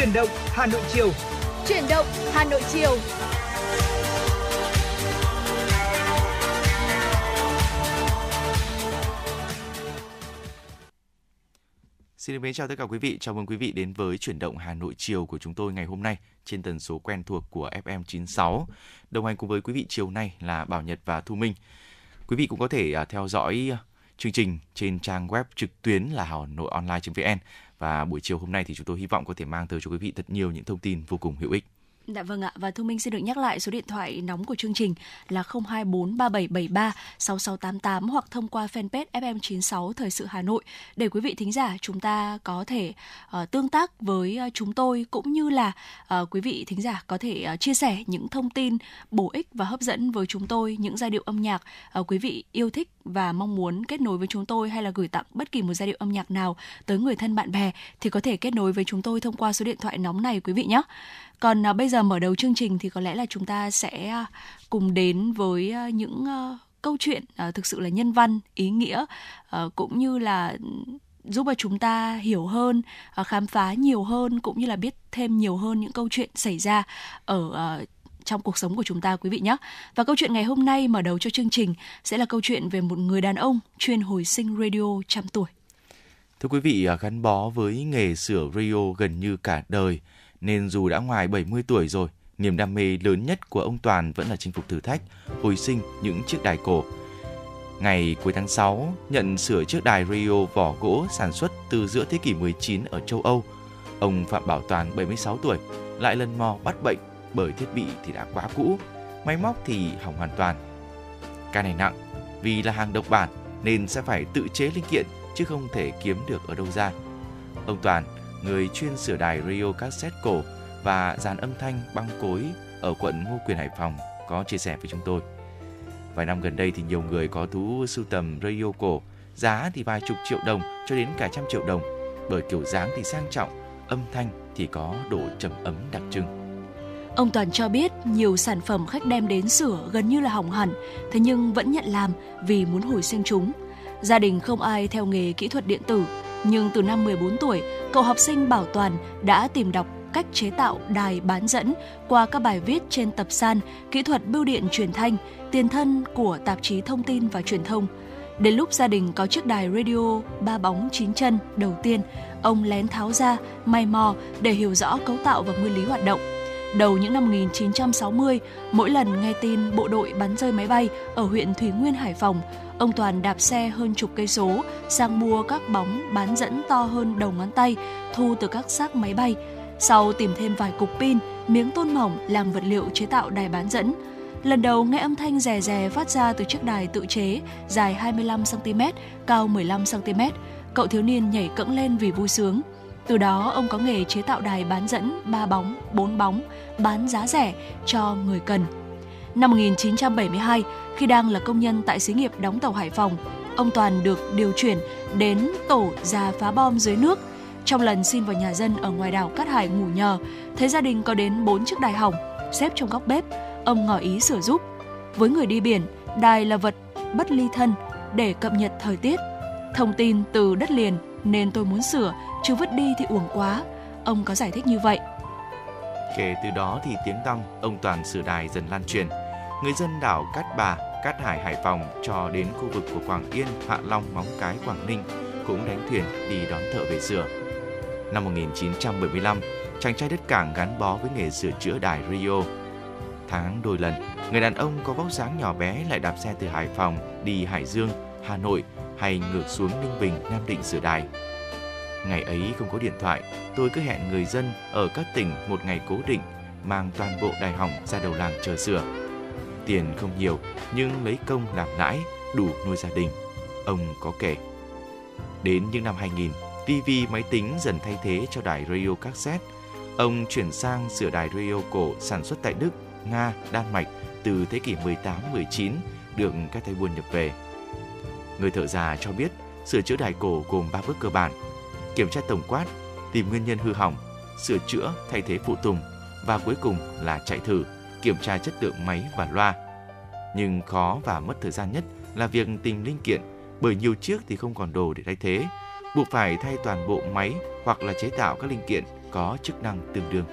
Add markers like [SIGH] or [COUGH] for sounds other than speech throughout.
Chuyển động Hà Nội chiều. Chuyển động Hà Nội chiều. Xin được mến chào tất cả quý vị, chào mừng quý vị đến với chuyển động Hà Nội chiều của chúng tôi ngày hôm nay trên tần số quen thuộc của FM 96. Đồng hành cùng với quý vị chiều nay là Bảo Nhật và Thu Minh. Quý vị cũng có thể à, theo dõi à, chương trình trên trang web trực tuyến là hà nội online.vn và buổi chiều hôm nay thì chúng tôi hy vọng có thể mang tới cho quý vị thật nhiều những thông tin vô cùng hữu ích. Dạ vâng ạ và Thu Minh xin được nhắc lại số điện thoại nóng của chương trình là 024 3773 6688 hoặc thông qua fanpage FM96 Thời sự Hà Nội để quý vị thính giả chúng ta có thể uh, tương tác với uh, chúng tôi cũng như là uh, quý vị thính giả có thể uh, chia sẻ những thông tin bổ ích và hấp dẫn với chúng tôi những giai điệu âm nhạc uh, quý vị yêu thích và mong muốn kết nối với chúng tôi hay là gửi tặng bất kỳ một giai điệu âm nhạc nào tới người thân bạn bè thì có thể kết nối với chúng tôi thông qua số điện thoại nóng này quý vị nhé. Còn à, bây giờ mở đầu chương trình thì có lẽ là chúng ta sẽ à, cùng đến với à, những câu chuyện thực sự là nhân văn, ý nghĩa ờ, cũng như là giúp cho chúng ta hiểu hơn, khám phá nhiều hơn cũng như là biết thêm nhiều hơn những câu chuyện xảy ra ở trong cuộc sống của chúng ta quý vị nhé. Và câu chuyện ngày hôm nay mở đầu cho chương trình sẽ là câu chuyện về một người đàn ông chuyên hồi sinh radio trăm tuổi. Thưa quý vị, gắn bó với nghề sửa radio gần như cả đời, nên dù đã ngoài 70 tuổi rồi, niềm đam mê lớn nhất của ông Toàn vẫn là chinh phục thử thách, hồi sinh những chiếc đài cổ. Ngày cuối tháng 6, nhận sửa chiếc đài Rio vỏ gỗ sản xuất từ giữa thế kỷ 19 ở châu Âu, ông Phạm Bảo Toàn 76 tuổi lại lần mò bắt bệnh bởi thiết bị thì đã quá cũ, máy móc thì hỏng hoàn toàn. Ca này nặng, vì là hàng độc bản nên sẽ phải tự chế linh kiện chứ không thể kiếm được ở đâu ra. Ông Toàn, người chuyên sửa đài radio cassette cổ và dàn âm thanh băng cối ở quận Ngô Quyền Hải Phòng có chia sẻ với chúng tôi. Vài năm gần đây thì nhiều người có thú sưu tầm radio cổ, giá thì vài chục triệu đồng cho đến cả trăm triệu đồng, bởi kiểu dáng thì sang trọng, âm thanh thì có độ trầm ấm đặc trưng. Ông Toàn cho biết nhiều sản phẩm khách đem đến sửa gần như là hỏng hẳn, thế nhưng vẫn nhận làm vì muốn hồi sinh chúng. Gia đình không ai theo nghề kỹ thuật điện tử, nhưng từ năm 14 tuổi, cậu học sinh Bảo Toàn đã tìm đọc cách chế tạo đài bán dẫn qua các bài viết trên tập san Kỹ thuật bưu điện truyền thanh, tiền thân của tạp chí Thông tin và Truyền thông. Đến lúc gia đình có chiếc đài radio ba bóng chín chân đầu tiên, ông lén tháo ra, may mò để hiểu rõ cấu tạo và nguyên lý hoạt động. Đầu những năm 1960, mỗi lần nghe tin bộ đội bắn rơi máy bay ở huyện Thủy Nguyên, Hải Phòng, ông Toàn đạp xe hơn chục cây số sang mua các bóng bán dẫn to hơn đầu ngón tay, thu từ các xác máy bay. Sau tìm thêm vài cục pin, miếng tôn mỏng làm vật liệu chế tạo đài bán dẫn. Lần đầu nghe âm thanh rè rè phát ra từ chiếc đài tự chế dài 25cm, cao 15cm. Cậu thiếu niên nhảy cẫng lên vì vui sướng. Từ đó ông có nghề chế tạo đài bán dẫn 3 bóng, 4 bóng, bán giá rẻ cho người cần. Năm 1972, khi đang là công nhân tại xí nghiệp đóng tàu Hải Phòng, ông Toàn được điều chuyển đến tổ già phá bom dưới nước. Trong lần xin vào nhà dân ở ngoài đảo Cát Hải ngủ nhờ, thấy gia đình có đến 4 chiếc đài hỏng, xếp trong góc bếp, ông ngỏ ý sửa giúp. Với người đi biển, đài là vật bất ly thân để cập nhật thời tiết. Thông tin từ đất liền nên tôi muốn sửa, chứ vứt đi thì uổng quá. Ông có giải thích như vậy. Kể từ đó thì tiếng tăm ông Toàn sửa đài dần lan truyền. Người dân đảo Cát Bà, Cát Hải, Hải Phòng cho đến khu vực của Quảng Yên, Hạ Long, Móng Cái, Quảng Ninh cũng đánh thuyền đi đón thợ về sửa. Năm 1975, chàng trai đất cảng gắn bó với nghề sửa chữa đài Rio. Tháng đôi lần, người đàn ông có vóc dáng nhỏ bé lại đạp xe từ Hải Phòng đi Hải Dương, Hà Nội hay ngược xuống Ninh Bình, Nam Định sửa đài. Ngày ấy không có điện thoại, tôi cứ hẹn người dân ở các tỉnh một ngày cố định mang toàn bộ đài hỏng ra đầu làng chờ sửa. Tiền không nhiều nhưng lấy công làm lãi đủ nuôi gia đình. Ông có kể. Đến những năm 2000, TV máy tính dần thay thế cho đài radio cassette. Ông chuyển sang sửa đài radio cổ sản xuất tại Đức, Nga, Đan Mạch từ thế kỷ 18-19 được các tay buôn nhập về. Người thợ già cho biết sửa chữa đài cổ gồm 3 bước cơ bản. Kiểm tra tổng quát, tìm nguyên nhân hư hỏng, sửa chữa thay thế phụ tùng và cuối cùng là chạy thử, kiểm tra chất lượng máy và loa. Nhưng khó và mất thời gian nhất là việc tìm linh kiện bởi nhiều chiếc thì không còn đồ để thay thế, buộc phải thay toàn bộ máy hoặc là chế tạo các linh kiện có chức năng tương đương.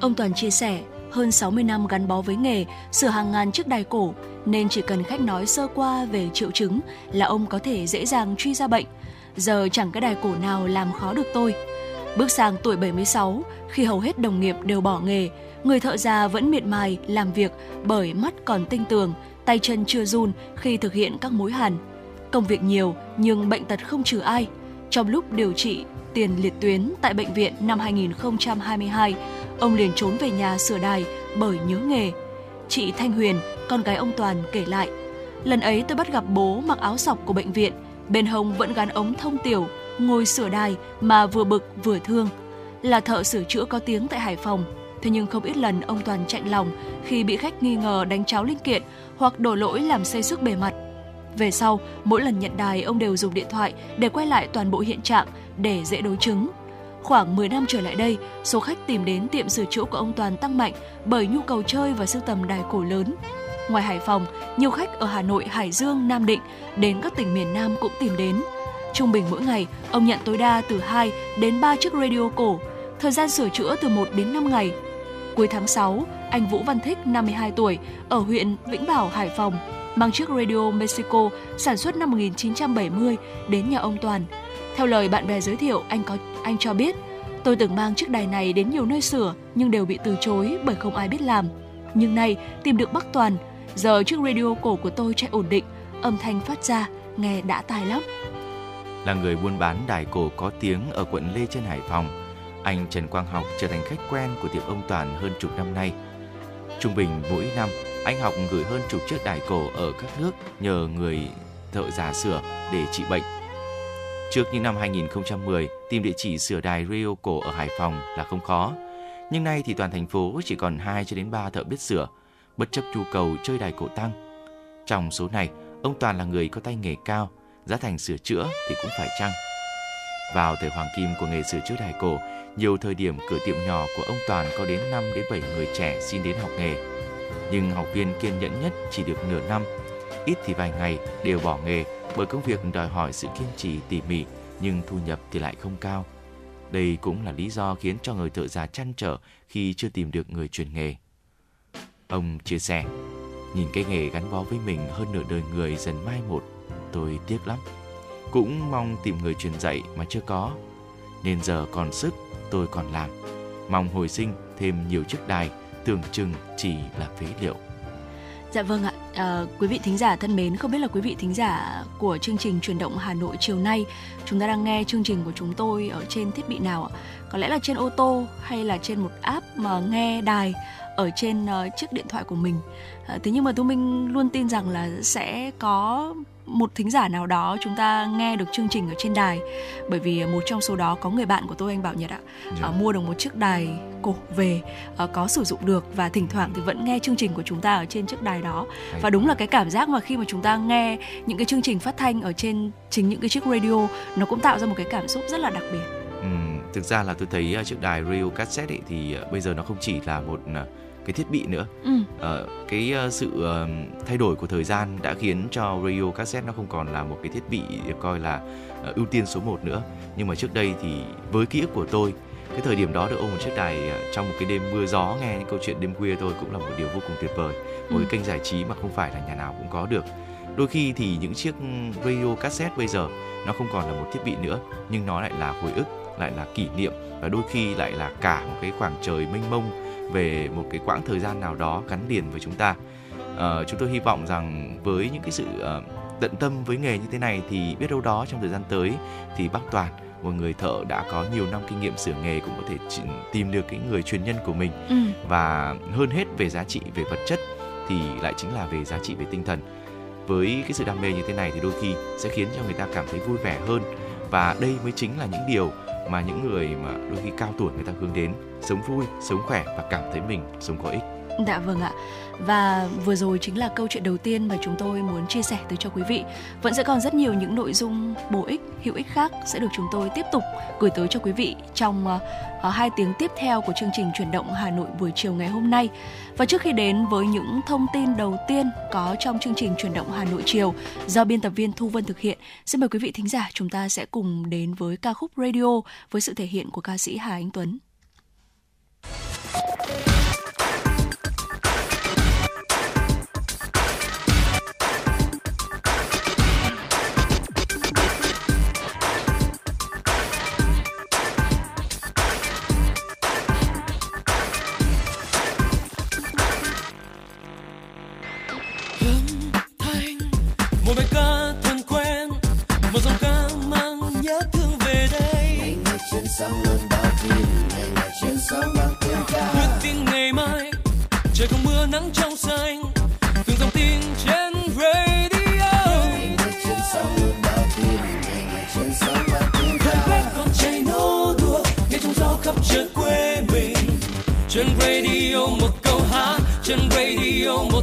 Ông Toàn chia sẻ, hơn 60 năm gắn bó với nghề, sửa hàng ngàn chiếc đài cổ, nên chỉ cần khách nói sơ qua về triệu chứng là ông có thể dễ dàng truy ra bệnh. Giờ chẳng cái đài cổ nào làm khó được tôi. Bước sang tuổi 76, khi hầu hết đồng nghiệp đều bỏ nghề, người thợ già vẫn miệt mài làm việc bởi mắt còn tinh tường, tay chân chưa run khi thực hiện các mối hàn. Công việc nhiều nhưng bệnh tật không trừ ai. Trong lúc điều trị tiền liệt tuyến tại bệnh viện năm 2022, ông liền trốn về nhà sửa đài bởi nhớ nghề. Chị Thanh Huyền, con gái ông Toàn kể lại, lần ấy tôi bắt gặp bố mặc áo sọc của bệnh viện, bên hông vẫn gắn ống thông tiểu, ngồi sửa đài mà vừa bực vừa thương. Là thợ sửa chữa có tiếng tại Hải Phòng, thế nhưng không ít lần ông Toàn chạy lòng khi bị khách nghi ngờ đánh cháo linh kiện hoặc đổ lỗi làm xây xước bề mặt. Về sau, mỗi lần nhận đài ông đều dùng điện thoại để quay lại toàn bộ hiện trạng để dễ đối chứng. Khoảng 10 năm trở lại đây, số khách tìm đến tiệm sửa chữa của ông Toàn tăng mạnh bởi nhu cầu chơi và sưu tầm đài cổ lớn. Ngoài Hải Phòng, nhiều khách ở Hà Nội, Hải Dương, Nam Định đến các tỉnh miền Nam cũng tìm đến. Trung bình mỗi ngày, ông nhận tối đa từ 2 đến 3 chiếc radio cổ, thời gian sửa chữa từ 1 đến 5 ngày. Cuối tháng 6, anh Vũ Văn Thích, 52 tuổi, ở huyện Vĩnh Bảo, Hải Phòng, mang chiếc radio Mexico sản xuất năm 1970 đến nhà ông Toàn. Theo lời bạn bè giới thiệu, anh có anh cho biết, tôi từng mang chiếc đài này đến nhiều nơi sửa nhưng đều bị từ chối bởi không ai biết làm. Nhưng nay tìm được bác Toàn, giờ chiếc radio cổ của tôi chạy ổn định, âm thanh phát ra nghe đã tai lắm. Là người buôn bán đài cổ có tiếng ở quận Lê trên Hải Phòng, anh Trần Quang Học trở thành khách quen của tiệm ông Toàn hơn chục năm nay. Trung bình mỗi năm, anh Học gửi hơn chục chiếc đài cổ ở các nước nhờ người thợ giả sửa để trị bệnh. Trước những năm 2010, tìm địa chỉ sửa đài radio cổ ở Hải Phòng là không khó. Nhưng nay thì toàn thành phố chỉ còn 2 cho đến 3 thợ biết sửa, bất chấp nhu cầu chơi đài cổ tăng. Trong số này, ông Toàn là người có tay nghề cao, giá thành sửa chữa thì cũng phải chăng. Vào thời hoàng kim của nghề sửa chữa đài cổ, nhiều thời điểm cửa tiệm nhỏ của ông Toàn có đến 5 đến 7 người trẻ xin đến học nghề. Nhưng học viên kiên nhẫn nhất chỉ được nửa năm, ít thì vài ngày đều bỏ nghề bởi công việc đòi hỏi sự kiên trì tỉ mỉ nhưng thu nhập thì lại không cao. Đây cũng là lý do khiến cho người thợ già chăn trở khi chưa tìm được người truyền nghề. Ông chia sẻ, nhìn cái nghề gắn bó với mình hơn nửa đời người dần mai một, tôi tiếc lắm. Cũng mong tìm người truyền dạy mà chưa có. Nên giờ còn sức, tôi còn làm. Mong hồi sinh thêm nhiều chiếc đài, tưởng chừng chỉ là phế liệu. Dạ vâng ạ, à, quý vị thính giả thân mến, không biết là quý vị thính giả của chương trình truyền động Hà Nội chiều nay chúng ta đang nghe chương trình của chúng tôi ở trên thiết bị nào ạ? Có lẽ là trên ô tô hay là trên một app mà nghe đài ở trên uh, chiếc điện thoại của mình. À, thế nhưng mà Thu Minh luôn tin rằng là sẽ có một thính giả nào đó chúng ta nghe được chương trình ở trên đài bởi vì một trong số đó có người bạn của tôi anh Bảo Nhật ạ yeah. Dạ. uh, mua được một chiếc đài cổ về uh, có sử dụng được và thỉnh thoảng thì vẫn nghe chương trình của chúng ta ở trên chiếc đài đó và đúng là cái cảm giác mà khi mà chúng ta nghe những cái chương trình phát thanh ở trên chính những cái chiếc radio nó cũng tạo ra một cái cảm xúc rất là đặc biệt. Ừ, thực ra là tôi thấy uh, chiếc đài radio cassette ấy, thì uh, bây giờ nó không chỉ là một uh, cái thiết bị nữa ừ. uh, cái uh, sự uh, thay đổi của thời gian đã khiến cho radio cassette nó không còn là một cái thiết bị được coi là uh, ưu tiên số 1 nữa nhưng mà trước đây thì với ký ức của tôi cái thời điểm đó được ôm một chiếc đài uh, trong một cái đêm mưa gió nghe những câu chuyện đêm khuya tôi cũng là một điều vô cùng tuyệt vời một ừ. cái kênh giải trí mà không phải là nhà nào cũng có được đôi khi thì những chiếc radio cassette bây giờ nó không còn là một thiết bị nữa nhưng nó lại là hồi ức lại là kỷ niệm và đôi khi lại là cả một cái khoảng trời mênh mông về một cái quãng thời gian nào đó gắn liền với chúng ta. Uh, chúng tôi hy vọng rằng với những cái sự uh, tận tâm với nghề như thế này thì biết đâu đó trong thời gian tới thì bác toàn một người thợ đã có nhiều năm kinh nghiệm sửa nghề cũng có thể tìm được cái người truyền nhân của mình. Ừ. và hơn hết về giá trị về vật chất thì lại chính là về giá trị về tinh thần. Với cái sự đam mê như thế này thì đôi khi sẽ khiến cho người ta cảm thấy vui vẻ hơn. Và đây mới chính là những điều mà những người mà đôi khi cao tuổi người ta hướng đến sống vui sống khỏe và cảm thấy mình sống có ích Dạ vâng ạ. Và vừa rồi chính là câu chuyện đầu tiên mà chúng tôi muốn chia sẻ tới cho quý vị. Vẫn sẽ còn rất nhiều những nội dung bổ ích, hữu ích khác sẽ được chúng tôi tiếp tục gửi tới cho quý vị trong uh, hai tiếng tiếp theo của chương trình chuyển động Hà Nội buổi chiều ngày hôm nay. Và trước khi đến với những thông tin đầu tiên có trong chương trình chuyển động Hà Nội chiều do biên tập viên Thu Vân thực hiện, xin mời quý vị thính giả chúng ta sẽ cùng đến với ca khúc Radio với sự thể hiện của ca sĩ Hà Anh Tuấn. Thank you. Sáng trong xanh từng dòng tin trên radio. Fanpage còn chạy nô đùa, nghe trong gió khắp trời quê mình. Trên radio một câu hát, trên radio một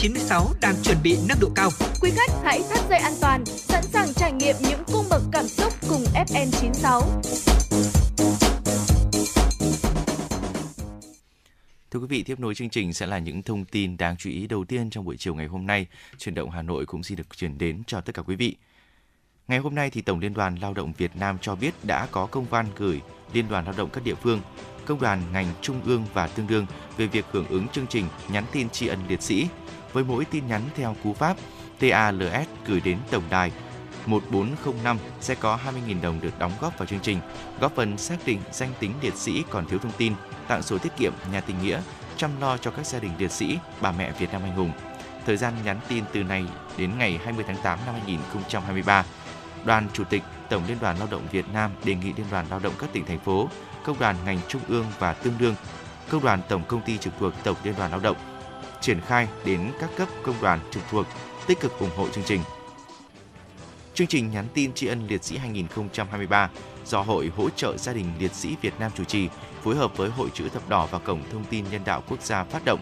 96 đang chuẩn bị nâng độ cao. Quý khách hãy thắt dây an toàn, sẵn sàng trải nghiệm những cung bậc cảm xúc cùng FN96. Thưa quý vị, tiếp nối chương trình sẽ là những thông tin đáng chú ý đầu tiên trong buổi chiều ngày hôm nay. Chuyển động Hà Nội cũng xin được chuyển đến cho tất cả quý vị. Ngày hôm nay thì Tổng Liên đoàn Lao động Việt Nam cho biết đã có công văn gửi Liên đoàn Lao động các địa phương, công đoàn ngành trung ương và tương đương về việc hưởng ứng chương trình nhắn tin tri ân liệt sĩ với mỗi tin nhắn theo cú pháp TALS gửi đến tổng đài 1405 sẽ có 20.000 đồng được đóng góp vào chương trình, góp phần xác định danh tính liệt sĩ còn thiếu thông tin, tặng số tiết kiệm nhà tình nghĩa, chăm lo cho các gia đình liệt sĩ, bà mẹ Việt Nam anh hùng. Thời gian nhắn tin từ nay đến ngày 20 tháng 8 năm 2023. Đoàn Chủ tịch Tổng Liên đoàn Lao động Việt Nam đề nghị Liên đoàn Lao động các tỉnh thành phố, công đoàn ngành trung ương và tương đương, công đoàn tổng công ty trực thuộc Tổng Liên đoàn Lao động triển khai đến các cấp công đoàn trực thuộc tích cực ủng hộ chương trình. Chương trình nhắn tin tri ân liệt sĩ 2023 do Hội hỗ trợ gia đình liệt sĩ Việt Nam chủ trì, phối hợp với Hội chữ thập đỏ và Cổng thông tin nhân đạo quốc gia phát động.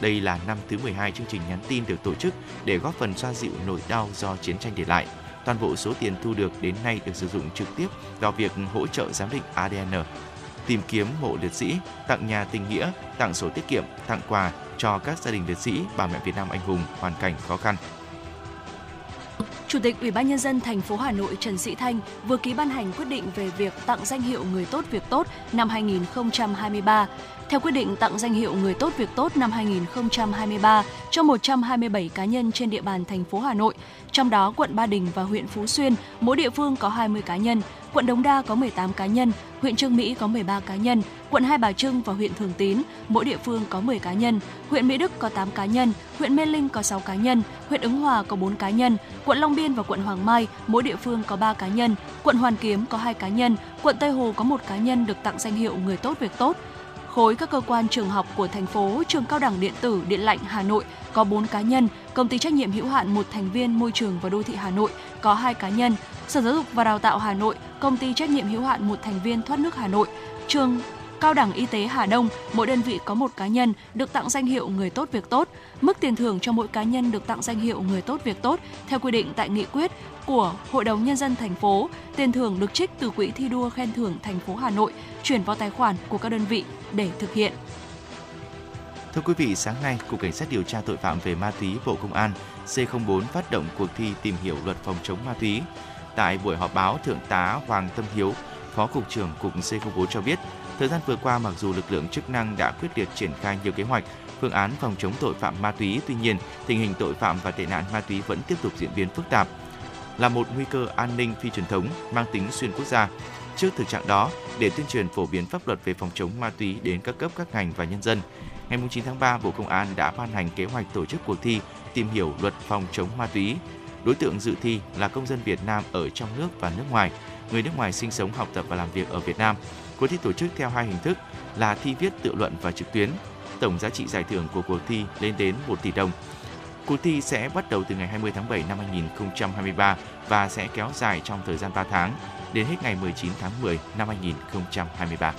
Đây là năm thứ 12 chương trình nhắn tin được tổ chức để góp phần xoa dịu nỗi đau do chiến tranh để lại. Toàn bộ số tiền thu được đến nay được sử dụng trực tiếp vào việc hỗ trợ giám định ADN, tìm kiếm mộ liệt sĩ, tặng nhà tình nghĩa, tặng sổ tiết kiệm, tặng quà cho các gia đình liệt sĩ, bà mẹ Việt Nam anh hùng hoàn cảnh khó khăn. Chủ tịch Ủy ban nhân dân thành phố Hà Nội Trần Sĩ Thanh vừa ký ban hành quyết định về việc tặng danh hiệu người tốt việc tốt năm 2023. Theo quyết định tặng danh hiệu người tốt việc tốt năm 2023 cho 127 cá nhân trên địa bàn thành phố Hà Nội, trong đó quận Ba Đình và huyện Phú Xuyên, mỗi địa phương có 20 cá nhân, quận Đống Đa có 18 cá nhân, huyện Trương Mỹ có 13 cá nhân, quận Hai Bà Trưng và huyện Thường Tín, mỗi địa phương có 10 cá nhân, huyện Mỹ Đức có 8 cá nhân, huyện Mê Linh có 6 cá nhân, huyện Ứng Hòa có 4 cá nhân, quận Long Biên và quận Hoàng Mai, mỗi địa phương có 3 cá nhân, quận Hoàn Kiếm có 2 cá nhân, quận Tây Hồ có 1 cá nhân được tặng danh hiệu người tốt việc tốt. Khối các cơ quan trường học của thành phố, trường cao đẳng điện tử Điện lạnh Hà Nội có 4 cá nhân, công ty trách nhiệm hữu hạn một thành viên môi trường và đô thị Hà Nội có 2 cá nhân, Sở Giáo dục và Đào tạo Hà Nội, công ty trách nhiệm hữu hạn một thành viên thoát nước Hà Nội, trường Cao đẳng Y tế Hà Đông, mỗi đơn vị có một cá nhân được tặng danh hiệu người tốt việc tốt. Mức tiền thưởng cho mỗi cá nhân được tặng danh hiệu người tốt việc tốt theo quy định tại nghị quyết của Hội đồng nhân dân thành phố. Tiền thưởng được trích từ quỹ thi đua khen thưởng thành phố Hà Nội chuyển vào tài khoản của các đơn vị để thực hiện. Thưa quý vị, sáng nay, Cục Cảnh sát điều tra tội phạm về ma túy Bộ Công an C04 phát động cuộc thi tìm hiểu luật phòng chống ma túy. Tại buổi họp báo, Thượng tá Hoàng Tâm Hiếu, Phó Cục trưởng Cục C04 cho biết, thời gian vừa qua mặc dù lực lượng chức năng đã quyết liệt triển khai nhiều kế hoạch, phương án phòng chống tội phạm ma túy, tuy nhiên tình hình tội phạm và tệ nạn ma túy vẫn tiếp tục diễn biến phức tạp, là một nguy cơ an ninh phi truyền thống mang tính xuyên quốc gia. Trước thực trạng đó, để tuyên truyền phổ biến pháp luật về phòng chống ma túy đến các cấp các ngành và nhân dân, ngày 9 tháng 3, Bộ Công an đã ban hành kế hoạch tổ chức cuộc thi tìm hiểu luật phòng chống ma túy. Đối tượng dự thi là công dân Việt Nam ở trong nước và nước ngoài, người nước ngoài sinh sống, học tập và làm việc ở Việt Nam. Cuộc thi tổ chức theo hai hình thức là thi viết tự luận và trực tuyến. Tổng giá trị giải thưởng của cuộc thi lên đến 1 tỷ đồng. Cuộc thi sẽ bắt đầu từ ngày 20 tháng 7 năm 2023 và sẽ kéo dài trong thời gian 3 tháng, đến hết ngày 19 tháng 10 năm 2023.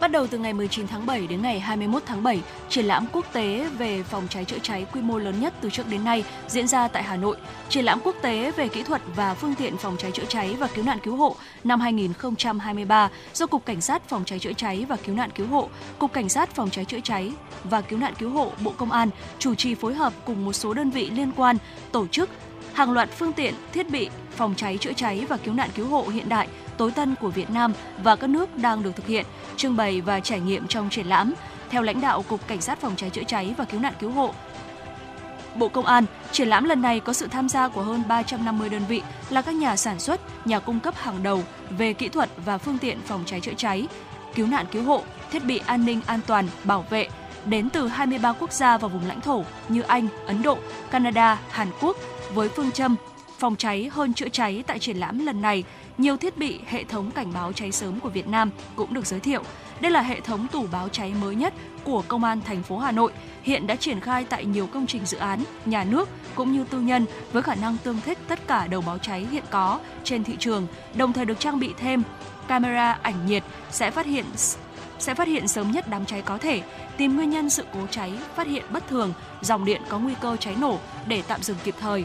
Bắt đầu từ ngày 19 tháng 7 đến ngày 21 tháng 7, triển lãm quốc tế về phòng cháy chữa cháy quy mô lớn nhất từ trước đến nay diễn ra tại Hà Nội. Triển lãm quốc tế về kỹ thuật và phương tiện phòng cháy chữa cháy và cứu nạn cứu hộ năm 2023 do Cục Cảnh sát phòng cháy chữa cháy và cứu nạn cứu hộ, Cục Cảnh sát phòng cháy chữa cháy và cứu nạn cứu hộ Bộ Công an chủ trì phối hợp cùng một số đơn vị liên quan tổ chức hàng loạt phương tiện, thiết bị phòng cháy chữa cháy và cứu nạn cứu hộ hiện đại tối tân của Việt Nam và các nước đang được thực hiện, trưng bày và trải nghiệm trong triển lãm. Theo lãnh đạo Cục Cảnh sát phòng cháy chữa cháy và cứu nạn cứu hộ, Bộ Công an, triển lãm lần này có sự tham gia của hơn 350 đơn vị là các nhà sản xuất, nhà cung cấp hàng đầu về kỹ thuật và phương tiện phòng cháy chữa cháy, cứu nạn cứu hộ, thiết bị an ninh an toàn, bảo vệ, đến từ 23 quốc gia và vùng lãnh thổ như Anh, Ấn Độ, Canada, Hàn Quốc với phương châm phòng cháy hơn chữa cháy tại triển lãm lần này, nhiều thiết bị hệ thống cảnh báo cháy sớm của Việt Nam cũng được giới thiệu. Đây là hệ thống tủ báo cháy mới nhất của Công an thành phố Hà Nội, hiện đã triển khai tại nhiều công trình dự án, nhà nước cũng như tư nhân với khả năng tương thích tất cả đầu báo cháy hiện có trên thị trường, đồng thời được trang bị thêm camera ảnh nhiệt sẽ phát hiện sẽ phát hiện sớm nhất đám cháy có thể, tìm nguyên nhân sự cố cháy, phát hiện bất thường, dòng điện có nguy cơ cháy nổ để tạm dừng kịp thời.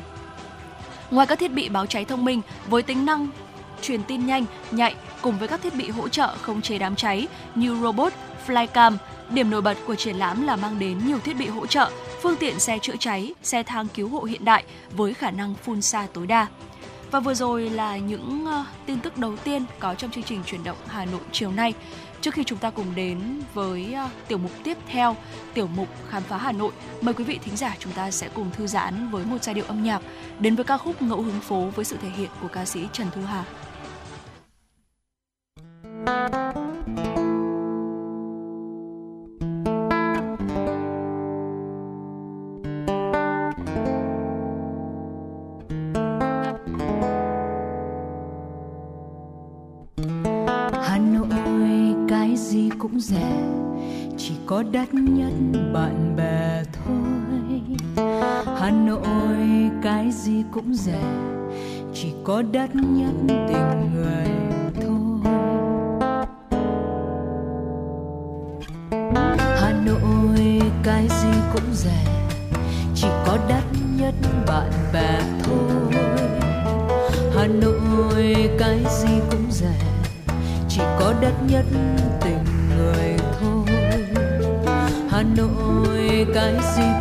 Ngoài các thiết bị báo cháy thông minh với tính năng truyền tin nhanh, nhạy cùng với các thiết bị hỗ trợ khống chế đám cháy như robot, flycam, điểm nổi bật của triển lãm là mang đến nhiều thiết bị hỗ trợ, phương tiện xe chữa cháy, xe thang cứu hộ hiện đại với khả năng phun xa tối đa. Và vừa rồi là những uh, tin tức đầu tiên có trong chương trình chuyển động Hà Nội chiều nay. Trước khi chúng ta cùng đến với uh, tiểu mục tiếp theo, tiểu mục khám phá Hà Nội, mời quý vị thính giả chúng ta sẽ cùng thư giãn với một giai điệu âm nhạc đến với ca khúc Ngẫu hứng phố với sự thể hiện của ca sĩ Trần Thu Hà cũng rẻ, chỉ có đắt nhất bạn bè thôi. Hà Nội, cái gì cũng rẻ, chỉ có đắt nhất tình người. Đất tình người thôi. Hà Nội cái gì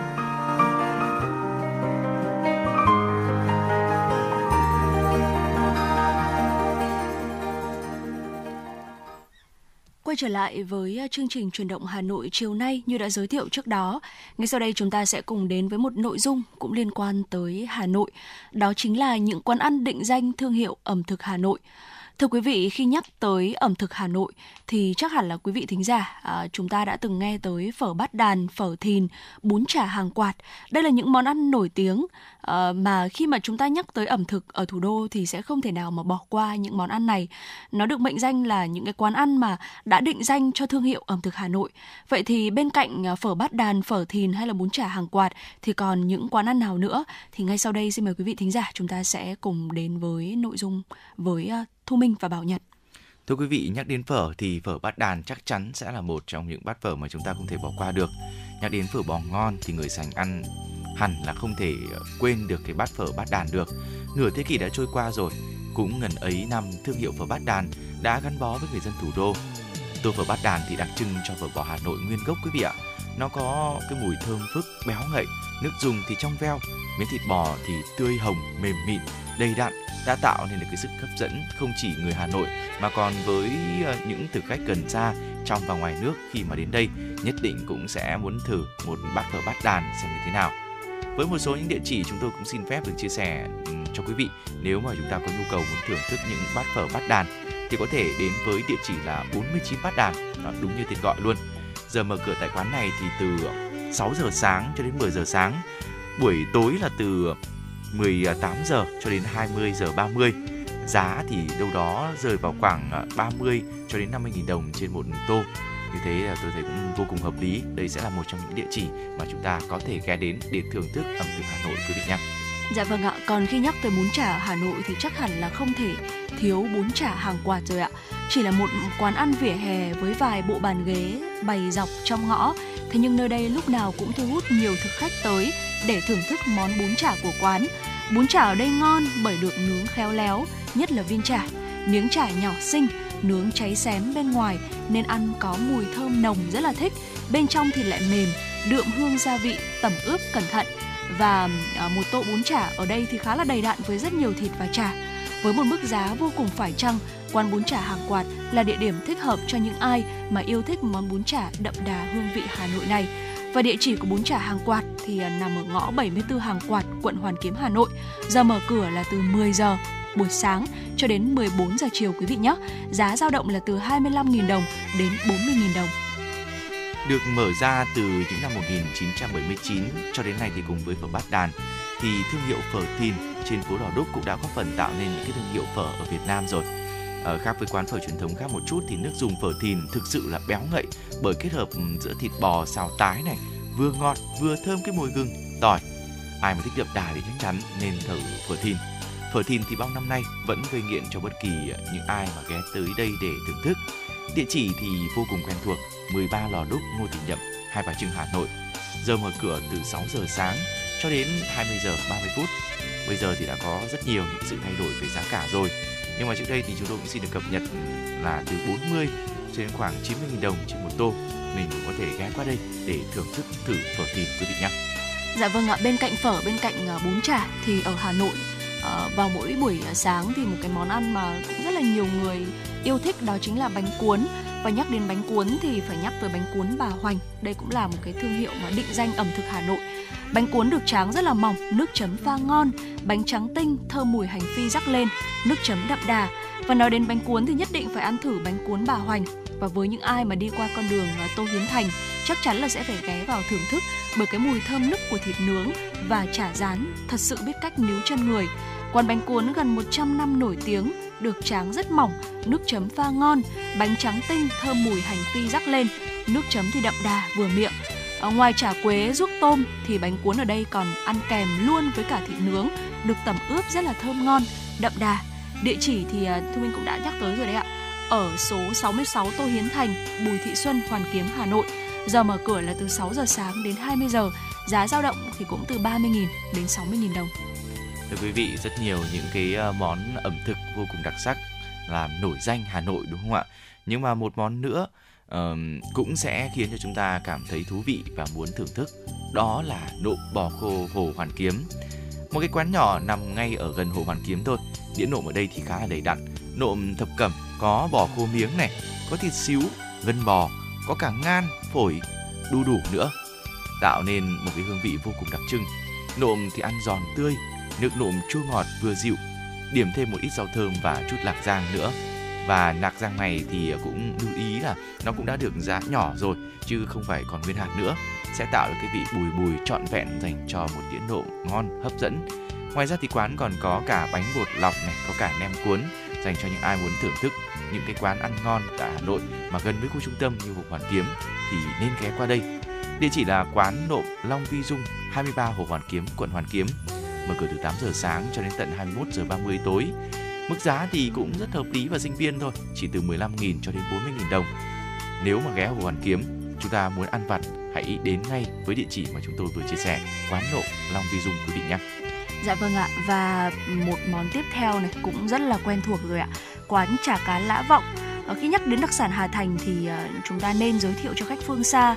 trở lại với à, chương trình truyền động Hà Nội chiều nay như đã giới thiệu trước đó. Ngay sau đây chúng ta sẽ cùng đến với một nội dung cũng liên quan tới Hà Nội. Đó chính là những quán ăn định danh thương hiệu ẩm thực Hà Nội. Thưa quý vị, khi nhắc tới ẩm thực Hà Nội thì chắc hẳn là quý vị thính giả à, chúng ta đã từng nghe tới phở bát đàn, phở thìn, bún chả hàng quạt. Đây là những món ăn nổi tiếng Ờ, mà khi mà chúng ta nhắc tới ẩm thực ở thủ đô thì sẽ không thể nào mà bỏ qua những món ăn này. Nó được mệnh danh là những cái quán ăn mà đã định danh cho thương hiệu ẩm thực Hà Nội. Vậy thì bên cạnh ờ, phở bát đàn, phở thìn hay là bún chả hàng quạt thì còn những quán ăn nào nữa? Thì ngay sau đây xin mời quý vị thính giả chúng ta sẽ cùng đến với nội dung với ờ, Thu Minh và Bảo Nhật. Thưa quý vị, nhắc đến phở thì phở bát đàn chắc chắn sẽ là một trong những bát phở mà chúng ta không thể bỏ qua được. Nhắc đến phở bò ngon thì người sành ăn hẳn là không thể quên được cái bát phở bát đàn được. Nửa thế kỷ đã trôi qua rồi, cũng ngần ấy năm thương hiệu phở bát đàn đã gắn bó với người dân thủ đô. tô phở bát đàn thì đặc trưng cho phở bò Hà Nội nguyên gốc quý vị ạ. Nó có cái mùi thơm phức, béo ngậy, nước dùng thì trong veo, miếng thịt bò thì tươi hồng, mềm mịn, đầy đặn đã tạo nên được cái sức hấp dẫn không chỉ người Hà Nội mà còn với ờ, những thực khách gần xa trong và ngoài nước khi mà đến đây nhất định cũng sẽ muốn thử một bát phở bát đàn xem như thế nào. Với một số những địa chỉ chúng tôi cũng xin phép được chia sẻ ừ, cho quý vị nếu mà chúng ta có nhu cầu muốn thưởng thức những bát phở bát đàn thì có thể đến với địa chỉ là 49 bát đàn, đó, đúng như tên gọi luôn. Giờ mở cửa tại quán này thì từ 6 giờ sáng cho đến 10 giờ sáng. Buổi tối là từ 18 giờ cho đến 20 giờ 30. Giá thì đâu đó rơi vào khoảng à, 30 cho đến 50 000 đồng trên một tô. Như thế là tôi thấy cũng vô cùng hợp lý. Đây sẽ là một trong những địa chỉ mà chúng ta có thể ghé đến để thưởng thức ẩm thực Hà Nội quý vị nhé. Dạ vâng ạ, còn khi nhắc tới bún chả ở Hà Nội thì chắc hẳn là không thể thiếu bún chả hàng quạt rồi ạ. Chỉ là một quán ăn vỉa hè với vài bộ bàn ghế bày dọc trong ngõ, thế nhưng nơi đây lúc nào cũng thu hút nhiều thực khách tới để thưởng thức món bún chả của quán. Bún chả ở đây ngon bởi được nướng khéo léo, nhất là viên chả. Miếng chả nhỏ xinh, nướng cháy xém bên ngoài nên ăn có mùi thơm nồng rất là thích. Bên trong thì lại mềm, đượm hương gia vị tẩm ướp cẩn thận và à, một tô bún chả ở đây thì khá là đầy đặn với rất nhiều thịt và chả. Với một mức giá vô cùng phải chăng, quán bún chả hàng quạt là địa điểm thích hợp cho những ai mà yêu thích món bún chả đậm đà hương vị Hà Nội này. Và địa chỉ của bún chả hàng quạt thì à, nằm ở ngõ 74 hàng quạt, quận Hoàn Kiếm, Hà Nội. Giờ mở cửa là từ 10 giờ buổi sáng cho đến 14 giờ chiều quý vị nhé. Giá dao động là từ 25.000 đồng đến 40.000 đồng. được mở ra từ những năm 1979 cho đến nay thì cùng với phở bát đàn, thì thương hiệu phở Thìn trên phố Đỏ Đúc cũng đã góp phần tạo nên những cái thương hiệu phở ở Việt Nam rồi. Ở khác với quán phở truyền thống khác một chút thì nước dùng phở Thìn thực sự là béo ngậy bởi kết hợp ừ, giữa thịt bò, xào tái này, vừa ngọt, vừa thơm cái mùi gừng, tỏi. Ai mà thích đậm đà thì chắc chắn nên thử phở Thìn. Phở Thìn thì bao năm nay vẫn gây nghiện cho bất kỳ những ai mà ghé tới đây để thưởng thức. Địa chỉ thì vô cùng quen thuộc, 13 Lò Đúc, Ngô Thị Nhậm, Hai Bà Trưng, Hà Nội. Giờ mở cửa từ 6 giờ sáng cho đến 20 giờ 30 phút. Bây giờ thì đã có rất nhiều những sự thay đổi về giá cả rồi. Nhưng mà trước đây thì chúng tôi cũng xin được cập nhật là từ 40 cho đến khoảng 90.000 đồng trên một tô. Mình cũng có thể ghé qua đây để thưởng thức thử phở thìn quý vị nhé. Dạ vâng ạ, bên cạnh phở, bên cạnh à, bún chả thì ở Hà Nội Ờ, vào mỗi buổi ờ, sáng thì một cái món ăn mà cũng rất là nhiều người yêu thích đó chính là bánh cuốn. Và nhắc đến bánh cuốn thì phải nhắc tới bánh cuốn bà Hoành. Đây cũng là một cái thương hiệu mà định danh ẩm thực Hà Nội. Bánh cuốn được tráng rất là mỏng, nước chấm pha ngon, bánh trắng tinh, thơm mùi hành phi rắc lên, nước chấm đậm đà. Và nói đến bánh cuốn thì nhất định phải ăn thử bánh cuốn bà Hoành. Và với những ai mà đi qua con đường ờ, Tô Hiến Thành, chắc chắn là sẽ phải ghé vào thưởng thức bởi cái mùi thơm nức của thịt nướng và chả rán thật sự biết cách níu chân người. Quán bánh cuốn gần 100 năm nổi tiếng, được tráng rất mỏng, nước chấm pha ngon, bánh trắng tinh thơm mùi hành phi rắc lên, nước chấm thì đậm đà vừa miệng. Ở ngoài chả quế ruốc tôm thì bánh cuốn ở đây còn ăn kèm luôn với cả thịt nướng, được tẩm ướp rất là thơm ngon, đậm đà. Địa chỉ thì à, Thu Minh cũng đã nhắc tới rồi đấy ạ. Ở số 66 Tô Hiến Thành, Bùi Thị Xuân, Hoàn Kiếm, Hà Nội. Giờ mở cửa là từ 6 giờ sáng đến 20 giờ. Giá dao động thì cũng từ 30.000 đến 60.000 đồng. Thưa quý vị, rất nhiều những cái ờ, món ẩm thực vô cùng đặc sắc làm nổi danh Hà Nội đúng không ạ? Nhưng mà một món nữa ờm, cũng sẽ khiến cho chúng ta cảm thấy thú vị và muốn thưởng thức. Đó là nộm bò khô Hồ Hoàn Kiếm. Một cái quán nhỏ nằm ngay ở gần Hồ Hoàn Kiếm thôi. Đĩa nộm ở đây thì khá là đầy đặn. Nộm thập cẩm có bò khô miếng này, có thịt xíu, gân bò, có cả ngan, phổi, đu đủ nữa. Tạo nên một cái hương vị vô cùng đặc trưng. Nộm thì ăn giòn tươi, nước nộm chua ngọt vừa dịu, điểm thêm một ít rau thơm và chút lạc rang nữa. Và lạc rang này thì cũng lưu ý là nó cũng đã được giã nhỏ rồi chứ không phải còn nguyên hạt nữa, sẽ tạo được cái vị bùi bùi trọn vẹn dành cho một đĩa nộm ngon hấp dẫn. Ngoài ra thì quán còn có cả bánh bột lọc này, có cả nem cuốn dành cho những ai muốn thưởng thức những cái quán ăn ngon tại Hà Nội mà gần với khu trung tâm như Hồ Hoàn Kiếm thì nên ghé qua đây. Địa chỉ là quán nộm Long Vi Dung, 23 Hồ Hoàn Kiếm, quận Hoàn Kiếm mở cửa từ 8 giờ sáng cho đến tận 21 giờ 30 tối. Mức giá thì cũng rất hợp lý và sinh viên thôi, chỉ từ 15.000 cho đến 40.000 đồng. Nếu mà ghé Hồ Hoàn Kiếm, chúng ta muốn ăn vặt, hãy đến ngay với địa chỉ mà chúng tôi vừa chia sẻ, quán nộm Long Vi Dung quý vị nhé. Dạ vâng ạ và một món tiếp theo này cũng rất là quen thuộc rồi ạ. Quán chả cá Lã Vọng ờ, khi nhắc đến đặc sản Hà Thành thì ờ, chúng ta nên giới thiệu cho khách phương xa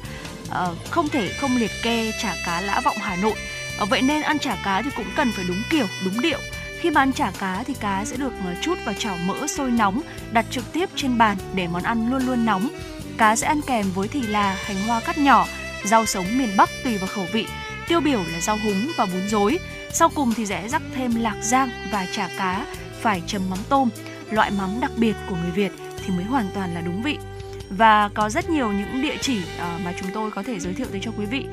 ờ, không thể không liệt kê chả cá lã vọng Hà Nội. Ờ, vậy nên ăn chả cá thì cũng cần phải đúng kiểu, đúng điệu. Khi mà ăn chả cá thì cá sẽ được ờ, chút vào chảo mỡ sôi nóng, đặt trực tiếp trên bàn để món ăn luôn luôn nóng. Cá sẽ ăn kèm với thì là, hành hoa cắt nhỏ, rau sống miền Bắc tùy vào khẩu vị. Tiêu biểu là rau húng và bún rối. Sau cùng thì sẽ rắc thêm lạc rang và chả cá phải chấm mắm tôm, loại mắm đặc biệt của người Việt thì mới hoàn toàn là đúng vị. Và có rất nhiều những địa chỉ ờ, mà chúng tôi có thể giới thiệu tới cho quý vị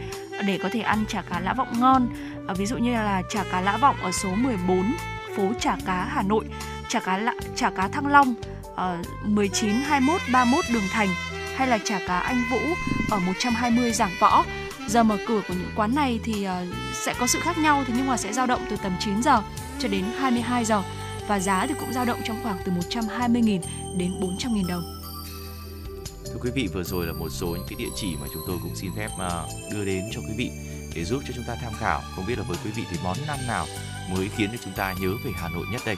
để có thể ăn chả cá lã vọng ngon. Ờ, ví dụ như là chả cá lã vọng ở số 14 phố chả cá Hà Nội, chả cá lạ, chả cá Thăng Long ở 19 21 31 Đường Thành hay là chả cá Anh Vũ ở 120 Giảng Võ. Giờ mở cửa của những quán này thì ờ, sẽ có sự khác nhau thế nhưng mà sẽ dao động từ tầm 9 giờ cho đến 22 giờ và giá thì cũng dao động trong khoảng từ 120.000 đến 400.000 đồng. Thưa quý vị, vừa rồi là một số những cái địa chỉ mà chúng tôi cũng xin phép mà đưa đến cho quý vị để giúp cho chúng ta tham khảo. Không biết là với quý vị thì món ăn nào mới khiến cho chúng ta nhớ về Hà Nội nhất đây?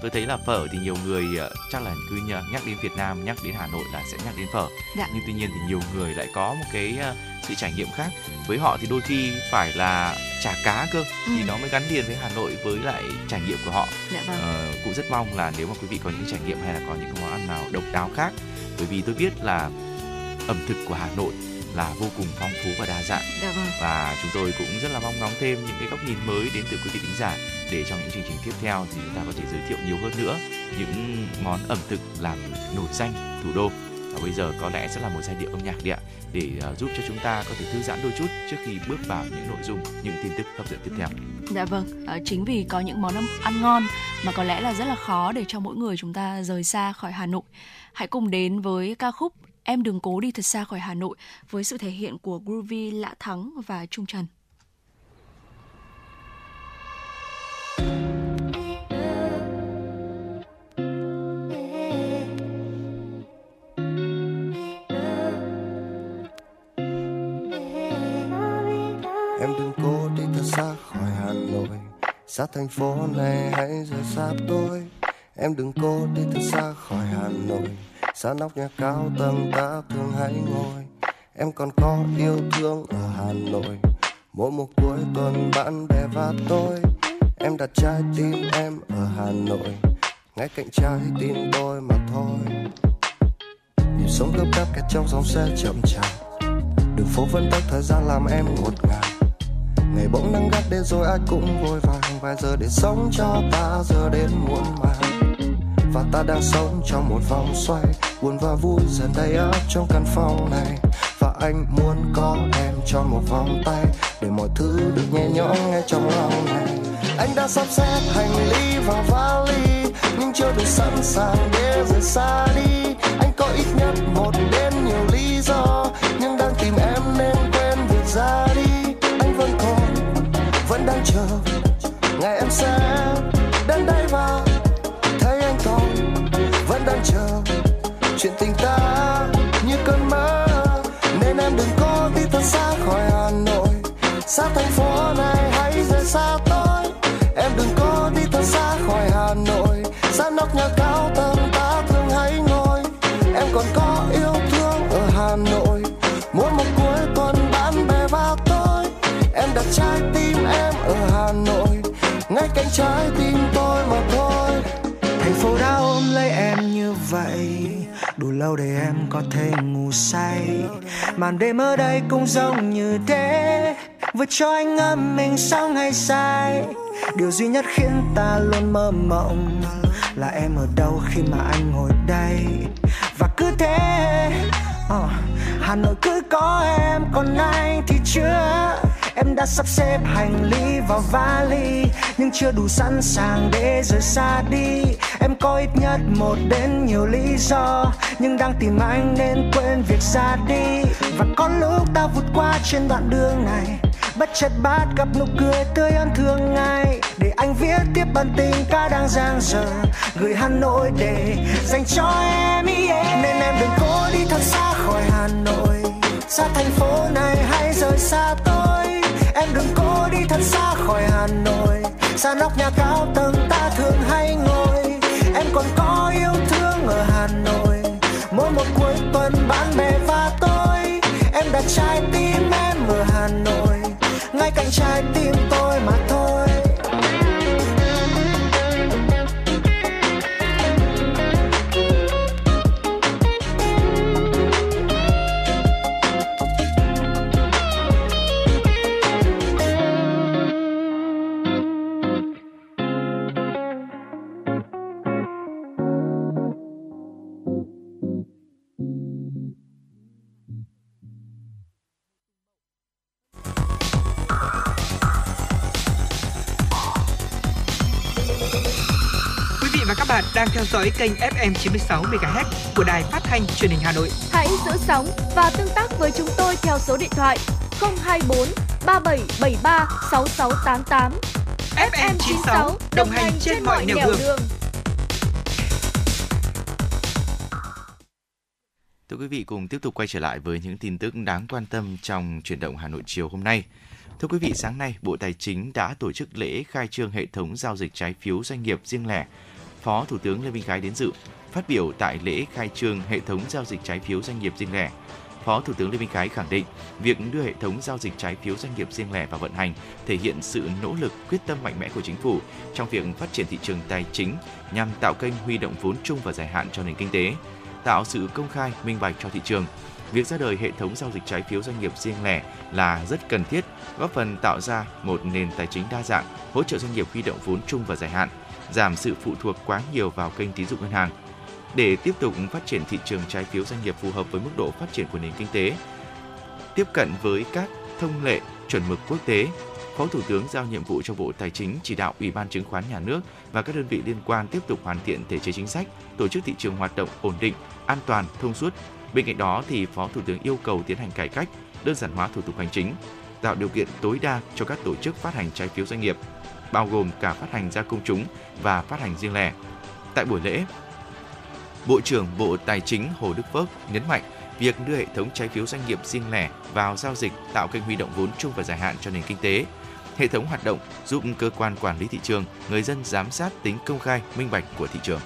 Tôi thấy là phở thì nhiều người ờ, chắc là cứ nhắc đến Việt Nam, nhắc đến Hà Nội là sẽ nhắc đến phở. Dạ. Nhưng tuy nhiên thì nhiều người lại có một cái ờ, sự trải nghiệm khác. Với họ thì đôi khi phải là chả cá cơ thì Ừ. nó mới gắn liền với Hà Nội với lại trải nghiệm của họ. Dạ vâng. Ờ, cũng rất mong là nếu mà quý vị có những trải nghiệm hay là có những món ăn nào độc đáo khác bởi vì tôi biết là ẩm thực của Hà Nội là vô cùng phong phú và đa dạng Dạ vâng. và chúng tôi cũng rất là mong ngóng thêm những cái góc nhìn mới đến từ quý vị thính giả để trong những chương trình tiếp theo thì chúng ta có thể giới thiệu nhiều hơn nữa những món ẩm thực làm nổi danh thủ đô và bây giờ có lẽ sẽ là một giai điệu âm nhạc đi ạ để ờ, giúp cho chúng ta có thể thư giãn đôi chút trước khi bước vào những nội dung những tin tức hấp dẫn tiếp theo Dạ vâng, à, chính vì có những món ăn, ăn ngon mà có lẽ là rất là khó để cho mỗi người chúng ta rời xa khỏi Hà Nội. Hãy cùng đến với ca khúc Em đừng cố đi thật xa khỏi Hà Nội với sự thể hiện của Groovy Lã Thắng và Trung Trần. Xa thành phố này, hãy rời xa tôi. Em đừng cố đi thật xa khỏi Hà Nội. Xa nóc nhà cao tầng, ta thường hay ngồi. Em còn có yêu thương ở Hà Nội. Mỗi một cuối tuần, bạn bè và tôi. Em đặt trái tim em ở Hà Nội. Ngay cạnh trái tim tôi mà thôi. Nhịp sống gấp gáp kẹt trong dòng xe chậm chạp. Đường phố vẫn tắt thời gian làm em ngột ngạt ngày bỗng nắng gắt đến rồi ai cũng vội vàng. Vài giờ để sống cho ta, giờ đến muộn màng. Và ta đang sống trong một vòng xoay, buồn và vui dần đầy áp trong căn phòng này. Và anh muốn có em cho một vòng tay, để mọi thứ được nhẹ nhõm ngay trong lòng này. Anh đã sắp xếp hành lý vào vali, nhưng chưa đủ sẵn sàng để rời xa đi. Anh có ít nhất một đến nhiều lý do. Lâu để em có thể ngủ say. Màn đêm ở đây cũng giống như thế vừa cho anh ngâm mình sau ngày sai điều duy nhất khiến ta luôn mơ mộng là em ở đâu khi mà anh ngồi đây. Và cứ thế ờ, Hà Nội cứ có em còn anh thì chưa? Em đã sắp xếp hành lý vào vali Nhưng chưa đủ sẵn sàng để rời xa đi. Em có ít nhất một đến nhiều lý do, Nhưng đang tìm anh nên quên việc ra đi. Và có lúc ta vụt qua trên đoạn đường này, Bất chợt bát gặp nụ cười tươi ơn thương ngay. Để anh viết tiếp bản tình ca đang giang dở, Gửi Hà Nội để dành cho em, yeah. Nên em đừng cố đi thật xa khỏi Hà Nội. Xa thành phố này hay rời xa tôi, Em đừng cố đi thật xa khỏi Hà Nội. Xa nóc nhà cao tầng ta thường hay ngồi còn có yêu thương ở Hà Nội. Mỗi một cuối tuần bạn bè và tôi, em đặt trái tim em ở Hà Nội. Ngay cạnh trái tim tôi theo dõi kênh FM 96 MHz của đài phát thanh truyền hình Hà Nội. Hãy giữ sóng và tương tác với chúng tôi theo số điện thoại 024 3773 6688. FM 96 đồng hành trên mọi nẻo đường. Thưa quý vị, cùng tiếp tục quay trở lại với những tin tức đáng quan tâm trong chuyển động Hà Nội chiều hôm nay. Thưa quý vị, sáng nay, Bộ Tài chính đã tổ chức lễ khai trương hệ thống giao dịch trái phiếu doanh nghiệp riêng lẻ. Phó Thủ tướng Lê Minh Khái đến dự. Phát biểu tại lễ khai trương hệ thống giao dịch trái phiếu doanh nghiệp riêng lẻ, Phó Thủ tướng Lê Minh Khái khẳng định, việc đưa hệ thống giao dịch trái phiếu doanh nghiệp riêng lẻ vào vận hành thể hiện sự nỗ lực quyết tâm mạnh mẽ của chính phủ trong việc phát triển thị trường tài chính nhằm tạo kênh huy động vốn chung và dài hạn cho nền kinh tế, tạo sự công khai, minh bạch cho thị trường. Việc ra đời hệ thống giao dịch trái phiếu doanh nghiệp riêng lẻ là rất cần thiết, góp phần tạo ra một nền tài chính đa dạng, hỗ trợ doanh nghiệp huy động vốn chung và dài hạn, giảm sự phụ thuộc quá nhiều vào kênh tín dụng ngân hàng. Để tiếp tục phát triển thị trường trái phiếu doanh nghiệp phù hợp với mức độ phát triển của nền kinh tế, tiếp cận với các thông lệ chuẩn mực quốc tế, Phó Thủ tướng giao nhiệm vụ cho Bộ Tài chính chỉ đạo Ủy ban Chứng khoán Nhà nước và các đơn vị liên quan tiếp tục hoàn thiện thể chế chính sách, tổ chức thị trường hoạt động ổn định, an toàn, thông suốt. Bên cạnh đó thì Phó Thủ tướng yêu cầu tiến hành cải cách, đơn giản hóa thủ tục hành chính, tạo điều kiện tối đa cho các tổ chức phát hành trái phiếu doanh nghiệp, bao gồm cả phát hành ra công chúng và phát hành riêng lẻ. Tại buổi lễ, Bộ trưởng Bộ Tài chính Hồ Đức Phước nhấn mạnh việc đưa hệ thống trái phiếu doanh nghiệp riêng lẻ vào giao dịch tạo kênh huy động vốn chung và dài hạn cho nền kinh tế. Hệ thống hoạt động giúp cơ quan quản lý thị trường, người dân giám sát tính công khai, minh bạch của thị trường.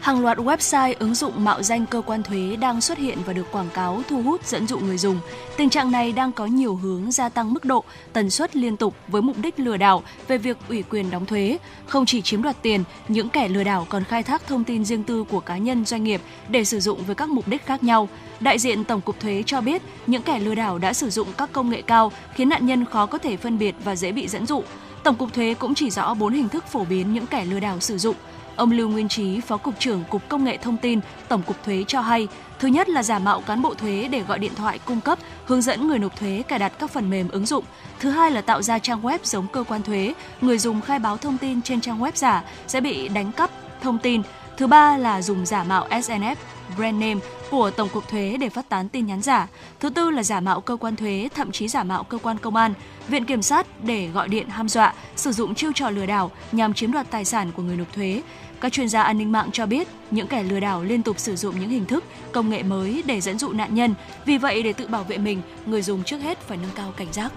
Hàng loạt website ứng dụng mạo danh cơ quan thuế đang xuất hiện và được quảng cáo thu hút dẫn dụ người dùng. Tình trạng này đang có nhiều hướng gia tăng mức độ, tần suất liên tục với mục đích lừa đảo về việc ủy quyền đóng thuế. Không chỉ chiếm đoạt tiền, những kẻ lừa đảo còn khai thác thông tin riêng tư của cá nhân doanh nghiệp để sử dụng với các mục đích khác nhau. Đại diện Tổng cục Thuế cho biết, những kẻ lừa đảo đã sử dụng các công nghệ cao khiến nạn nhân khó có thể phân biệt và dễ bị dẫn dụ. Tổng cục Thuế cũng chỉ rõ 4 hình thức phổ biến những kẻ lừa đảo sử dụng. Ông Lưu Nguyên Trí, Phó Cục trưởng Cục Công nghệ Thông tin, Tổng cục Thuế cho hay, thứ nhất là giả mạo cán bộ thuế để gọi điện thoại cung cấp, hướng dẫn người nộp thuế cài đặt các phần mềm ứng dụng. Thứ hai là tạo ra trang web giống cơ quan thuế, người dùng khai báo thông tin trên trang web giả sẽ bị đánh cắp thông tin. Thứ ba là dùng giả mạo SNF, brand name của Tổng cục Thuế để phát tán tin nhắn giả. Thứ tư là giả mạo cơ quan thuế, thậm chí giả mạo cơ quan công an, viện kiểm sát để gọi điện ham dọa, sử dụng chiêu trò lừa đảo nhằm chiếm đoạt tài sản của người nộp thuế. Các chuyên gia an ninh mạng cho biết, những kẻ lừa đảo liên tục sử dụng những hình thức, công nghệ mới để dẫn dụ nạn nhân. Vì vậy, để tự bảo vệ mình, người dùng trước hết phải nâng cao cảnh giác.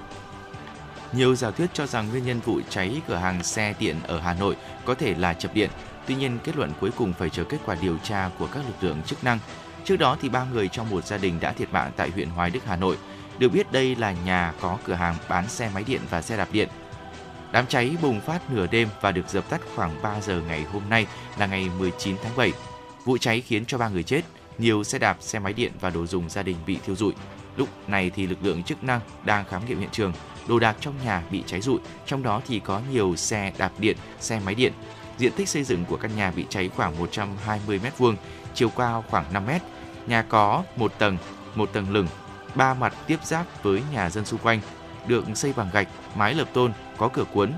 Nhiều giả thuyết cho rằng nguyên nhân vụ cháy cửa hàng xe điện ở Hà Nội có thể là chập điện. Tuy nhiên, kết luận cuối cùng phải chờ kết quả điều tra của các lực lượng chức năng. Trước đó thì ba người trong một gia đình đã thiệt mạng tại huyện Hoài Đức, Hà Nội. Được biết đây là nhà có cửa hàng bán xe máy điện và xe đạp điện. Đám cháy bùng phát nửa đêm và được dập tắt khoảng 3 giờ ngày hôm nay là ngày 19 tháng 7. Vụ cháy khiến cho ba người chết, nhiều xe đạp, xe máy điện và đồ dùng gia đình bị thiêu rụi. Lúc này thì lực lượng chức năng đang khám nghiệm hiện trường, đồ đạc trong nhà bị cháy rụi, trong đó thì có nhiều xe đạp điện, xe máy điện. Diện tích xây dựng của căn nhà bị cháy khoảng 120 m2, chiều cao khoảng 5 m. Nhà có một tầng, một tầng lửng, ba mặt tiếp giáp với nhà dân xung quanh, được xây bằng gạch, mái lợp tôn, có cửa cuốn.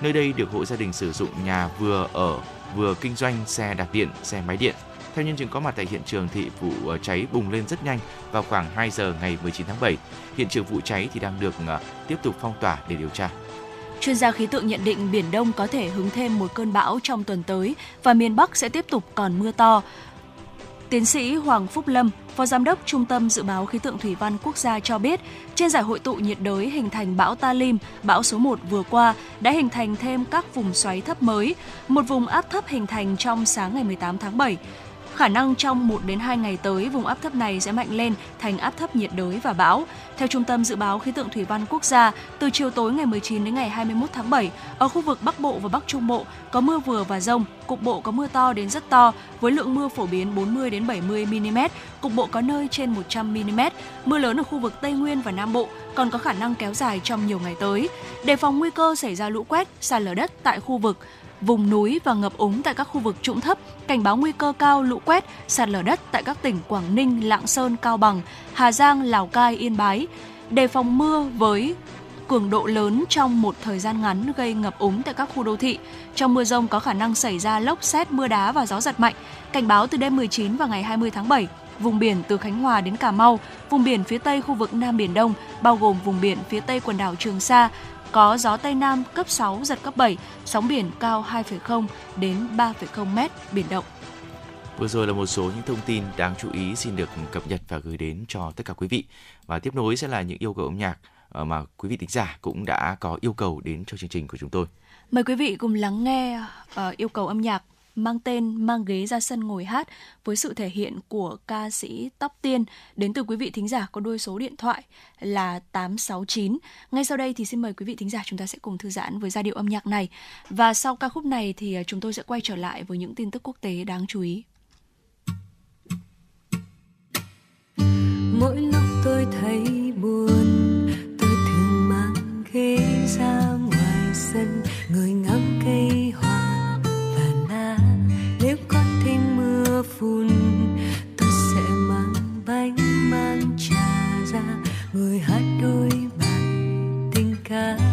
Nơi đây được hộ gia đình sử dụng nhà vừa ở vừa kinh doanh xe đạp điện, xe máy điện. Theo nhân chứng có mặt tại hiện trường thì vụ ờ, cháy bùng lên rất nhanh vào khoảng 2 giờ ngày 19 tháng 7. Hiện trường vụ cháy thì đang được ờ, tiếp tục phong tỏa để điều tra. Chuyên gia khí tượng nhận định Biển Đông có thể hứng thêm một cơn bão trong tuần tới và miền Bắc sẽ tiếp tục còn mưa to. Tiến sĩ Hoàng Phúc Lâm, Phó Giám đốc Trung tâm Dự báo Khí tượng Thủy văn Quốc gia cho biết, trên giải hội tụ nhiệt đới hình thành bão Talim, bão số 1 vừa qua đã hình thành thêm các vùng xoáy thấp mới. Một vùng áp thấp hình thành trong sáng ngày 18 tháng 7 Khả năng trong 1 đến 2 ngày tới, vùng áp thấp này sẽ mạnh lên thành áp thấp nhiệt đới và bão. Theo Trung tâm Dự báo Khí tượng Thủy văn Quốc gia, từ chiều tối ngày 19 đến ngày 21 tháng 7, ở khu vực Bắc Bộ và Bắc Trung Bộ có mưa vừa và rông, cục bộ có mưa to đến rất to với lượng mưa phổ biến 40 đến 70 mm, cục bộ có nơi trên 100 mm. Mưa lớn ở khu vực Tây Nguyên và Nam Bộ còn có khả năng kéo dài trong nhiều ngày tới. Đề phòng nguy cơ xảy ra lũ quét, sạt lở đất tại khu vực vùng núi và ngập úng tại các khu vực trũng thấp, cảnh báo nguy cơ cao lũ quét, sạt lở đất tại các tỉnh Quảng Ninh, Lạng Sơn, Cao Bằng, Hà Giang, Lào Cai, Yên Bái. Đề phòng mưa với cường độ lớn trong một thời gian ngắn gây ngập úng tại các khu đô thị. Trong mưa rông có khả năng xảy ra lốc xét, mưa đá và gió giật mạnh. Cảnh báo từ đêm 19 và ngày 20 tháng 7, vùng biển từ Khánh Hòa đến Cà Mau, vùng biển phía Tây khu vực Nam Biển Đông, bao gồm vùng biển phía Tây quần đảo Trường Sa, có gió Tây Nam cấp 6, giật cấp 7, sóng biển cao 2,0 đến 3,0 mét, biển động. Vừa rồi là một số những thông tin đáng chú ý xin được cập nhật và gửi đến cho tất cả quý vị. Và tiếp nối sẽ là những yêu cầu âm nhạc ờ, mà quý vị thính giả cũng đã có yêu cầu đến cho chương trình của chúng tôi. Mời quý vị cùng lắng nghe uh, yêu cầu âm nhạc mang tên, Mang ghế ra sân ngồi hát với sự thể hiện của ca sĩ Tóc Tiên đến từ quý vị thính giả có đôi số điện thoại là 869. Ngay sau đây thì xin mời quý vị thính giả chúng ta sẽ cùng thư giãn với giai điệu âm nhạc này. Và sau ca khúc này thì à, chúng tôi sẽ quay trở lại với những tin tức quốc tế đáng chú ý. mỗi lúc tôi thấy buồn, tôi thường mang ghế ra ngoài sân người ngắm Phun, tôi sẽ mang bánh mang trà ra người hát đôi bài tình ca.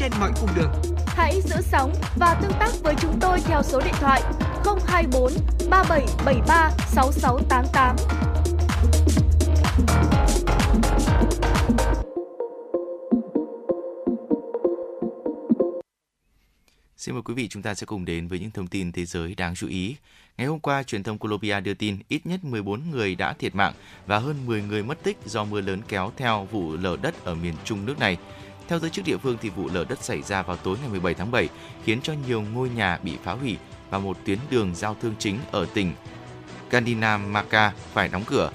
trên mọi cung đường. Hãy giữ sóng và tương tác với chúng tôi theo số điện thoại 024 3773 6688. Xin mời quý vị chúng ta sẽ cùng đến với những thông tin thế giới đáng chú ý. Ngày hôm qua, truyền thông Colombia đưa tin ít nhất 14 người đã thiệt mạng và hơn 10 người mất tích do mưa lớn kéo theo vụ lở đất ở miền trung nước này. Theo giới chức địa phương thì vụ lở đất xảy ra vào tối ngày 17 tháng 7 khiến cho nhiều ngôi nhà bị phá hủy và một tuyến đường giao thương chính ở tỉnh Candinamaka phải đóng cửa.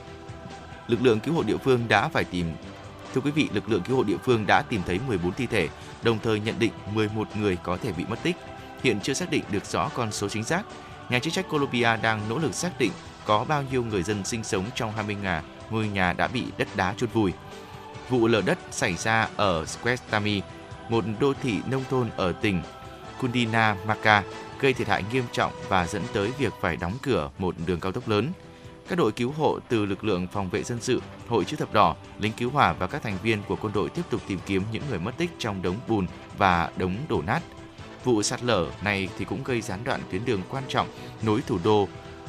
Lực lượng cứu hộ địa phương đã phải tìm Thưa quý vị, lực lượng cứu hộ địa phương đã tìm thấy 14 thi thể, đồng thời nhận định 11 người có thể bị mất tích. Hiện chưa xác định được rõ con số chính xác. Nhà chức trách Colombia đang nỗ lực xác định có bao nhiêu người dân sinh sống trong 20 ngà ngôi nhà đã bị đất đá chôn vùi. Vụ lở đất xảy ra ở Squestami, một đô thị nông thôn ở tỉnh Cundinamarca, gây thiệt hại nghiêm trọng và dẫn tới việc phải đóng cửa một đường cao tốc lớn. Các đội cứu hộ từ lực lượng phòng vệ dân sự, hội chữ thập đỏ, lính cứu hỏa và các thành viên của quân đội tiếp tục tìm kiếm những người mất tích trong đống bùn và đống đổ nát. Vụ sạt lở này thì cũng gây gián đoạn tuyến đường quan trọng nối thủ đô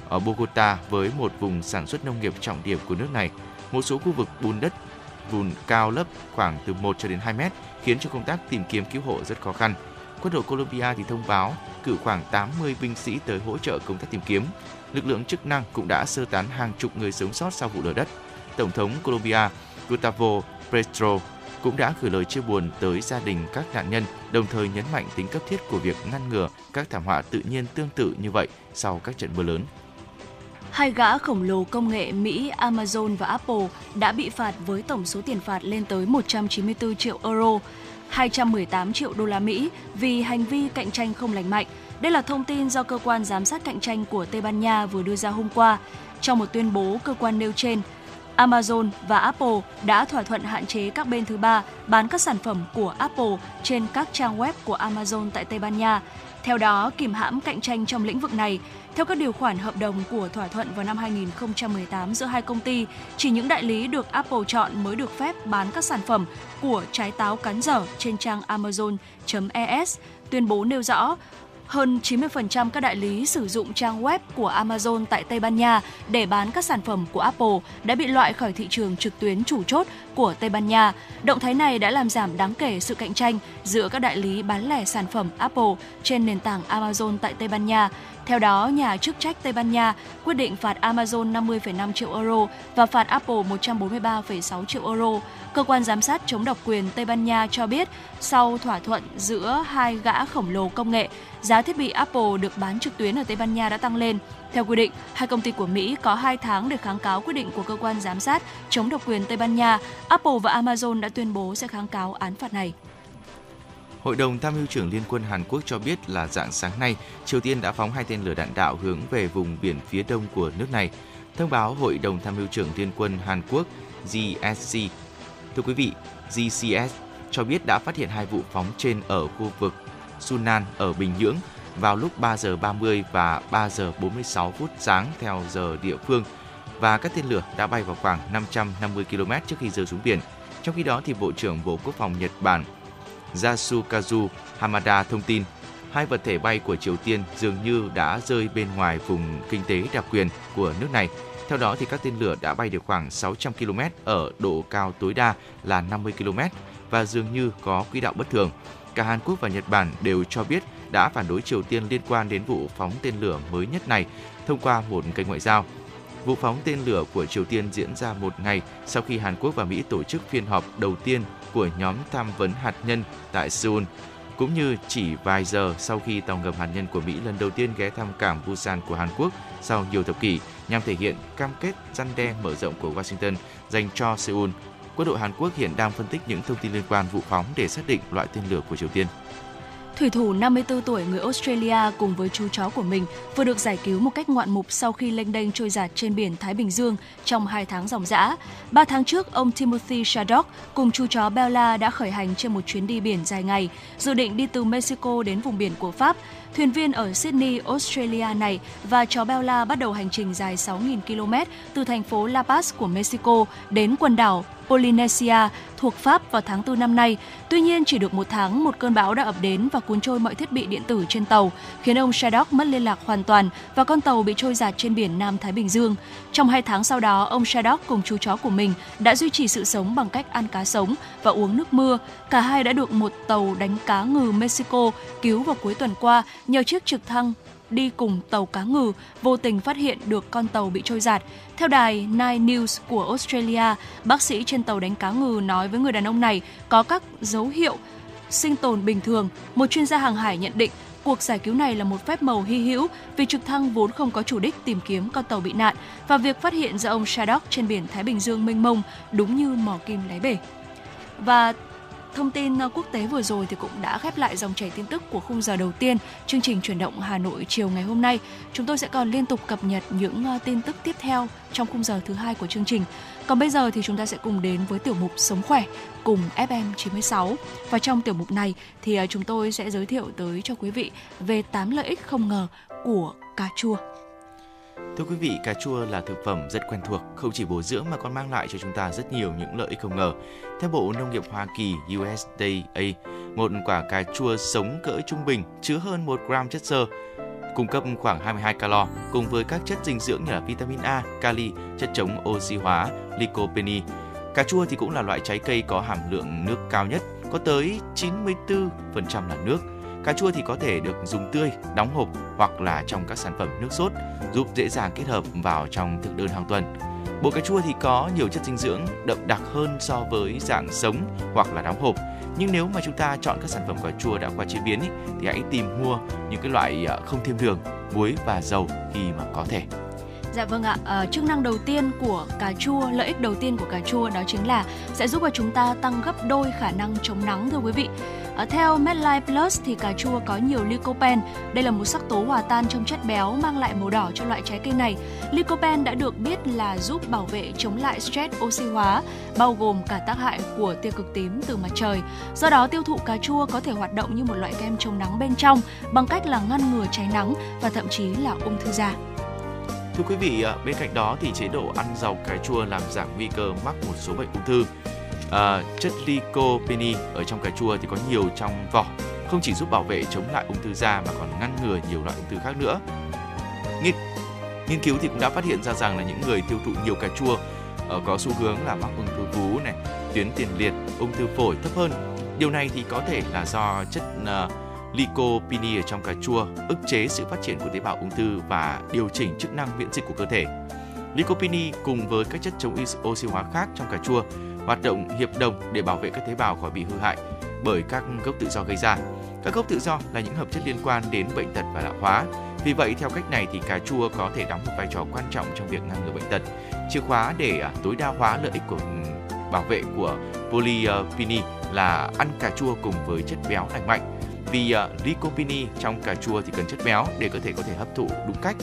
ở Bogota với một vùng sản xuất nông nghiệp trọng điểm của nước này. Một số khu vực bùn đất bùn cao lớp khoảng từ 1 cho đến 2 mét khiến cho công tác tìm kiếm cứu hộ rất khó khăn. Quân đội Colombia thì thông báo cử khoảng 80 binh sĩ tới hỗ trợ công tác tìm kiếm. Lực lượng chức năng cũng đã sơ tán hàng chục người sống sót sau vụ lở đất. Tổng thống Colombia Gustavo Petro cũng đã gửi lời chia buồn tới gia đình các nạn nhân, đồng thời nhấn mạnh tính cấp thiết của việc ngăn ngừa các thảm họa tự nhiên tương tự như vậy sau các trận mưa lớn. Hai gã khổng lồ công nghệ Mỹ Amazon và Apple đã bị phạt với tổng số tiền phạt lên tới 194 triệu euro, 218 triệu đô la Mỹ vì hành vi cạnh tranh không lành mạnh. Đây là thông tin do cơ quan giám sát cạnh tranh của Tây Ban Nha vừa đưa ra hôm qua. Trong một tuyên bố, cơ quan nêu trên Amazon và Apple đã thỏa thuận hạn chế các bên thứ ba bán các sản phẩm của Apple trên các trang web của Amazon tại Tây Ban Nha. Theo đó, kìm hãm cạnh tranh trong lĩnh vực này. Theo các điều khoản hợp đồng của thỏa thuận vào năm 2018 giữa hai công ty, chỉ những đại lý được Apple chọn mới được phép bán các sản phẩm của trái táo cắn dở trên trang amazon.es. Tuyên bố nêu rõ, hơn 90% các đại lý sử dụng trang web của Amazon tại Tây Ban Nha để bán các sản phẩm của Apple đã bị loại khỏi thị trường trực tuyến chủ chốt của Tây Ban Nha. Động thái này đã làm giảm đáng kể sự cạnh tranh giữa các đại lý bán lẻ sản phẩm Apple trên nền tảng Amazon tại Tây Ban Nha. Theo đó, nhà chức trách Tây Ban Nha quyết định phạt Amazon 50,5 triệu euro và phạt Apple 143,6 triệu euro. Cơ quan giám sát chống độc quyền Tây Ban Nha cho biết, sau thỏa thuận giữa hai gã khổng lồ công nghệ, giá thiết bị Apple được bán trực tuyến ở Tây Ban Nha đã tăng lên. Theo quy định, hai công ty của Mỹ có 2 tháng để kháng cáo quyết định của cơ quan giám sát chống độc quyền Tây Ban Nha. Apple và Amazon đã tuyên bố sẽ kháng cáo án phạt này. Hội đồng tham mưu trưởng Liên quân Hàn Quốc cho biết là dạng sáng nay, Triều Tiên đã phóng hai tên lửa đạn đạo hướng về vùng biển phía đông của nước này. Thông báo Hội đồng tham mưu trưởng Liên quân Hàn Quốc GSC. Thưa quý vị, GCS cho biết đã phát hiện hai vụ phóng trên ở khu vực Sunan ở Bình Nhưỡng vào lúc 3 giờ 30 và 3 giờ 46 phút sáng theo giờ địa phương và các tên lửa đã bay vào khoảng 550 km trước khi rơi xuống biển. Trong khi đó thì Bộ trưởng Bộ Quốc phòng Nhật Bản Yasukazu Hamada thông tin, hai vật thể bay của Triều Tiên dường như đã rơi bên ngoài vùng kinh tế đặc quyền của nước này. Theo đó thì các tên lửa đã bay được khoảng 600 km ở độ cao tối đa là 50 km và dường như có quỹ đạo bất thường. Cả Hàn Quốc và Nhật Bản đều cho biết đã phản đối Triều Tiên liên quan đến vụ phóng tên lửa mới nhất này thông qua một kênh ngoại giao. Vụ phóng tên lửa của Triều Tiên diễn ra một ngày sau khi Hàn Quốc và Mỹ tổ chức phiên họp đầu tiên của nhóm tham vấn hạt nhân tại Seoul, cũng như chỉ vài giờ sau khi tàu ngầm hạt nhân của Mỹ lần đầu tiên ghé thăm cảng Busan của Hàn Quốc sau nhiều thập kỷ nhằm thể hiện cam kết răn đe mở rộng của Washington dành cho Seoul. Quân đội Hàn Quốc hiện đang phân tích những thông tin liên quan vụ phóng để xác định loại tên lửa của Triều Tiên. Thủy thủ 54 tuổi người Australia cùng với chú chó của mình vừa được giải cứu một cách ngoạn mục sau khi lênh đênh trôi giạt trên biển Thái Bình Dương trong 2 tháng dòng dã. 3 tháng trước, ông Timothy Shaddock cùng chú chó Bella đã khởi hành trên một chuyến đi biển dài ngày, dự định đi từ Mexico đến vùng biển của Pháp. Thuyền viên ở Sydney, Australia này và chó Bella bắt đầu hành trình dài 6.000 km từ thành phố La Paz của Mexico đến quần đảo Polynesia thuộc Pháp vào tháng 4 năm nay. Tuy nhiên, chỉ được một tháng, một cơn bão đã ập đến và cuốn trôi mọi thiết bị điện tử trên tàu, khiến ông Shadok mất liên lạc hoàn toàn và con tàu bị trôi giạt trên biển Nam Thái Bình Dương. Trong hai tháng sau đó, ông Shadok cùng chú chó của mình đã duy trì sự sống bằng cách ăn cá sống và uống nước mưa. Cả hai đã được một tàu đánh cá ngừ Mexico cứu vào cuối tuần qua nhờ chiếc trực thăng đi cùng tàu cá ngừ vô tình phát hiện được con tàu bị trôi giạt. Theo đài Nine News của Australia, bác sĩ trên tàu đánh cá ngừ nói với người đàn ông này có các dấu hiệu sinh tồn bình thường. Một chuyên gia hàng hải nhận định cuộc giải cứu này là một phép màu hy hữu vì trực thăng vốn không có chủ đích tìm kiếm con tàu bị nạn và việc phát hiện ra ông Shadok trên biển Thái Bình Dương mênh mông đúng như mò kim đáy bể. Và thông tin ờ, quốc tế vừa rồi thì cũng đã khép lại dòng chảy tin tức của khung giờ đầu tiên chương trình chuyển động Hà Nội chiều ngày hôm nay. Chúng tôi sẽ còn liên tục cập nhật những ờ, tin tức tiếp theo trong khung giờ thứ hai của chương trình. Còn bây giờ thì chúng ta sẽ cùng đến với tiểu mục Sống khỏe cùng FM 96. Và trong tiểu mục này thì ờ, chúng tôi sẽ giới thiệu tới cho quý vị về 8 lợi ích không ngờ của cà chua. Thưa quý vị, cà chua là thực phẩm rất quen thuộc, không chỉ bổ dưỡng mà còn mang lại cho chúng ta rất nhiều những lợi ích không ngờ. Theo Bộ Nông nghiệp Hoa Kỳ USDA, một quả cà chua sống cỡ trung bình chứa hơn 1 gram chất xơ, cung cấp khoảng 22 calo cùng với các chất dinh dưỡng như là vitamin A, kali, chất chống oxy hóa, lycopene. Cà chua thì cũng là loại trái cây có hàm lượng nước cao nhất, có tới 94% là nước. Cà chua thì có thể được dùng tươi, đóng hộp hoặc là trong các sản phẩm nước sốt, giúp dễ dàng kết hợp vào trong thực đơn hàng tuần. Bột cà chua thì có nhiều chất dinh dưỡng đậm đặc hơn so với dạng sống hoặc là đóng hộp. Nhưng nếu mà chúng ta chọn các sản phẩm cà chua đã qua chế biến ý, thì hãy tìm mua những cái loại ờ, không thêm đường, muối và dầu khi mà có thể. Dạ vâng ạ, à, chức năng đầu tiên của cà chua, lợi ích đầu tiên của cà chua đó chính là sẽ giúp cho chúng ta tăng gấp đôi khả năng chống nắng thưa quý vị. À, theo MedLife Plus thì cà chua có nhiều lycopene. Đây là một sắc tố hòa tan trong chất béo mang lại màu đỏ cho loại trái cây này. Lycopene đã được biết là giúp bảo vệ chống lại stress oxy hóa, bao gồm cả tác hại của tia cực tím từ mặt trời. Do đó tiêu thụ cà chua có thể hoạt động như một loại kem chống nắng bên trong bằng cách là ngăn ngừa cháy nắng và thậm chí là ung thư da. Thưa quý vị, bên cạnh đó thì chế độ ăn giàu cà chua làm giảm nguy cơ mắc một số bệnh ung thư. À, chất lycopene ở trong cà chua thì có nhiều trong vỏ, không chỉ giúp bảo vệ chống lại ung thư da mà còn ngăn ngừa nhiều loại ung thư khác nữa. Nghiên, nghiên cứu thì cũng đã phát hiện ra rằng là những người tiêu thụ nhiều cà chua uh, có xu hướng là mắc ung thư vú này, tuyến tiền liệt, ung thư phổi thấp hơn. Điều này thì có thể là do chất uh, lycopene ở trong cà chua ức chế sự phát triển của tế bào ung thư và điều chỉnh chức năng miễn dịch của cơ thể. Lycopene cùng với các chất chống oxy hóa khác trong cà chua hoạt động hiệp đồng để bảo vệ các tế bào khỏi bị hư hại bởi các gốc tự do gây ra. Các gốc tự do là những hợp chất liên quan đến bệnh tật và lão hóa. Vì vậy, theo cách này thì cà chua có thể đóng một vai trò quan trọng trong việc ngăn ngừa bệnh tật. Chìa khóa để à, tối đa hóa lợi ích của bảo vệ của polyphenol là ăn cà chua cùng với chất béo lành mạnh. Vì uh, lycopene trong cà chua thì cần chất béo để cơ thể có thể hấp thụ đúng cách.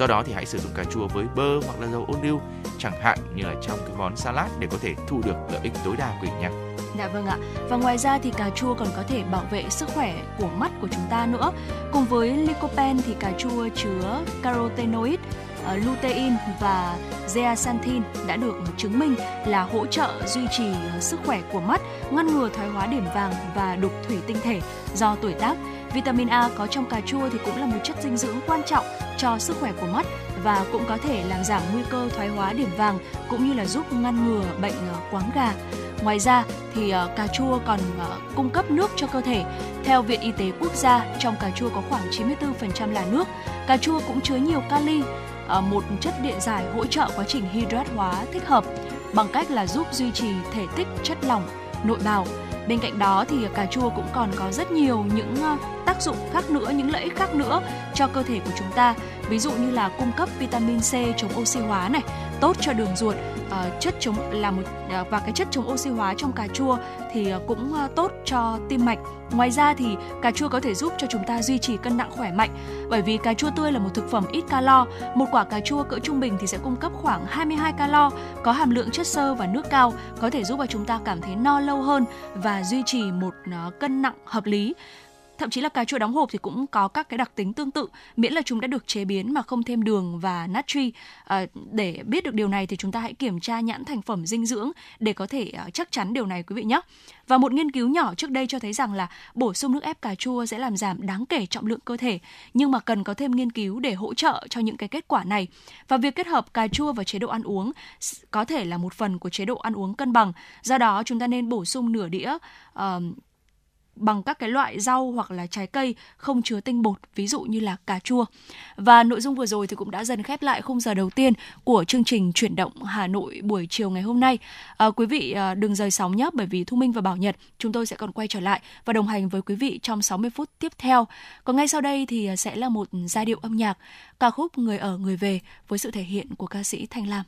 Do đó thì hãy sử dụng cà chua với bơ hoặc là dầu ô liu, chẳng hạn như là trong cái món salad để có thể thu được lợi ích tối đa của nhé. Dạ vâng ạ. Và ngoài ra thì cà chua còn có thể bảo vệ sức khỏe của mắt của chúng ta nữa. Cùng với lycopene thì cà chua chứa carotenoid, ờ, lutein và zeaxanthin đã được chứng minh là hỗ trợ duy trì ờ, sức khỏe của mắt, ngăn ngừa thoái hóa điểm vàng và đục thủy tinh thể do tuổi tác. Vitamin A có trong cà chua thì cũng là một chất dinh dưỡng quan trọng cho sức khỏe của mắt và cũng có thể làm giảm nguy cơ thoái hóa điểm vàng cũng như là giúp ngăn ngừa bệnh ờ, quáng gà. Ngoài ra thì ờ, cà chua còn ờ, cung cấp nước cho cơ thể. Theo Viện Y tế Quốc gia, trong cà chua có khoảng 94% là nước. Cà chua cũng chứa nhiều kali, một chất điện giải hỗ trợ quá trình hydrat hóa thích hợp bằng cách là giúp duy trì thể tích chất lỏng nội bào. Bên cạnh đó thì cà chua cũng còn có rất nhiều những ờ, tác dụng khác nữa, những lợi ích khác nữa cho cơ thể của chúng ta. Ví dụ như là cung cấp vitamin C chống oxy hóa này, tốt cho đường ruột uh, chất chống là một uh, và cái chất chống oxy hóa trong cà chua thì uh, cũng uh, tốt cho tim mạch. Ngoài ra thì cà chua có thể giúp cho chúng ta duy trì cân nặng khỏe mạnh. Bởi vì cà chua tươi là một thực phẩm ít calo một quả cà chua cỡ trung bình thì sẽ cung cấp khoảng 22 calo có hàm lượng chất xơ và nước cao có thể giúp cho chúng ta cảm thấy no lâu hơn và duy trì một uh, cân nặng hợp lý thậm chí là cà chua đóng hộp thì cũng có các cái đặc tính tương tự miễn là chúng đã được chế biến mà không thêm đường và natri à, để biết được điều này thì chúng ta hãy kiểm tra nhãn thành phẩm dinh dưỡng để có thể à, chắc chắn điều này quý vị nhé. Và một nghiên cứu nhỏ trước đây cho thấy rằng là bổ sung nước ép cà chua sẽ làm giảm đáng kể trọng lượng cơ thể nhưng mà cần có thêm nghiên cứu để hỗ trợ cho những cái kết quả này. Và việc kết hợp cà chua và chế độ ăn uống có thể là một phần của chế độ ăn uống cân bằng. Do đó chúng ta nên bổ sung nửa đĩa uh, bằng các cái loại rau hoặc là trái cây không chứa tinh bột, ví dụ như là cà chua. Và nội dung vừa rồi thì cũng đã dần khép lại khung giờ đầu tiên của chương trình chuyển động Hà Nội buổi chiều ngày hôm nay. À, quý vị à, đừng rời sóng nhé bởi vì Thu Minh và Bảo Nhật chúng tôi sẽ còn quay trở lại và đồng hành với quý vị trong 60 phút tiếp theo. Còn ngay sau đây thì à, sẽ là một giai điệu âm nhạc ca khúc Người ở người về với sự thể hiện của ca sĩ Thanh Lam.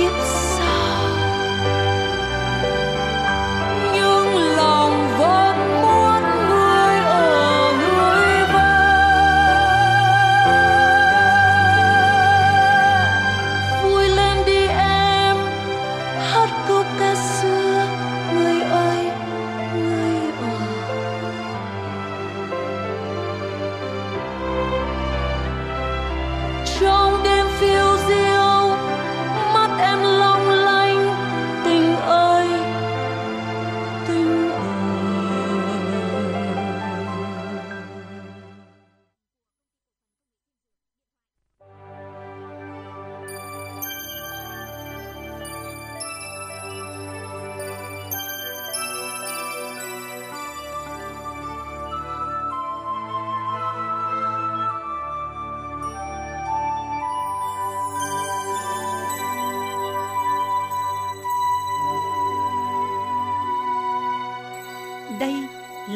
Hẹn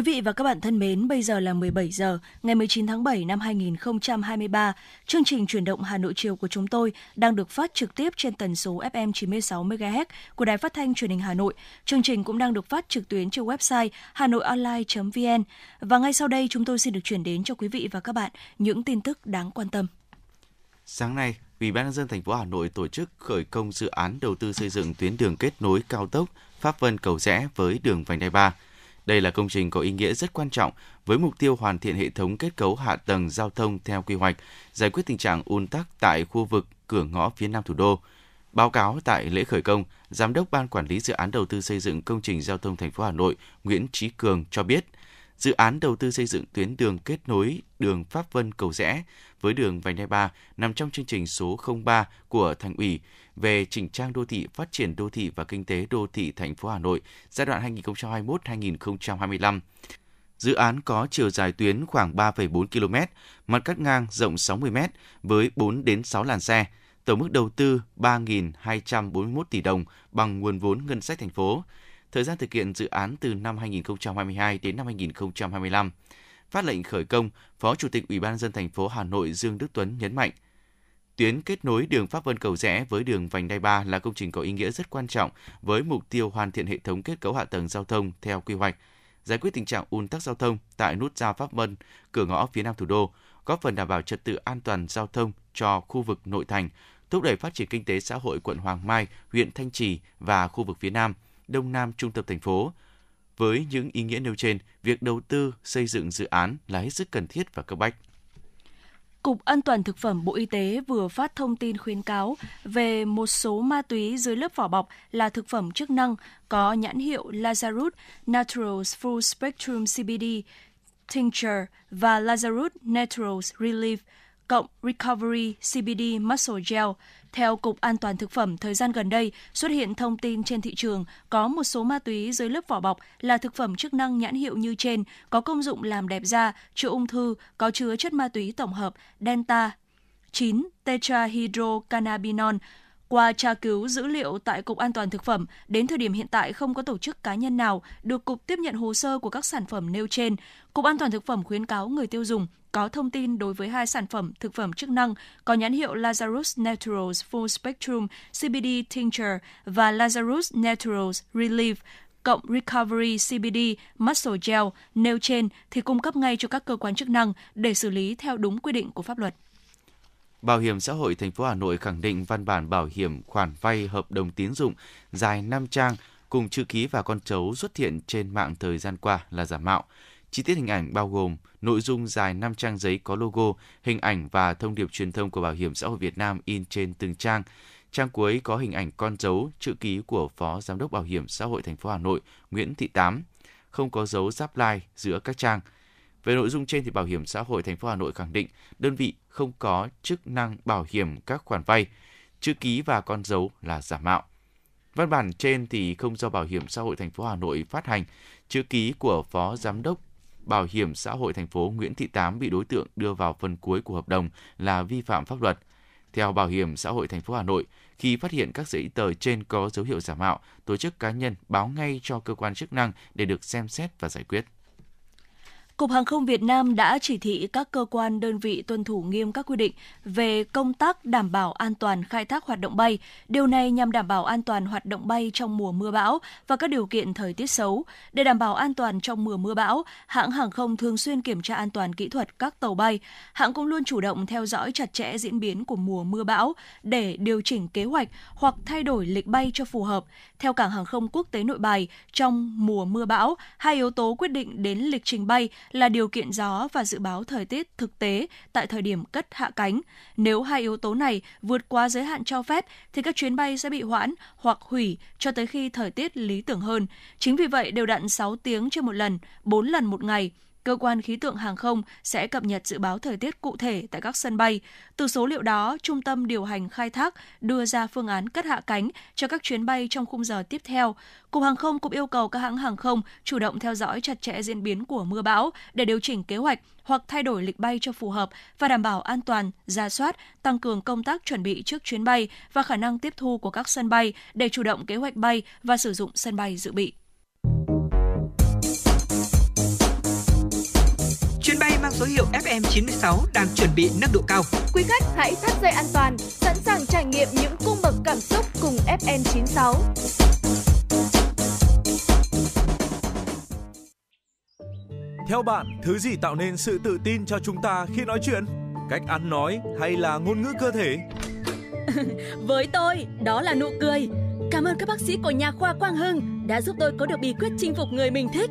Quý vị và các bạn thân mến, bây giờ là 17 giờ, ngày 19 tháng 7 năm 2023. Chương trình chuyển động Hà Nội chiều của chúng tôi đang được phát trực tiếp trên tần số FM 96 MHz của Đài Phát thanh Truyền hình Hà Nội. Chương trình cũng đang được phát trực tuyến trên website hanoionline.vn. Và ngay sau đây chúng tôi xin được chuyển đến cho quý vị và các bạn những tin tức đáng quan tâm. Sáng nay, Ủy ban nhân dân thành phố Hà Nội tổ chức khởi công dự án đầu tư xây dựng tuyến đường kết nối cao tốc Pháp Vân Cầu Rẽ với đường vành đai 3. Đây là công trình có ý nghĩa rất quan trọng với mục tiêu hoàn thiện hệ thống kết cấu hạ tầng giao thông theo quy hoạch, giải quyết tình trạng ùn tắc tại khu vực cửa ngõ phía nam thủ đô. Báo cáo tại lễ khởi công, Giám đốc Ban Quản lý Dự án Đầu tư xây dựng công trình giao thông thành phố Hà Nội Nguyễn Trí Cường cho biết, dự án đầu tư xây dựng tuyến đường kết nối đường Pháp Vân Cầu Rẽ với đường vành đai 3 nằm trong chương trình số 03 của Thành ủy về chỉnh trang đô thị, phát triển đô thị và kinh tế đô thị thành phố Hà Nội giai đoạn 2021-2025. Dự án có chiều dài tuyến khoảng 3,4 km, mặt cắt ngang rộng 60 m với 4 đến 6 làn xe. Tổng mức đầu tư 3.241 tỷ đồng bằng nguồn vốn ngân sách thành phố. Thời gian thực hiện dự án từ năm 2022 đến năm 2025. Phát lệnh khởi công, Phó Chủ tịch Ủy ban dân thành phố Hà Nội Dương Đức Tuấn nhấn mạnh, Tuyến kết nối đường Pháp Vân Cầu Rẽ với đường vành đai 3 là công trình có ý nghĩa rất quan trọng với mục tiêu hoàn thiện hệ thống kết cấu hạ tầng giao thông theo quy hoạch, giải quyết tình trạng ùn tắc giao thông tại nút giao Pháp Vân, cửa ngõ phía nam thủ đô, góp phần đảm bảo trật tự an toàn giao thông cho khu vực nội thành, thúc đẩy phát triển kinh tế xã hội quận Hoàng Mai, huyện Thanh Trì và khu vực phía Nam, Đông Nam trung tâm thành phố. Với những ý nghĩa nêu trên, việc đầu tư xây dựng dự án là hết sức cần thiết và cấp bách. Cục An toàn Thực phẩm Bộ Y tế vừa phát thông tin khuyến cáo về một số ma túy dưới lớp vỏ bọc là thực phẩm chức năng có nhãn hiệu Lazarus Naturals Full Spectrum CBD Tincture và Lazarus Naturals Relief cộng Recovery CBD Muscle Gel. Theo Cục An toàn Thực phẩm, thời gian gần đây xuất hiện thông tin trên thị trường có một số ma túy dưới lớp vỏ bọc là thực phẩm chức năng nhãn hiệu như trên, có công dụng làm đẹp da, chữa ung thư, có chứa chất ma túy tổng hợp Delta 9 tetrahydrocannabinol qua tra cứu dữ liệu tại Cục An toàn Thực phẩm, đến thời điểm hiện tại không có tổ chức cá nhân nào được Cục tiếp nhận hồ sơ của các sản phẩm nêu trên. Cục An toàn Thực phẩm khuyến cáo người tiêu dùng có thông tin đối với hai sản phẩm thực phẩm chức năng có nhãn hiệu Lazarus Naturals Full Spectrum CBD Tincture và Lazarus Naturals Relief cộng Recovery CBD Muscle Gel nêu trên thì cung cấp ngay cho các cơ quan chức năng để xử lý theo đúng quy định của pháp luật. Bảo hiểm xã hội thành phố Hà Nội khẳng định văn bản bảo hiểm khoản vay hợp đồng tín dụng dài 5 trang cùng chữ ký và con dấu xuất hiện trên mạng thời gian qua là giả mạo. Chi tiết hình ảnh bao gồm nội dung dài 5 trang giấy có logo, hình ảnh và thông điệp truyền thông của Bảo hiểm xã hội Việt Nam in trên từng trang. Trang cuối có hình ảnh con dấu, chữ ký của Phó Giám đốc Bảo hiểm xã hội thành phố Hà Nội Nguyễn Thị Tám, không có dấu giáp lai giữa các trang. Về nội dung trên thì Bảo hiểm xã hội thành phố Hà Nội khẳng định đơn vị không có chức năng bảo hiểm các khoản vay, chữ ký và con dấu là giả mạo. Văn bản trên thì không do Bảo hiểm xã hội thành phố Hà Nội phát hành, chữ ký của Phó Giám đốc Bảo hiểm xã hội thành phố Nguyễn Thị Tám bị đối tượng đưa vào phần cuối của hợp đồng là vi phạm pháp luật. Theo Bảo hiểm xã hội thành phố Hà Nội, khi phát hiện các giấy tờ trên có dấu hiệu giả mạo, tổ chức cá nhân báo ngay cho cơ quan chức năng để được xem xét và giải quyết. Cục Hàng không Việt Nam đã chỉ thị các cơ quan đơn vị tuân thủ nghiêm các quy định về công tác đảm bảo an toàn khai thác hoạt động bay. Điều này nhằm đảm bảo an toàn hoạt động bay trong mùa mưa bão và các điều kiện thời tiết xấu. Để đảm bảo an toàn trong mùa mưa bão, hãng hàng không thường xuyên kiểm tra an toàn kỹ thuật các tàu bay. Hãng cũng luôn chủ động theo dõi chặt chẽ diễn biến của mùa mưa bão để điều chỉnh kế hoạch hoặc thay đổi lịch bay cho phù hợp. Theo cảng hàng không quốc tế Nội Bài, trong mùa mưa bão, hai yếu tố quyết định đến lịch trình bay là điều kiện gió và dự báo thời tiết thực tế tại thời điểm cất hạ cánh. Nếu hai yếu tố này vượt quá giới hạn cho phép thì các chuyến bay sẽ bị hoãn hoặc hủy cho tới khi thời tiết lý tưởng hơn. Chính vì vậy đều đặn 6 tiếng trên một lần, 4 lần một ngày cơ quan khí tượng hàng không sẽ cập nhật dự báo thời tiết cụ thể tại các sân bay. Từ số liệu đó, Trung tâm điều hành khai thác đưa ra phương án cất hạ cánh cho các chuyến bay trong khung giờ tiếp theo. Cục Hàng không cũng yêu cầu các hãng hàng không chủ động theo dõi chặt chẽ diễn biến của mưa bão để điều chỉnh kế hoạch hoặc thay đổi lịch bay cho phù hợp và đảm bảo an toàn, ra soát, tăng cường công tác chuẩn bị trước chuyến bay và khả năng tiếp thu của các sân bay để chủ động kế hoạch bay và sử dụng sân bay dự bị. Mang số hiệu FM96 đang chuẩn bị nâng độ cao. Quý khách hãy thắt dây an toàn, sẵn sàng trải nghiệm những cung bậc cảm xúc cùng FN96. Theo bạn, thứ gì tạo nên sự tự tin cho chúng ta khi nói chuyện? Cách ăn nói hay là ngôn ngữ cơ thể? [LAUGHS] Với tôi, đó là nụ cười. Cảm ơn các bác sĩ của nhà khoa Quang Hưng đã giúp tôi có được bí quyết chinh phục người mình thích.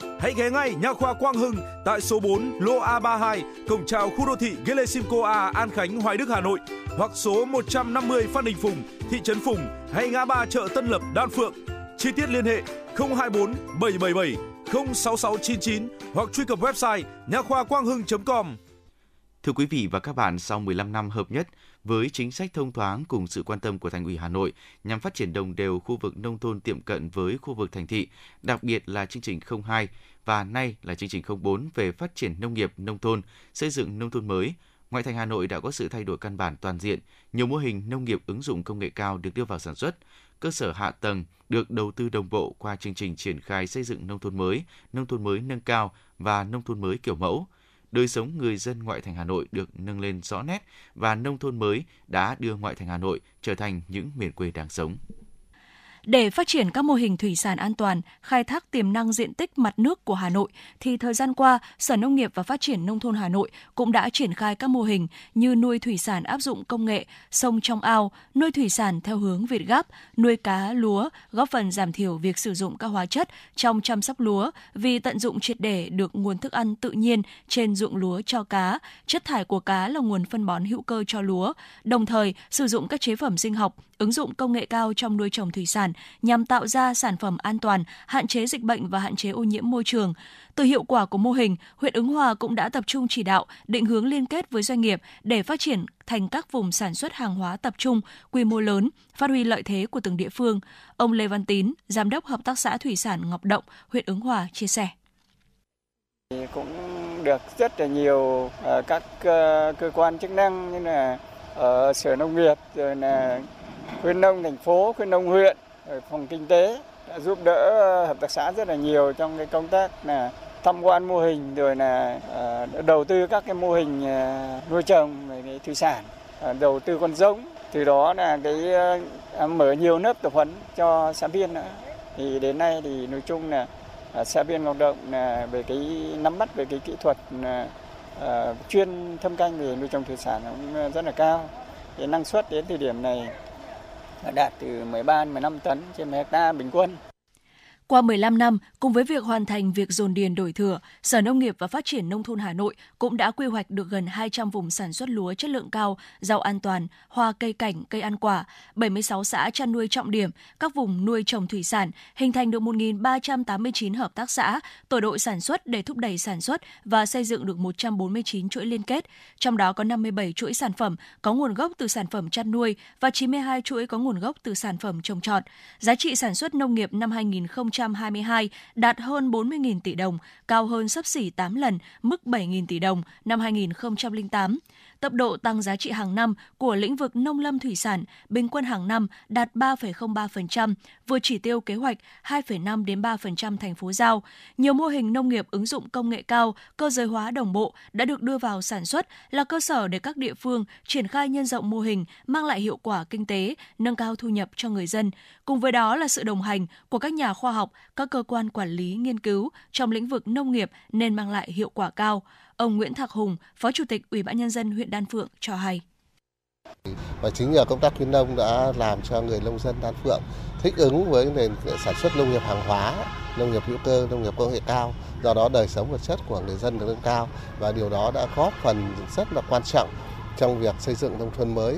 Hãy ghé ngay Nha khoa Quang Hưng tại số 4 lô A32, cổng chào khu đô thị Gelesimco A, An Khánh, Hoài Đức, Hà Nội hoặc số 150 Phan Đình Phùng, thị trấn Phùng hay ngã ba chợ Tân Lập, Đan Phượng. Chi tiết liên hệ 024 777 06699 hoặc truy cập website nha khoa quang hưng.com. Thưa quý vị và các bạn, sau 15 năm hợp nhất với chính sách thông thoáng cùng sự quan tâm của Thành ủy Hà Nội nhằm phát triển đồng đều khu vực nông thôn tiệm cận với khu vực thành thị, đặc biệt là chương trình 02 và nay là chương trình 04 về phát triển nông nghiệp nông thôn, xây dựng nông thôn mới, ngoại thành Hà Nội đã có sự thay đổi căn bản toàn diện, nhiều mô hình nông nghiệp ứng dụng công nghệ cao được đưa vào sản xuất, cơ sở hạ tầng được đầu tư đồng bộ qua chương trình triển khai xây dựng nông thôn mới, nông thôn mới nâng cao và nông thôn mới kiểu mẫu. Đời sống người dân ngoại thành Hà Nội được nâng lên rõ nét và nông thôn mới đã đưa ngoại thành Hà Nội trở thành những miền quê đáng sống. Để phát triển các mô hình thủy sản an toàn, khai thác tiềm năng diện tích mặt nước của Hà Nội, thì thời gian qua, Sở Nông nghiệp và Phát triển Nông thôn Hà Nội cũng đã triển khai các mô hình như nuôi thủy sản áp dụng công nghệ, sông trong ao, nuôi thủy sản theo hướng Việt Gáp, nuôi cá, lúa, góp phần giảm thiểu việc sử dụng các hóa chất trong chăm sóc lúa vì tận dụng triệt để được nguồn thức ăn tự nhiên trên ruộng lúa cho cá, chất thải của cá là nguồn phân bón hữu cơ cho lúa, đồng thời sử dụng các chế phẩm sinh học, ứng dụng công nghệ cao trong nuôi trồng thủy sản nhằm tạo ra sản phẩm an toàn, hạn chế dịch bệnh và hạn chế ô nhiễm môi trường. Từ hiệu quả của mô hình, huyện Ứng Hòa cũng đã tập trung chỉ đạo, định hướng liên kết với doanh nghiệp để phát triển thành các vùng sản xuất hàng hóa tập trung, quy mô lớn, phát huy lợi thế của từng địa phương. Ông Lê Văn Tín, Giám đốc Hợp tác xã Thủy sản Ngọc Động, huyện Ứng Hòa chia sẻ. Cũng được rất là nhiều ờ, các cơ quan chức năng như là ở Sở Nông nghiệp, rồi là khuyến nông thành phố, khuyến nông huyện, Ờ, phòng kinh tế đã giúp đỡ ờ, hợp tác xã rất là nhiều trong cái công tác là tham quan mô hình rồi là ờ, đầu tư các cái mô hình nuôi trồng về cái thủy sản, đầu tư con giống, từ đó là cái mở nhiều lớp tập huấn cho xã viên nữa. Thì đến nay thì nói chung là xã viên Ngọc Động là về cái nắm bắt về cái kỹ thuật chuyên thâm canh về nuôi trồng thủy sản cũng rất là cao. Cái năng suất đến thời điểm này đạt từ 13 15 tấn trên một hecta bình quân. Qua 15 năm, cùng với việc hoàn thành việc dồn điền đổi thừa, Sở Nông nghiệp và Phát triển Nông thôn Hà Nội cũng đã quy hoạch được gần 200 vùng sản xuất lúa chất lượng cao, rau an toàn, hoa cây cảnh, cây ăn quả, 76 xã chăn nuôi trọng điểm, các vùng nuôi trồng thủy sản, hình thành được 1.389 hợp tác xã, tổ đội sản xuất để thúc đẩy sản xuất và xây dựng được 149 chuỗi liên kết, trong đó có 57 chuỗi sản phẩm có nguồn gốc từ sản phẩm chăn nuôi và 92 chuỗi có nguồn gốc từ sản phẩm trồng trọt. Giá trị sản xuất nông nghiệp năm 2020 2022 đạt hơn 40.000 tỷ đồng, cao hơn sấp xỉ 8 lần mức 7.000 tỷ đồng năm 2008 tốc độ tăng giá trị hàng năm của lĩnh vực nông lâm thủy sản bình quân hàng năm đạt 3,03%, vượt chỉ tiêu kế hoạch 2,5 đến 3% thành phố giao. Nhiều mô hình nông nghiệp ứng dụng công nghệ cao, cơ giới hóa đồng bộ đã được đưa vào sản xuất là cơ sở để các địa phương triển khai nhân rộng mô hình mang lại hiệu quả kinh tế, nâng cao thu nhập cho người dân. Cùng với đó là sự đồng hành của các nhà khoa học, các cơ quan quản lý nghiên cứu trong lĩnh vực nông nghiệp nên mang lại hiệu quả cao. Ông Nguyễn Thạc Hùng, Phó Chủ tịch Ủy ban nhân dân huyện Đan Phượng cho hay. Và chính nhờ công tác khuyến nông đã làm cho người nông dân Đan Phượng thích ứng với nền sản xuất nông nghiệp hàng hóa, nông nghiệp hữu cơ, nông nghiệp công nghệ cao. Do đó đời sống vật chất của người dân được nâng cao và điều đó đã góp phần rất là quan trọng trong việc xây dựng nông thôn mới.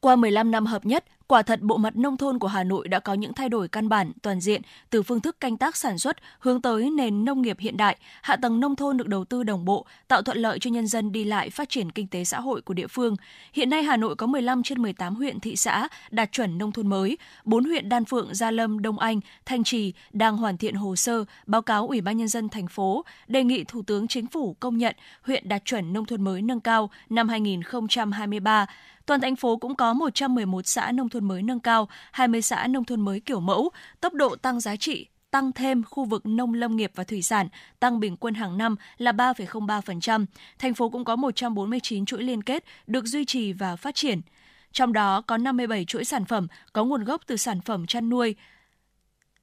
Qua 15 năm hợp nhất, quả thật bộ mặt nông thôn của Hà Nội đã có những thay đổi căn bản, toàn diện từ phương thức canh tác sản xuất hướng tới nền nông nghiệp hiện đại, hạ tầng nông thôn được đầu tư đồng bộ, tạo thuận lợi cho nhân dân đi lại phát triển kinh tế xã hội của địa phương. Hiện nay Hà Nội có 15 trên 18 huyện thị xã đạt chuẩn nông thôn mới, 4 huyện Đan Phượng, Gia Lâm, Đông Anh, Thanh Trì đang hoàn thiện hồ sơ báo cáo Ủy ban nhân dân thành phố đề nghị Thủ tướng Chính phủ công nhận huyện đạt chuẩn nông thôn mới nâng cao năm 2023. Toàn thành phố cũng có 111 xã nông thôn mới nâng cao, 20 xã nông thôn mới kiểu mẫu, tốc độ tăng giá trị tăng thêm khu vực nông lâm nghiệp và thủy sản, tăng bình quân hàng năm là 3,03%. Thành phố cũng có 149 chuỗi liên kết được duy trì và phát triển. Trong đó có 57 chuỗi sản phẩm có nguồn gốc từ sản phẩm chăn nuôi,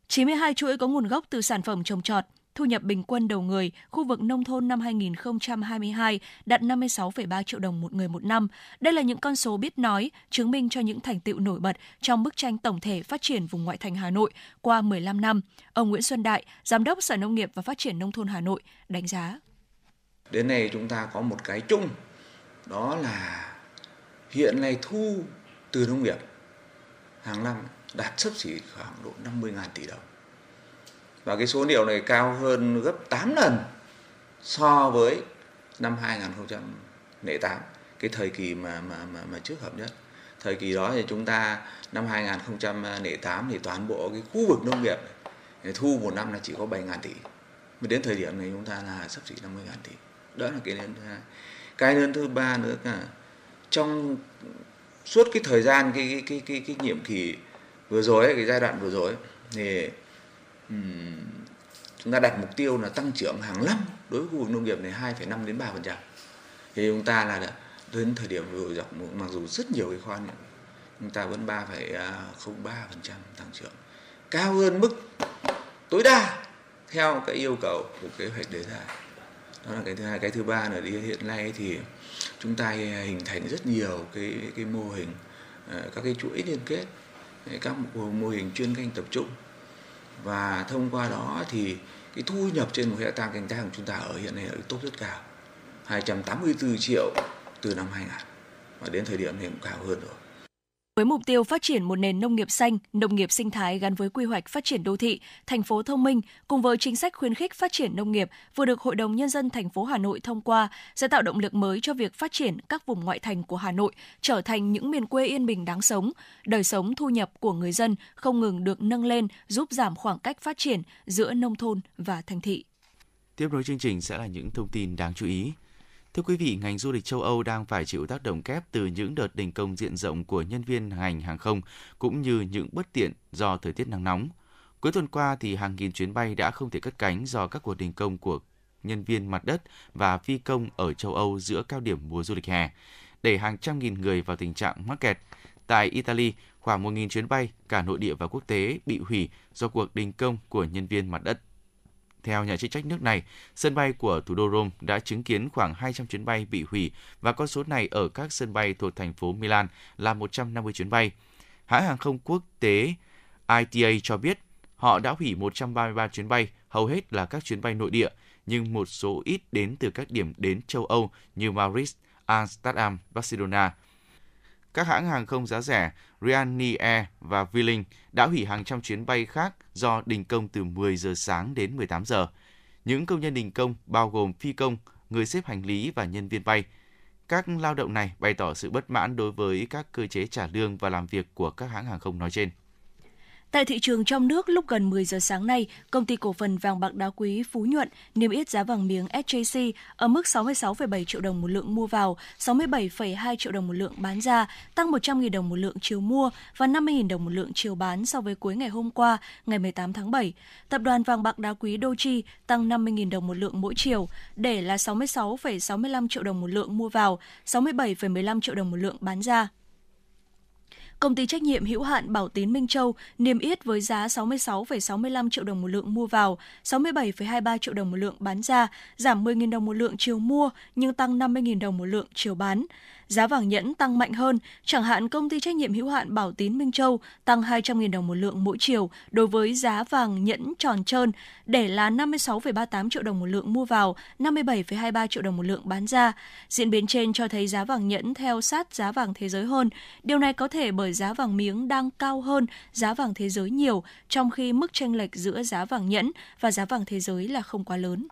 92 chuỗi có nguồn gốc từ sản phẩm trồng trọt, thu nhập bình quân đầu người khu vực nông thôn năm 2022 đạt 56,3 triệu đồng một người một năm. Đây là những con số biết nói, chứng minh cho những thành tựu nổi bật trong bức tranh tổng thể phát triển vùng ngoại thành Hà Nội qua 15 năm. Ông Nguyễn Xuân Đại, Giám đốc Sở Nông nghiệp và Phát triển Nông thôn Hà Nội, đánh giá. Đến nay chúng ta có một cái chung, đó là hiện nay thu từ nông nghiệp hàng năm đạt sấp xỉ khoảng độ 50.000 tỷ đồng và cái số liệu này cao hơn gấp 8 lần so với năm 2008 cái thời kỳ mà mà mà, mà trước hợp nhất. Thời kỳ đó thì chúng ta năm 2008 thì toàn bộ cái khu vực nông nghiệp này, thu một năm là chỉ có 7 ngàn tỷ. Mà đến thời điểm này chúng ta là sắp xỉ 50 ngàn tỷ. Đó là cái lớn thứ hai. Cái lớn thứ ba nữa là trong suốt cái thời gian cái cái cái cái, cái nhiệm kỳ vừa rồi cái giai đoạn vừa rồi thì chúng ta đặt mục tiêu là tăng trưởng hàng năm đối với khu vực nông nghiệp này 2,5 đến 3% thì chúng ta là đến thời điểm vừa dọc mặc dù rất nhiều cái khoan chúng ta vẫn 3,03 à, phần trăm tăng trưởng. Cao hơn mức tối đa theo cái yêu cầu của kế hoạch đề ra. Đó là cái thứ hai. Cái thứ ba là đi hiện nay thì chúng ta à, hình thành rất nhiều cái cái mô hình à, các cái chuỗi liên kết các mô hình chuyên canh tập trung và thông qua đó thì cái thu nhập trên một hectare canh tác của chúng ta ở hiện nay ở tốt rất cao 284 triệu từ năm 2000 và đến thời điểm này cũng cao hơn rồi. Với mục tiêu phát triển một nền nông nghiệp xanh, nông nghiệp sinh thái gắn với quy hoạch phát triển đô thị, thành phố thông minh cùng với chính sách khuyến khích phát triển nông nghiệp vừa được Hội đồng nhân dân thành phố Hà Nội thông qua sẽ tạo động lực mới cho việc phát triển các vùng ngoại thành của Hà Nội trở thành những miền quê yên bình đáng sống, đời sống thu nhập của người dân không ngừng được nâng lên, giúp giảm khoảng cách phát triển giữa nông thôn và thành thị. Tiếp nối chương trình sẽ là những thông tin đáng chú ý. Thưa quý vị, ngành du lịch châu Âu đang phải chịu tác động kép từ những đợt đình công diện rộng của nhân viên ngành hàng không cũng như những bất tiện do thời tiết nắng nóng. Cuối tuần qua thì hàng nghìn chuyến bay đã không thể cất cánh do các cuộc đình công của nhân viên mặt đất và phi công ở châu Âu giữa cao điểm mùa du lịch hè, đẩy hàng trăm nghìn người vào tình trạng mắc kẹt. Tại Italy, khoảng 1.000 chuyến bay cả nội địa và quốc tế bị hủy do cuộc đình công của nhân viên mặt đất. Theo nhà chức trách nước này, sân bay của thủ đô Rome đã chứng kiến khoảng 200 chuyến bay bị hủy và con số này ở các sân bay thuộc thành phố Milan là 150 chuyến bay. Hãng hàng không quốc tế ITA cho biết họ đã hủy 133 chuyến bay, hầu hết là các chuyến bay nội địa, nhưng một số ít đến từ các điểm đến châu Âu như Madrid, Amsterdam, Barcelona. Các hãng hàng không giá rẻ Ryanair và Vueling đã hủy hàng trăm chuyến bay khác do đình công từ 10 giờ sáng đến 18 giờ. Những công nhân đình công bao gồm phi công, người xếp hành lý và nhân viên bay. Các lao động này bày tỏ sự bất mãn đối với các cơ chế trả lương và làm việc của các hãng hàng không nói trên. Tại thị trường trong nước lúc gần 10 giờ sáng nay, công ty cổ phần vàng bạc đá quý Phú Nhuận niêm yết giá vàng miếng SJC ở mức 66,7 triệu đồng một lượng mua vào, 67,2 triệu đồng một lượng bán ra, tăng 100.000 đồng một lượng chiều mua và 50.000 đồng một lượng chiều bán so với cuối ngày hôm qua, ngày 18 tháng 7. Tập đoàn vàng bạc đá quý Doji tăng 50.000 đồng một lượng mỗi chiều, để là 66,65 triệu đồng một lượng mua vào, 67,15 triệu đồng một lượng bán ra. Công ty trách nhiệm hữu hạn Bảo Tín Minh Châu niêm yết với giá 66,65 triệu đồng một lượng mua vào, 67,23 triệu đồng một lượng bán ra, giảm 10.000 đồng một lượng chiều mua nhưng tăng 50.000 đồng một lượng chiều bán giá vàng nhẫn tăng mạnh hơn, chẳng hạn công ty trách nhiệm hữu hạn Bảo Tín Minh Châu tăng 200.000 đồng một lượng mỗi chiều đối với giá vàng nhẫn tròn trơn để là 56,38 triệu đồng một lượng mua vào, 57,23 triệu đồng một lượng bán ra. Diễn biến trên cho thấy giá vàng nhẫn theo sát giá vàng thế giới hơn. Điều này có thể bởi giá vàng miếng đang cao hơn giá vàng thế giới nhiều, trong khi mức chênh lệch giữa giá vàng nhẫn và giá vàng thế giới là không quá lớn.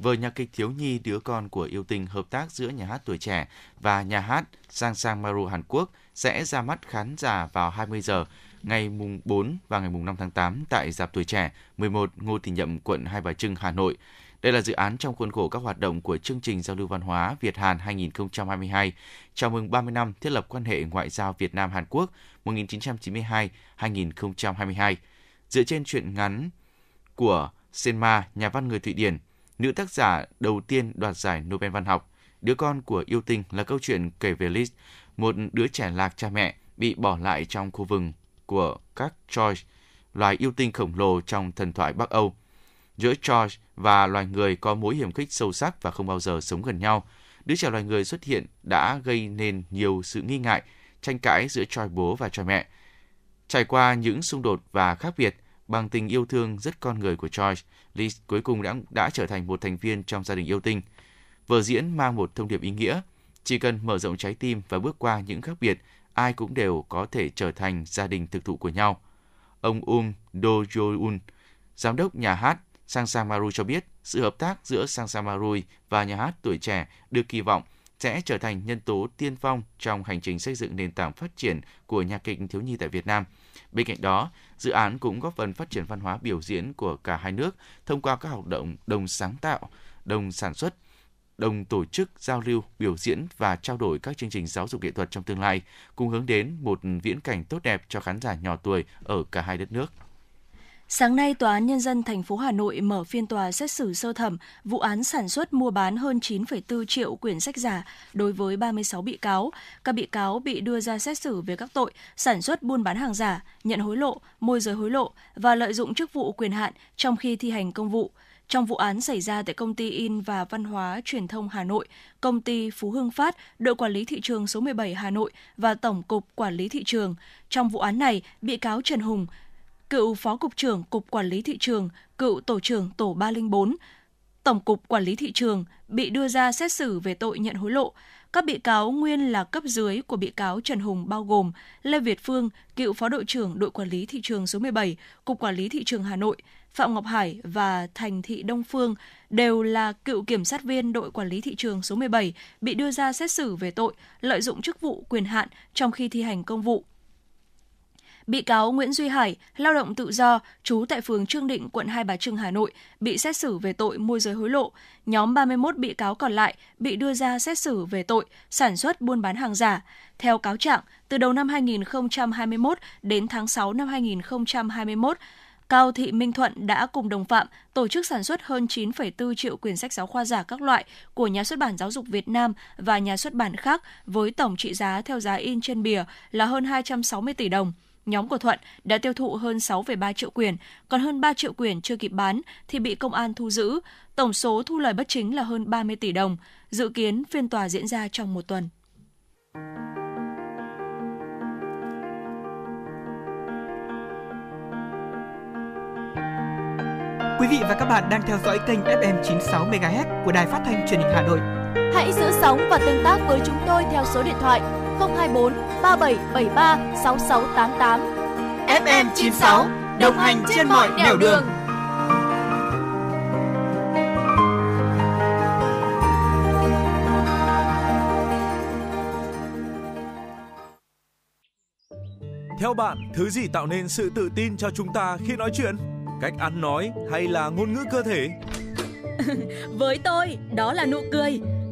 Vở nhạc kịch thiếu nhi Đứa con của yêu tình hợp tác giữa nhà hát tuổi trẻ và nhà hát Sang Sang Maru Hàn Quốc sẽ ra mắt khán giả vào 20 giờ ngày mùng 4 và ngày mùng 5 tháng 8 tại Dạp Tuổi Trẻ 11 Ngô Thị Nhậm, quận Hai Bà Trưng, Hà Nội. Đây là dự án trong khuôn khổ các hoạt động của chương trình giao lưu văn hóa Việt Hàn 2022, chào mừng 30 năm thiết lập quan hệ ngoại giao Việt Nam Hàn Quốc 1992-2022. Dựa trên truyện ngắn của Senma, nhà văn người Thụy Điển, nữ tác giả đầu tiên đoạt giải Nobel văn học. Đứa con của yêu tinh là câu chuyện kể về Liz, một đứa trẻ lạc cha mẹ bị bỏ lại trong khu vườn của các George, loài yêu tinh khổng lồ trong thần thoại Bắc Âu. Giữa George và loài người có mối hiểm khích sâu sắc và không bao giờ sống gần nhau. Đứa trẻ loài người xuất hiện đã gây nên nhiều sự nghi ngại, tranh cãi giữa Troy bố và Troy mẹ. Trải qua những xung đột và khác biệt, bằng tình yêu thương rất con người của George, Liz cuối cùng đã, đã trở thành một thành viên trong gia đình yêu tinh. Vở diễn mang một thông điệp ý nghĩa, chỉ cần mở rộng trái tim và bước qua những khác biệt, ai cũng đều có thể trở thành gia đình thực thụ của nhau. Ông Um Do jo giám đốc nhà hát Sang Sang cho biết, sự hợp tác giữa Sang Sang và nhà hát tuổi trẻ được kỳ vọng sẽ trở thành nhân tố tiên phong trong hành trình xây dựng nền tảng phát triển của nhạc kịch thiếu nhi tại Việt Nam. Bên cạnh đó, dự án cũng góp phần phát triển văn hóa biểu diễn của cả hai nước thông qua các hoạt động đồng sáng tạo, đồng sản xuất, đồng tổ chức giao lưu, biểu diễn và trao đổi các chương trình giáo dục nghệ thuật trong tương lai, cùng hướng đến một viễn cảnh tốt đẹp cho khán giả nhỏ tuổi ở cả hai đất nước. Sáng nay, Tòa án Nhân dân thành phố Hà Nội mở phiên tòa xét xử sơ thẩm vụ án sản xuất mua bán hơn 9,4 triệu quyển sách giả đối với 36 bị cáo. Các bị cáo bị đưa ra xét xử về các tội sản xuất buôn bán hàng giả, nhận hối lộ, môi giới hối lộ và lợi dụng chức vụ quyền hạn trong khi thi hành công vụ. Trong vụ án xảy ra tại công ty In và Văn hóa Truyền thông Hà Nội, công ty Phú Hưng Phát, đội quản lý thị trường số 17 Hà Nội và Tổng cục Quản lý thị trường. Trong vụ án này, bị cáo Trần Hùng, cựu Phó Cục trưởng Cục Quản lý Thị trường, cựu Tổ trưởng Tổ 304, Tổng cục Quản lý Thị trường bị đưa ra xét xử về tội nhận hối lộ. Các bị cáo nguyên là cấp dưới của bị cáo Trần Hùng bao gồm Lê Việt Phương, cựu Phó đội trưởng đội quản lý thị trường số 17, Cục Quản lý Thị trường Hà Nội, Phạm Ngọc Hải và Thành Thị Đông Phương đều là cựu kiểm sát viên đội quản lý thị trường số 17 bị đưa ra xét xử về tội lợi dụng chức vụ quyền hạn trong khi thi hành công vụ Bị cáo Nguyễn Duy Hải, lao động tự do, trú tại phường Trương Định, quận Hai Bà Trưng, Hà Nội, bị xét xử về tội môi giới hối lộ. Nhóm 31 bị cáo còn lại bị đưa ra xét xử về tội sản xuất buôn bán hàng giả. Theo cáo trạng, từ đầu năm 2021 đến tháng 6 năm 2021, Cao Thị Minh Thuận đã cùng đồng phạm tổ chức sản xuất hơn 9,4 triệu quyển sách giáo khoa giả các loại của nhà xuất bản Giáo dục Việt Nam và nhà xuất bản khác với tổng trị giá theo giá in trên bìa là hơn 260 tỷ đồng nhóm của Thuận đã tiêu thụ hơn 6,3 triệu quyển, còn hơn 3 triệu quyển chưa kịp bán thì bị công an thu giữ. Tổng số thu lời bất chính là hơn 30 tỷ đồng. Dự kiến phiên tòa diễn ra trong một tuần. Quý vị và các bạn đang theo dõi kênh FM 96 MHz của Đài Phát thanh Truyền hình Hà Nội. Hãy giữ sóng và tương tác với chúng tôi theo số điện thoại 024 3773 6688. FM 96 đồng hành trên mọi nẻo đường. Theo bạn, thứ gì tạo nên sự tự tin cho chúng ta khi nói chuyện? Cách ăn nói hay là ngôn ngữ cơ thể? [LAUGHS] Với tôi, đó là nụ cười.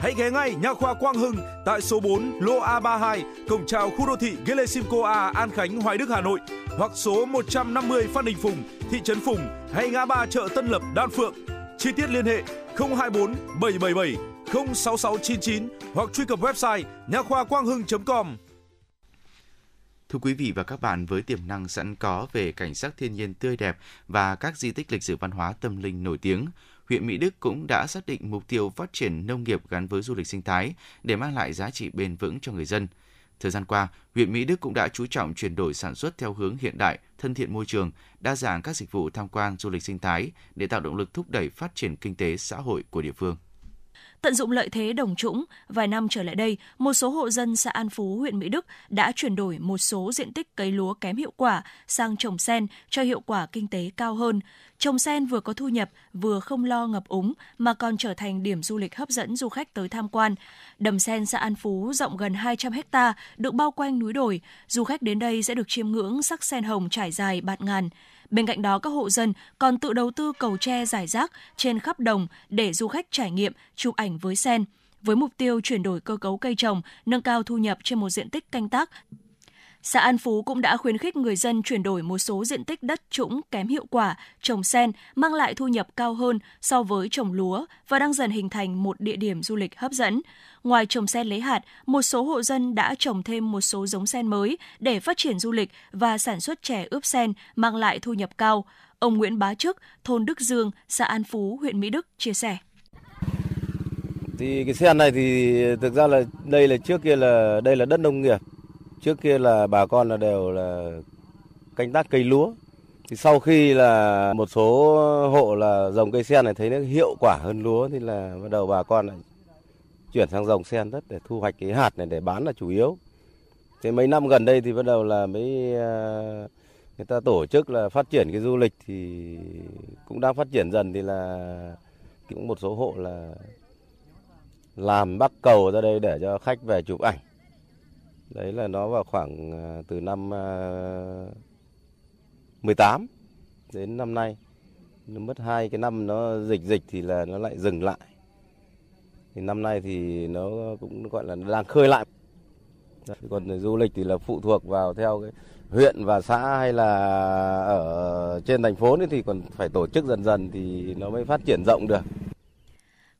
Hãy ghé ngay Nha khoa Quang Hưng tại số 4 lô A32, cổng chào khu đô thị Gelesimco A, An Khánh, Hoài Đức, Hà Nội hoặc số 150 Phan Đình Phùng, thị trấn Phùng hay ngã ba chợ Tân Lập, Đan Phượng. Chi tiết liên hệ 024 777 06699 hoặc truy cập website nha khoa quang hưng.com. Thưa quý vị và các bạn, với tiềm năng sẵn có về cảnh sắc thiên nhiên tươi đẹp và các di tích lịch sử văn hóa tâm linh nổi tiếng, huyện Mỹ Đức cũng đã xác định mục tiêu phát triển nông nghiệp gắn với du lịch sinh thái để mang lại giá trị bền vững cho người dân. Thời gian qua, huyện Mỹ Đức cũng đã chú trọng chuyển đổi sản xuất theo hướng hiện đại, thân thiện môi trường, đa dạng các dịch vụ tham quan du lịch sinh thái để tạo động lực thúc đẩy phát triển kinh tế xã hội của địa phương. Tận dụng lợi thế đồng trũng, vài năm trở lại đây, một số hộ dân xã An Phú, huyện Mỹ Đức đã chuyển đổi một số diện tích cấy lúa kém hiệu quả sang trồng sen cho hiệu quả kinh tế cao hơn. Trồng sen vừa có thu nhập, vừa không lo ngập úng mà còn trở thành điểm du lịch hấp dẫn du khách tới tham quan. Đầm sen xã An Phú rộng gần 200 ha, được bao quanh núi đồi. Du khách đến đây sẽ được chiêm ngưỡng sắc sen hồng trải dài bạt ngàn. Bên cạnh đó, các hộ dân còn tự đầu tư cầu tre giải rác trên khắp đồng để du khách trải nghiệm chụp ảnh với sen. Với mục tiêu chuyển đổi cơ cấu cây trồng, nâng cao thu nhập trên một diện tích canh tác, xã An Phú cũng đã khuyến khích người dân chuyển đổi một số diện tích đất trũng kém hiệu quả, trồng sen, mang lại thu nhập cao hơn so với trồng lúa và đang dần hình thành một địa điểm du lịch hấp dẫn. Ngoài trồng sen lấy hạt, một số hộ dân đã trồng thêm một số giống sen mới để phát triển du lịch và sản xuất chè ướp sen mang lại thu nhập cao. Ông Nguyễn Bá Trức, thôn Đức Dương, xã An Phú, huyện Mỹ Đức chia sẻ. Thì cái sen này thì thực ra là đây là trước kia là đây là đất nông nghiệp. Trước kia là bà con là đều là canh tác cây lúa. Thì sau khi là một số hộ là dòng cây sen này thấy nó hiệu quả hơn lúa thì là bắt đầu bà con lại chuyển sang dòng sen đất để thu hoạch cái hạt này để bán là chủ yếu. Thế mấy năm gần đây thì bắt đầu là mới à, người ta tổ chức là phát triển cái du lịch thì cũng đang phát triển dần thì là cũng một số hộ là làm bắc cầu ra đây để cho khách về chụp ảnh. Đấy là nó vào khoảng à, từ năm à, 18 đến năm nay. Nó mất hai cái năm nó dịch dịch thì là nó lại dừng lại. Thì năm nay thì nó cũng gọi là đang khơi lại. Còn du lịch thì là phụ thuộc vào theo cái huyện và xã hay là ở trên thành phố thì còn phải tổ chức dần dần thì nó mới phát triển rộng được.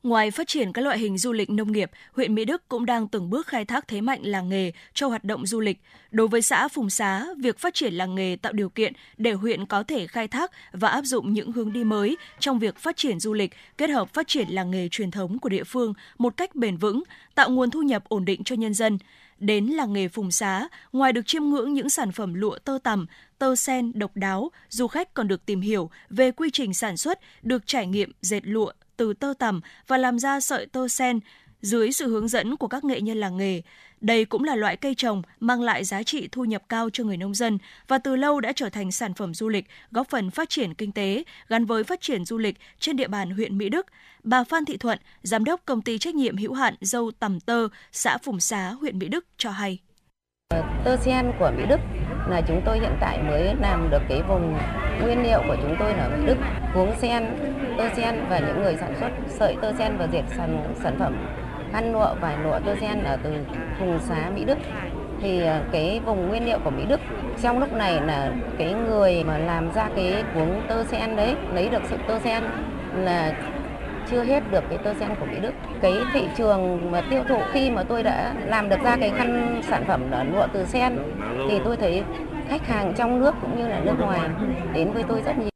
Ngoài phát triển các loại hình du lịch nông nghiệp, huyện Mỹ Đức cũng đang từng bước khai thác thế mạnh làng nghề cho hoạt động du lịch. Đối với xã Phùng Xá, việc phát triển làng nghề tạo điều kiện để huyện có thể khai thác và áp dụng những hướng đi mới trong việc phát triển du lịch, kết hợp phát triển làng nghề truyền thống của địa phương một cách bền vững, tạo nguồn thu nhập ổn định cho nhân dân. Đến làng nghề Phùng Xá, ngoài được chiêm ngưỡng những sản phẩm lụa tơ tằm, tơ sen độc đáo, du khách còn được tìm hiểu về quy trình sản xuất, được trải nghiệm dệt lụa từ tơ tằm và làm ra sợi tơ sen dưới sự hướng dẫn của các nghệ nhân làng nghề. Đây cũng là loại cây trồng mang lại giá trị thu nhập cao cho người nông dân và từ lâu đã trở thành sản phẩm du lịch, góp phần phát triển kinh tế gắn với phát triển du lịch trên địa bàn huyện Mỹ Đức. Bà Phan Thị Thuận, giám đốc công ty trách nhiệm hữu hạn dâu tầm tơ, xã Phùng Xá, huyện Mỹ Đức cho hay. Tơ sen của Mỹ Đức là chúng tôi hiện tại mới làm được cái vùng nguyên liệu của chúng tôi là Mỹ Đức, cuống sen, tơ sen và những người sản xuất sợi tơ sen và dệt sản, sản phẩm khăn lụa vải lụa tơ sen ở từ vùng xá Mỹ Đức. Thì ờ, cái vùng nguyên liệu của Mỹ Đức trong lúc này là cái người mà làm ra cái cuống tơ sen đấy lấy được sự tơ sen là chưa hết được cái tơ sen của Mỹ Đức. Cái thị trường mà tiêu thụ khi mà tôi đã làm được ra cái khăn sản phẩm là lụa từ sen, thì tôi thấy khách hàng trong nước cũng như là nước ngoài đến với tôi rất nhiều.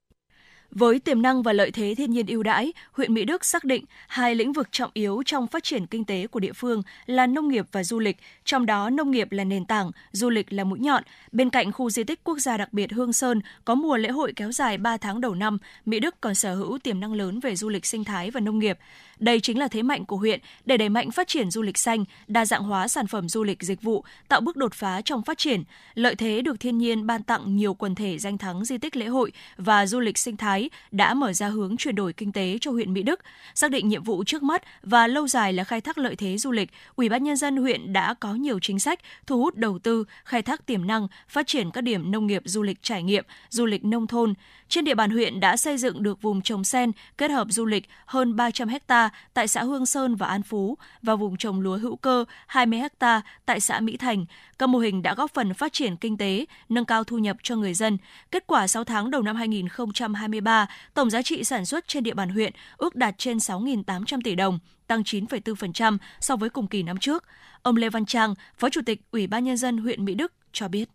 Với tiềm năng và lợi thế thiên nhiên ưu đãi, huyện Mỹ Đức xác định hai lĩnh vực trọng yếu trong phát triển kinh tế của địa phương là nông nghiệp và du lịch, trong đó nông nghiệp là nền tảng, du lịch là mũi nhọn. Bên cạnh khu di tích quốc gia đặc biệt Hương Sơn có mùa lễ hội kéo dài 3 tháng đầu năm, Mỹ Đức còn sở hữu tiềm năng lớn về du lịch sinh thái và nông nghiệp. Đây chính là thế mạnh của huyện để đẩy mạnh phát triển du lịch xanh, đa dạng hóa sản phẩm du lịch dịch vụ, tạo bước đột phá trong phát triển. Lợi thế được thiên nhiên ban tặng nhiều quần thể danh thắng di tích lễ hội và du lịch sinh thái đã mở ra hướng chuyển đổi kinh tế cho huyện Mỹ Đức. Xác định nhiệm vụ trước mắt và lâu dài là khai thác lợi thế du lịch, Ủy ban nhân dân huyện đã có nhiều chính sách thu hút đầu tư, khai thác tiềm năng, phát triển các điểm nông nghiệp du lịch trải nghiệm, du lịch nông thôn. Trên địa bàn huyện đã xây dựng được vùng trồng sen kết hợp du lịch hơn 300 ha tại xã Hương Sơn và An Phú và vùng trồng lúa hữu cơ 20 ha tại xã Mỹ Thành. Các mô hình đã góp phần phát triển kinh tế, nâng cao thu nhập cho người dân. Kết quả 6 tháng đầu năm 2023, tổng giá trị sản xuất trên địa bàn huyện ước đạt trên 6.800 tỷ đồng, tăng 9,4% so với cùng kỳ năm trước. Ông Lê Văn Trang, Phó Chủ tịch Ủy ban Nhân dân huyện Mỹ Đức cho biết.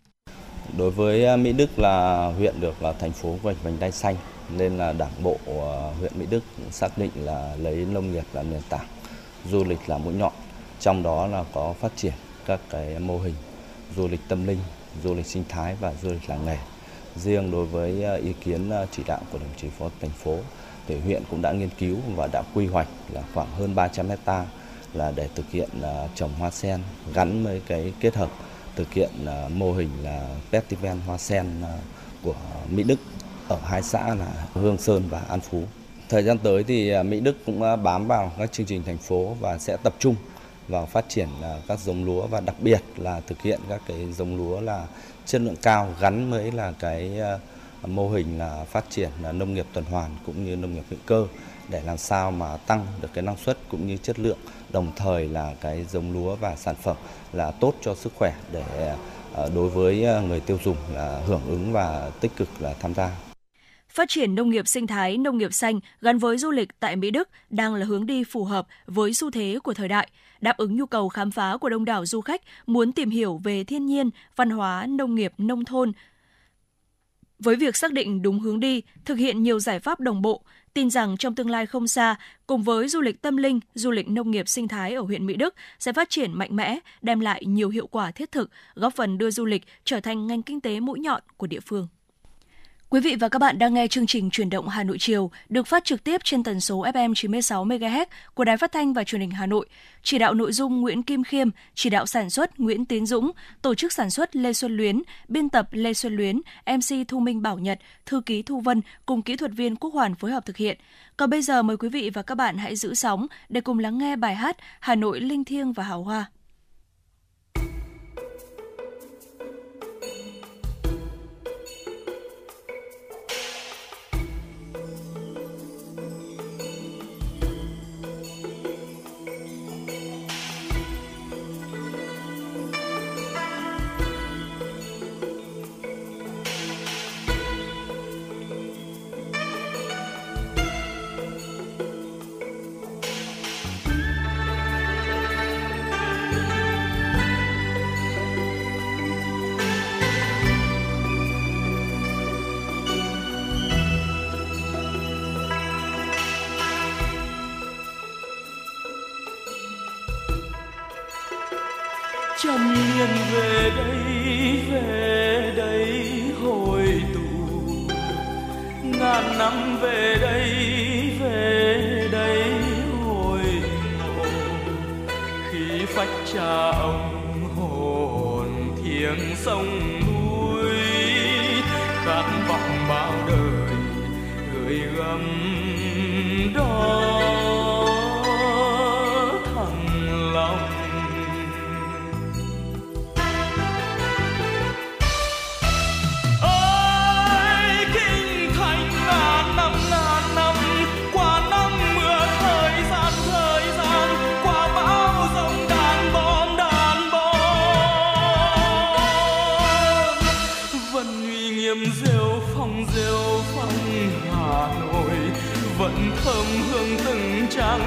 Đối với Mỹ Đức là huyện được là thành phố vành vành đai xanh nên là Đảng bộ ờ, huyện Mỹ Đức xác định là lấy nông nghiệp là nền tảng, du lịch là mũi nhọn. Trong đó là có phát triển các cái mô hình du lịch tâm linh, du lịch sinh thái và du lịch làng nghề. Riêng đối với ờ, ý kiến ờ, chỉ đạo của đồng chí phó thành phố thì huyện cũng đã nghiên cứu và đã quy hoạch là khoảng hơn 300 hecta là để thực hiện trồng hoa sen gắn với cái kết hợp thực hiện mô hình là festival hoa sen của Mỹ Đức ở hai xã là Hương Sơn và An Phú. Thời gian tới thì à, Mỹ Đức cũng à, bám vào các chương trình thành phố và sẽ tập trung vào phát triển à, các giống lúa và đặc biệt là thực hiện các cái giống lúa là chất lượng cao gắn với là cái mô hình là phát triển là nông nghiệp tuần hoàn cũng như nông nghiệp hữu cơ để làm sao mà tăng được cái năng suất cũng như chất lượng, đồng thời là cái giống lúa và sản phẩm là tốt cho sức khỏe để đối với người tiêu dùng là hưởng ứng và tích cực là tham gia. Phát triển nông nghiệp sinh thái, nông nghiệp xanh gắn với du lịch tại Mỹ Đức đang là hướng đi phù hợp với xu thế của thời đại, đáp ứng nhu cầu khám phá của đông đảo du khách muốn tìm hiểu về thiên nhiên, văn hóa, nông nghiệp, nông thôn. Với việc xác định đúng hướng đi, thực hiện nhiều giải pháp đồng bộ, tin rằng trong tương lai không xa, cùng với du lịch tâm linh, du lịch nông nghiệp sinh thái ở huyện Mỹ Đức sẽ phát triển mạnh mẽ, đem lại nhiều hiệu quả thiết thực, góp phần đưa du lịch trở thành ngành kinh tế mũi nhọn của địa phương. Quý vị và các bạn đang nghe chương trình Truyền động Hà Nội chiều được phát trực tiếp trên tần số FM 96 MHz của Đài Phát thanh và Truyền hình Hà Nội. Chỉ đạo nội dung Nguyễn Kim Khiêm, chỉ đạo sản xuất Nguyễn Tiến Dũng, tổ chức sản xuất Lê Xuân Luyến, biên tập Lê Xuân Luyến, MC Thu Minh Bảo Nhật, thư ký Thu Vân cùng kỹ thuật viên Quốc Hoàn phối hợp thực hiện. Còn bây giờ mời quý vị và các bạn hãy giữ sóng để cùng lắng nghe bài hát Hà Nội linh thiêng và hào hoa.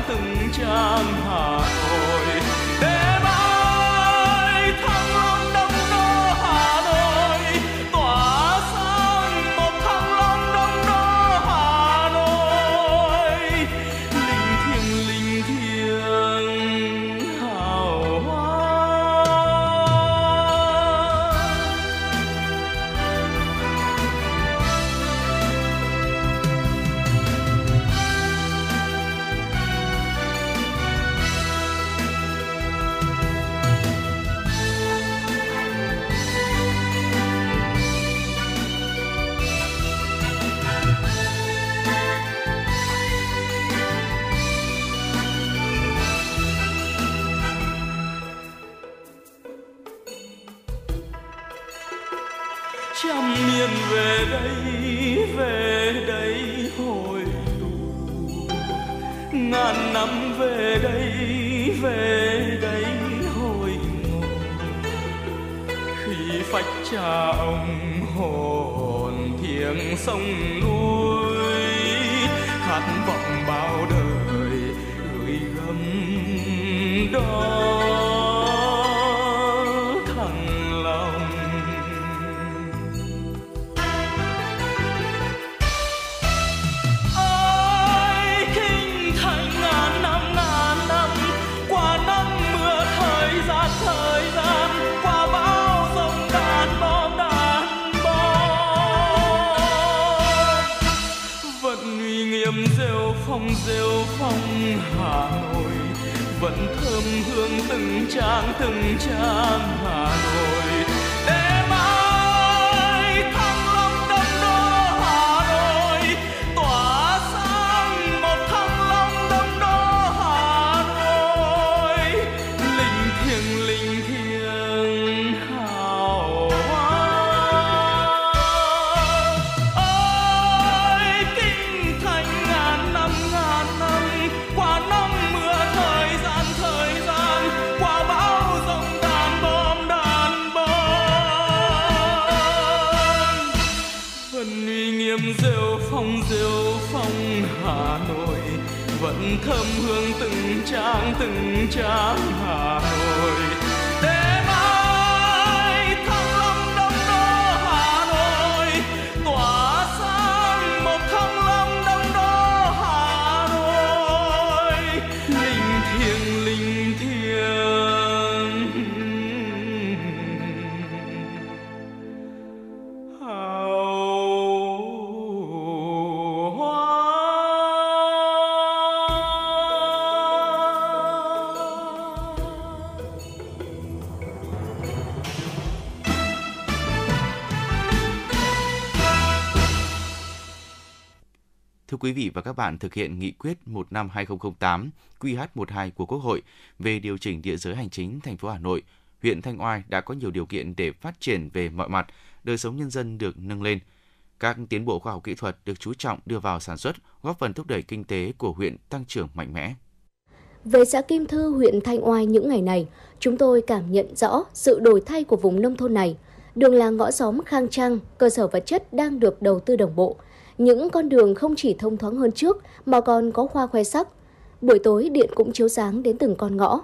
Từng quý vị và các bạn, thực hiện nghị quyết 1 năm 2008 QH12 của Quốc hội về điều chỉnh địa giới hành chính thành phố Hà Nội, huyện Thanh Oai đã có nhiều điều kiện để phát triển về mọi mặt, đời sống nhân dân được nâng lên. Các tiến bộ khoa học kỹ thuật được chú trọng đưa vào sản xuất, góp phần thúc đẩy kinh tế của huyện tăng trưởng mạnh mẽ. Về xã Kim Thư, huyện Thanh Oai những ngày này, chúng tôi cảm nhận rõ sự đổi thay của vùng nông thôn này. Đường làng ngõ xóm khang trang, cơ sở vật chất đang được đầu tư đồng bộ. Những con đường không chỉ thông thoáng hơn trước mà còn có hoa khoe sắc. Buổi tối điện cũng chiếu sáng đến từng con ngõ.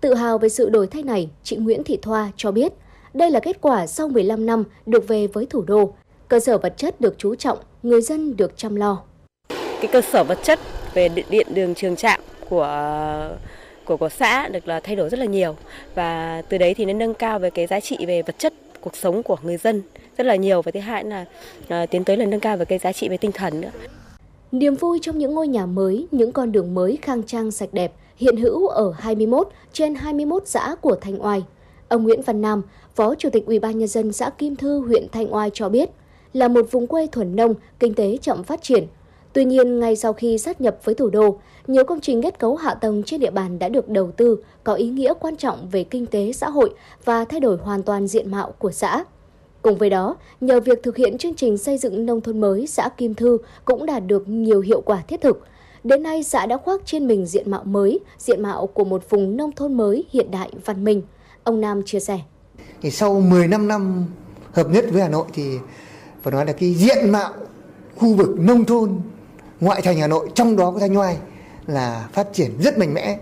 Tự hào về sự đổi thay này, chị Nguyễn Thị Thoa cho biết đây là kết quả sau 15 năm được về với thủ đô. Cơ sở vật chất được chú trọng, người dân được chăm lo. cái cơ sở vật chất về điện, đường trường trạm của của của xã được là thay đổi rất là nhiều và từ đấy thì nó nâng cao về cái giá trị về vật chất cuộc sống của người dân rất là nhiều và thứ hai là uh, tiến tới là nâng cao về cái giá trị về tinh thần nữa. Niềm vui trong những ngôi nhà mới, những con đường mới khang trang sạch đẹp hiện hữu ở 21 trên 21 xã của Thanh Oai. Ông Nguyễn Văn Nam, Phó Chủ tịch Ủy ban nhân dân xã Kim Thư, huyện Thanh Oai cho biết, là một vùng quê thuần nông, kinh tế chậm phát triển. Tuy nhiên, ngay sau khi sát nhập với thủ đô, nhiều công trình kết cấu hạ tầng trên địa bàn đã được đầu tư có ý nghĩa quan trọng về kinh tế xã hội và thay đổi hoàn toàn diện mạo của xã. Cùng với đó, nhờ việc thực hiện chương trình xây dựng nông thôn mới, xã Kim Thư cũng đạt được nhiều hiệu quả thiết thực. Đến nay, xã đã khoác trên mình diện mạo mới, diện mạo của một vùng nông thôn mới hiện đại văn minh. Ông Nam chia sẻ. Thì sau 15 năm hợp nhất với Hà Nội thì phải nói là cái diện mạo khu vực nông thôn ngoại thành Hà Nội trong đó có Thanh Oai là phát triển rất mạnh mẽ,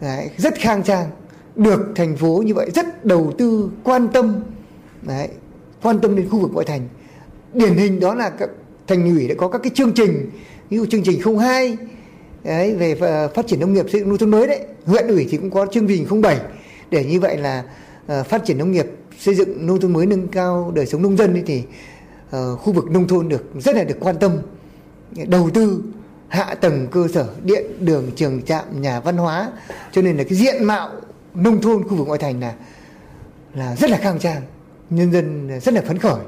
Đấy, rất khang trang, được thành phố như vậy rất đầu tư quan tâm, Đấy, quan tâm đến khu vực ngoại thành. Điển hình đó là các thành ủy đã có các cái chương trình, ví dụ chương trình 02 đấy, về ờ, phát triển nông nghiệp xây dựng nông thôn mới đấy, huyện ủy thì cũng có chương trình 07 để như vậy là uh, phát triển nông nghiệp xây dựng nông thôn mới nâng cao đời sống nông dân ấy thì uh, khu vực nông thôn được rất là được quan tâm. Đầu tư hạ tầng cơ sở điện đường trường trạm nhà văn hóa. Cho nên là cái diện mạo nông thôn khu vực ngoại thành là là rất là khang trang nhân dân rất là phấn khởi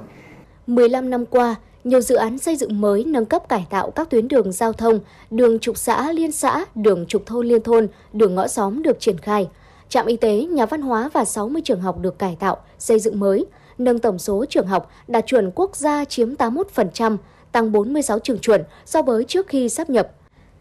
15 năm qua, nhiều dự án xây dựng mới nâng cấp cải tạo các tuyến đường giao thông, đường trục xã liên xã, đường trục thôn liên thôn, đường ngõ xóm được triển khai. Trạm y tế, nhà văn hóa và 60 trường học được cải tạo, xây dựng mới. nâng tổng số trường học đạt chuẩn quốc gia chiếm 81%, tăng 46 trường chuẩn so với trước khi sắp nhập.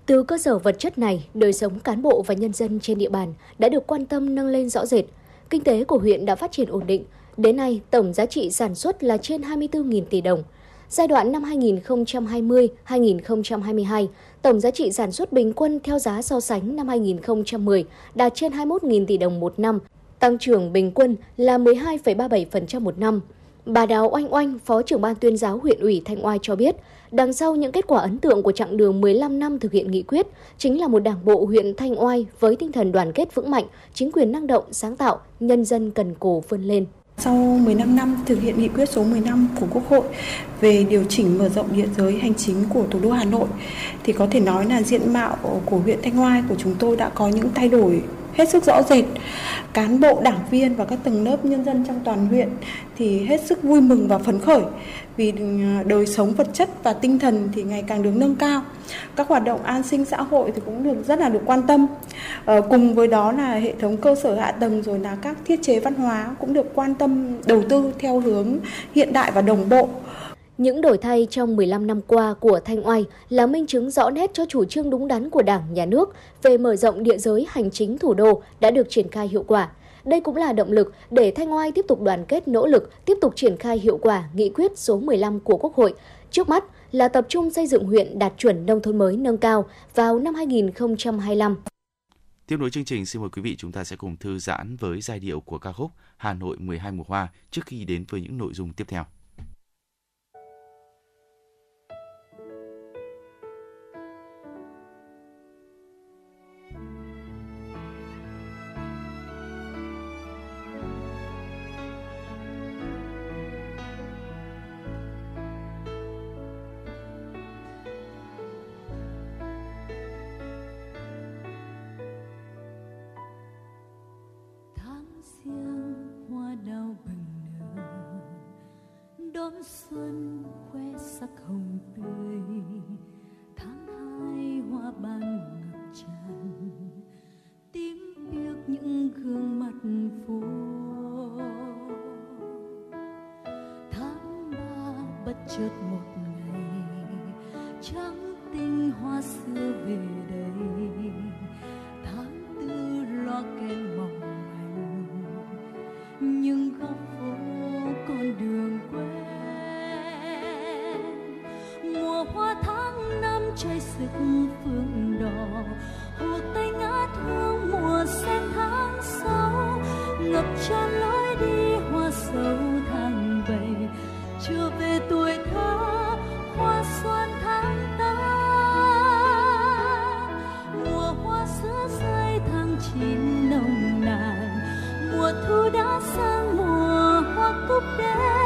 Từ cơ sở vật chất này, đời sống cán bộ và nhân dân trên địa bàn đã được quan tâm nâng lên rõ rệt. Kinh tế của huyện đã phát triển ổn định. Đến nay, tổng giá trị sản xuất là trên 24.000 tỷ đồng. Giai đoạn năm 2020-2022, tổng giá trị sản xuất bình quân theo giá so sánh năm 2010 đạt trên 21.000 tỷ đồng một năm, tăng trưởng bình quân là 12,37% một năm. Bà Đào Oanh Oanh, Phó trưởng ban tuyên giáo huyện ủy Thanh Oai cho biết, đằng sau những kết quả ấn tượng của chặng đường 15 năm thực hiện nghị quyết chính là một đảng bộ huyện Thanh Oai với tinh thần đoàn kết vững mạnh, chính quyền năng động, sáng tạo, nhân dân cần cù vươn lên. Sau 15 năm thực hiện nghị quyết số 15 của Quốc hội về điều chỉnh mở rộng địa giới hành chính của thủ đô Hà Nội thì có thể nói là diện mạo của huyện Thanh Oai của chúng tôi đã có những thay đổi hết sức rõ rệt. Cán bộ, đảng viên và các tầng lớp nhân dân trong toàn huyện thì hết sức vui mừng và phấn khởi vì ừ, đời sống vật chất và tinh thần thì ngày càng được nâng cao. Các hoạt động an sinh xã hội thì cũng được rất là được quan tâm. À, cùng với đó là hệ thống cơ sở hạ tầng rồi là các thiết chế văn hóa cũng được quan tâm đầu tư theo hướng hiện đại và đồng bộ. Những đổi thay trong 15 năm qua của Thanh Oai là minh chứng rõ nét cho chủ trương đúng đắn của Đảng, Nhà nước về mở rộng địa giới hành chính thủ đô đã được triển khai hiệu quả. Đây cũng là động lực để Thanh Oai tiếp tục đoàn kết nỗ lực, tiếp tục triển khai hiệu quả nghị quyết số 15 của Quốc hội. Trước mắt là tập trung xây dựng huyện đạt chuẩn nông thôn mới nâng cao vào năm 2025. Tiếp nối chương trình, xin mời quý vị chúng ta sẽ cùng thư giãn với giai điệu của ca khúc Hà Nội 12 mùa hoa trước khi đến với những nội dung tiếp theo. Đón xuân khoe sắc hồng tươi. Tháng hai hoa ban ngập tràn, tím biếc những gương mặt phố tháng ba bất chợt một ngày, trắng tinh hoa xưa về đây. Tháng tư lo kèm tháng sức phương đỏ. Hồ tây ngát hương mùa sen tháng sáu, ngập tràn lối đi hoa sầu tháng bảy chưa về tuổi thơ, hoa xuân tháng tám. Mùa hoa sữa rơi tháng chín nồng nàn, mùa thu đã sang mùa hoa cúc đến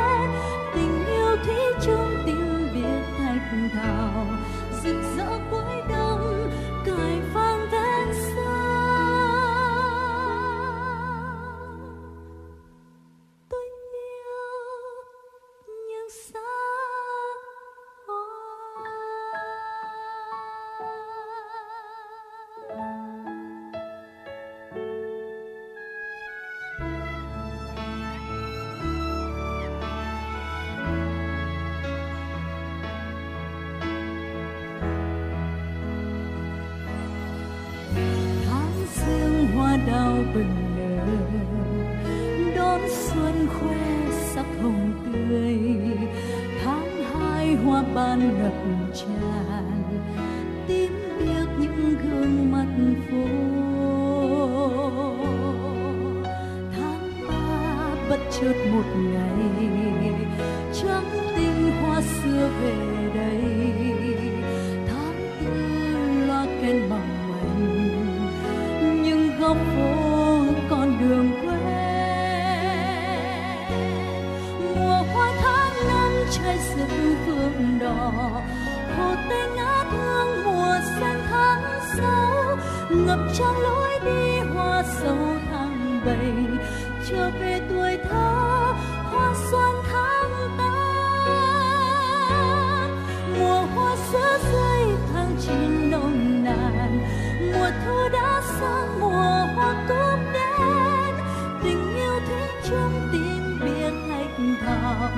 trong cúc đến tim biệt thạch thảo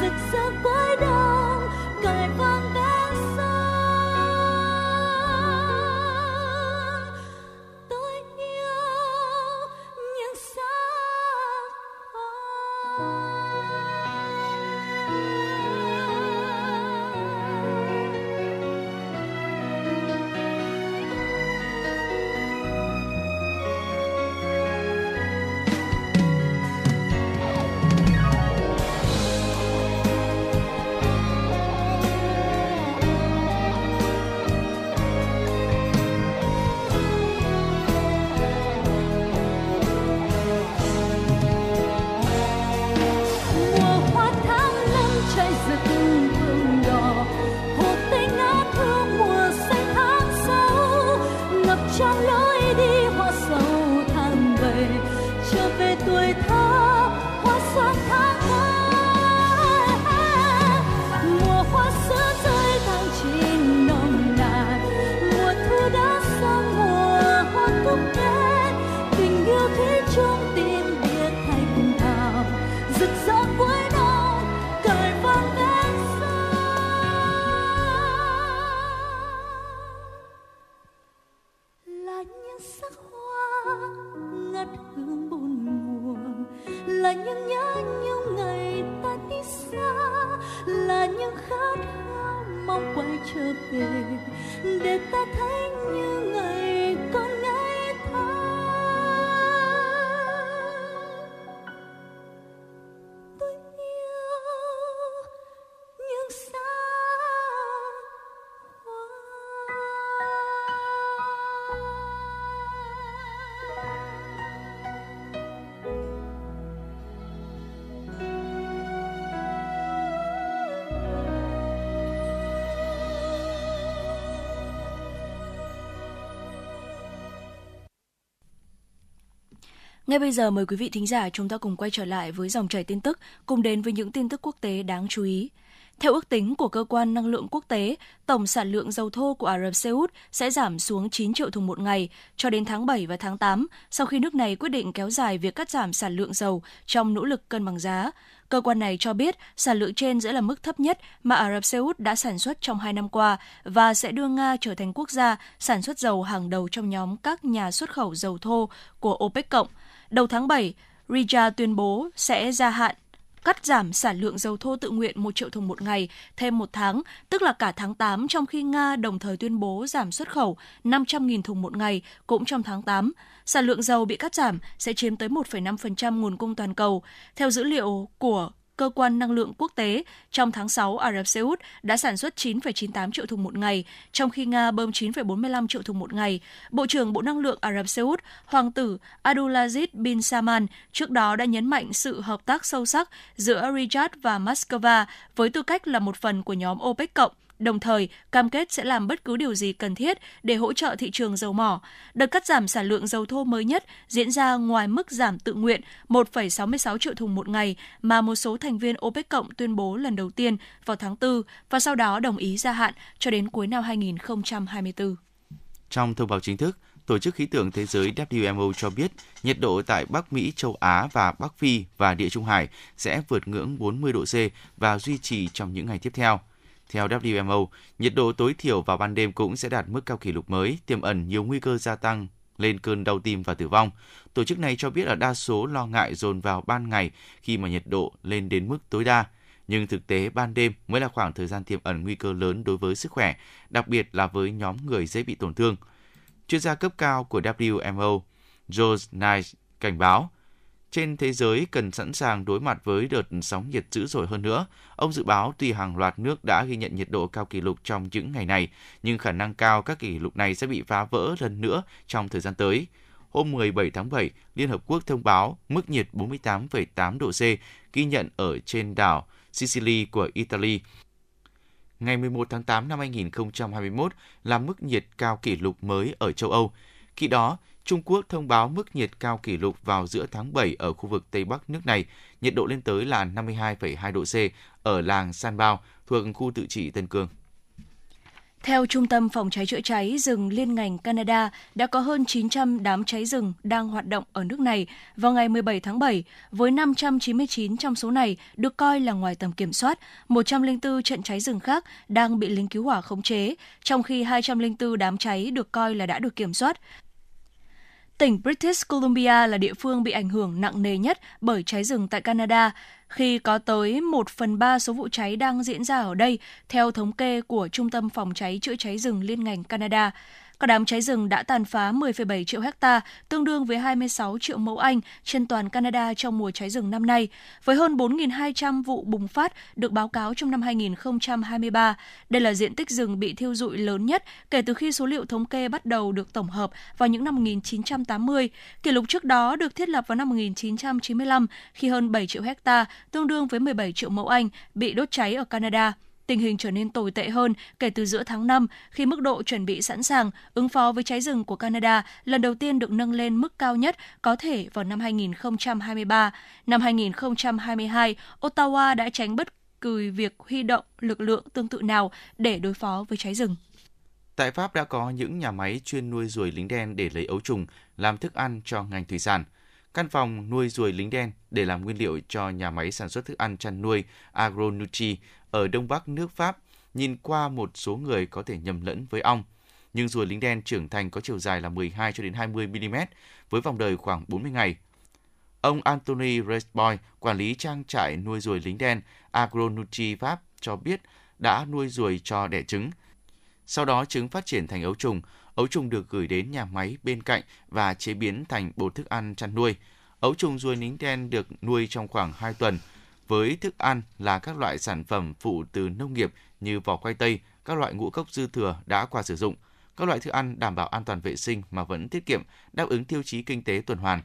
rực rỡ cuối đông Ngay bây giờ mời quý vị thính giả chúng ta cùng quay trở lại với dòng chảy tin tức, cùng đến với những tin tức quốc tế đáng chú ý. Theo ước tính của cơ quan năng lượng quốc tế, tổng sản lượng dầu thô của Ả Rập Xê Út sẽ giảm xuống 9 triệu thùng một ngày cho đến tháng 7 và tháng 8 sau khi nước này quyết định kéo dài việc cắt giảm sản lượng dầu trong nỗ lực cân bằng giá. Cơ quan này cho biết sản lượng trên sẽ là mức thấp nhất mà Ả Rập Xê Út đã sản xuất trong hai năm qua và sẽ đưa Nga trở thành quốc gia sản xuất dầu hàng đầu trong nhóm các nhà xuất khẩu dầu thô của OPEC cộng. Đầu tháng 7, Rija tuyên bố sẽ gia hạn cắt giảm sản lượng dầu thô tự nguyện 1 triệu thùng một ngày thêm một tháng, tức là cả tháng 8, trong khi Nga đồng thời tuyên bố giảm xuất khẩu 500.000 thùng một ngày cũng trong tháng 8. Sản lượng dầu bị cắt giảm sẽ chiếm tới 1,5% nguồn cung toàn cầu. Theo dữ liệu của Cơ quan Năng lượng Quốc tế, trong tháng 6, Ả Rập Xê Út đã sản xuất 9,98 triệu thùng một ngày, trong khi Nga bơm 9,45 triệu thùng một ngày. Bộ trưởng Bộ Năng lượng Ả Rập Xê Út, Hoàng tử Abdulaziz bin Salman, trước đó đã nhấn mạnh sự hợp tác sâu sắc giữa Riyadh và Moscow với tư cách là một phần của nhóm OPEC cộng đồng thời cam kết sẽ làm bất cứ điều gì cần thiết để hỗ trợ thị trường dầu mỏ. Đợt cắt giảm sản lượng dầu thô mới nhất diễn ra ngoài mức giảm tự nguyện 1,66 triệu thùng một ngày mà một số thành viên OPEC cộng tuyên bố lần đầu tiên vào tháng 4 và sau đó đồng ý gia hạn cho đến cuối năm 2024. Trong thông báo chính thức, Tổ chức Khí tượng Thế giới WMO cho biết nhiệt độ tại Bắc Mỹ, châu Á và Bắc Phi và Địa Trung Hải sẽ vượt ngưỡng 40 độ C và duy trì trong những ngày tiếp theo. Theo WMO, nhiệt độ tối thiểu vào ban đêm cũng sẽ đạt mức cao kỷ lục mới, tiềm ẩn nhiều nguy cơ gia tăng lên cơn đau tim và tử vong. Tổ chức này cho biết là đa số lo ngại dồn vào ban ngày khi mà nhiệt độ lên đến mức tối đa. Nhưng thực tế ban đêm mới là khoảng thời gian tiềm ẩn nguy cơ lớn đối với sức khỏe, đặc biệt là với nhóm người dễ bị tổn thương. Chuyên gia cấp cao của WMO, George Knight, cảnh báo trên thế giới cần sẵn sàng đối mặt với đợt sóng nhiệt dữ dội hơn nữa. Ông dự báo tuy hàng loạt nước đã ghi nhận nhiệt độ cao kỷ lục trong những ngày này, nhưng khả năng cao các kỷ lục này sẽ bị phá vỡ lần nữa trong thời gian tới. Hôm 17 tháng 7, Liên Hợp Quốc thông báo mức nhiệt 48,8 độ C ghi nhận ở trên đảo Sicily của Italy. Ngày 11 tháng 8 năm 2021 là mức nhiệt cao kỷ lục mới ở châu Âu. Khi đó, Trung Quốc thông báo mức nhiệt cao kỷ lục vào giữa tháng 7 ở khu vực Tây Bắc nước này, nhiệt độ lên tới là 52,2 độ C ở làng San Bao thuộc khu tự trị Tân Cương. Theo Trung tâm Phòng cháy chữa cháy rừng liên ngành Canada, đã có hơn 900 đám cháy rừng đang hoạt động ở nước này vào ngày 17 tháng 7, với 599 trong số này được coi là ngoài tầm kiểm soát, 104 trận cháy rừng khác đang bị lính cứu hỏa khống chế, trong khi 204 đám cháy được coi là đã được kiểm soát. Tỉnh British Columbia là địa phương bị ảnh hưởng nặng nề nhất bởi cháy rừng tại Canada, khi có tới 1 phần 3 số vụ cháy đang diễn ra ở đây, theo thống kê của Trung tâm Phòng cháy chữa cháy rừng liên ngành Canada. Các đám cháy rừng đã tàn phá 10,7 triệu hecta, tương đương với 26 triệu mẫu Anh trên toàn Canada trong mùa cháy rừng năm nay, với hơn 4.200 vụ bùng phát được báo cáo trong năm 2023. Đây là diện tích rừng bị thiêu rụi lớn nhất kể từ khi số liệu thống kê bắt đầu được tổng hợp vào những năm 1980. Kỷ lục trước đó được thiết lập vào năm 1995 khi hơn 7 triệu hecta, tương đương với 17 triệu mẫu Anh, bị đốt cháy ở Canada tình hình trở nên tồi tệ hơn kể từ giữa tháng 5 khi mức độ chuẩn bị sẵn sàng ứng phó với cháy rừng của Canada lần đầu tiên được nâng lên mức cao nhất có thể vào năm 2023. Năm 2022, Ottawa đã tránh bất cứ việc huy động lực lượng tương tự nào để đối phó với cháy rừng. Tại Pháp đã có những nhà máy chuyên nuôi ruồi lính đen để lấy ấu trùng làm thức ăn cho ngành thủy sản. Căn phòng nuôi ruồi lính đen để làm nguyên liệu cho nhà máy sản xuất thức ăn chăn nuôi Agronutri ở đông bắc nước Pháp, nhìn qua một số người có thể nhầm lẫn với ong. Nhưng rùa lính đen trưởng thành có chiều dài là 12 cho đến 20 mm với vòng đời khoảng 40 ngày. Ông Anthony Resboy, quản lý trang trại nuôi ruồi lính đen Agronutri Pháp cho biết đã nuôi ruồi cho đẻ trứng. Sau đó trứng phát triển thành ấu trùng, ấu trùng được gửi đến nhà máy bên cạnh và chế biến thành bột thức ăn chăn nuôi. Ấu trùng ruồi lính đen được nuôi trong khoảng 2 tuần với thức ăn là các loại sản phẩm phụ từ nông nghiệp như vỏ khoai tây, các loại ngũ cốc dư thừa đã qua sử dụng, các loại thức ăn đảm bảo an toàn vệ sinh mà vẫn tiết kiệm, đáp ứng tiêu chí kinh tế tuần hoàn.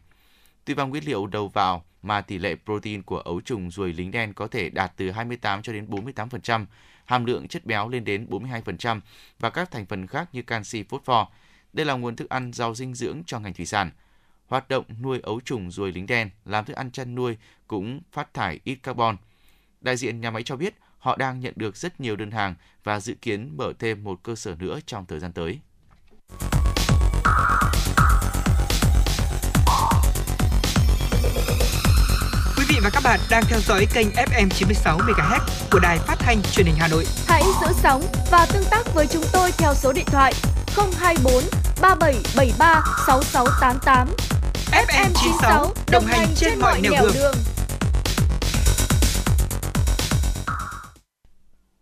Tùy vào nguyên liệu đầu vào mà tỷ lệ protein của ấu trùng ruồi lính đen có thể đạt từ 28 cho đến 48%, hàm lượng chất béo lên đến 42% và các thành phần khác như canxi, phosphor. Đây là nguồn thức ăn giàu dinh dưỡng cho ngành thủy sản – hoạt động nuôi ấu trùng ruồi lính đen làm thức ăn chăn nuôi cũng phát thải ít carbon. Đại diện nhà máy cho biết họ đang nhận được rất nhiều đơn hàng và dự kiến mở thêm một cơ sở nữa trong thời gian tới. Quý vị và các bạn đang theo dõi kênh FM 96 MHz của đài phát thanh truyền hình Hà Nội. Hãy giữ sóng và tương tác với chúng tôi theo số điện thoại 024 3773 6688. FM 96 đồng hành trên mọi nẻo đường. đường.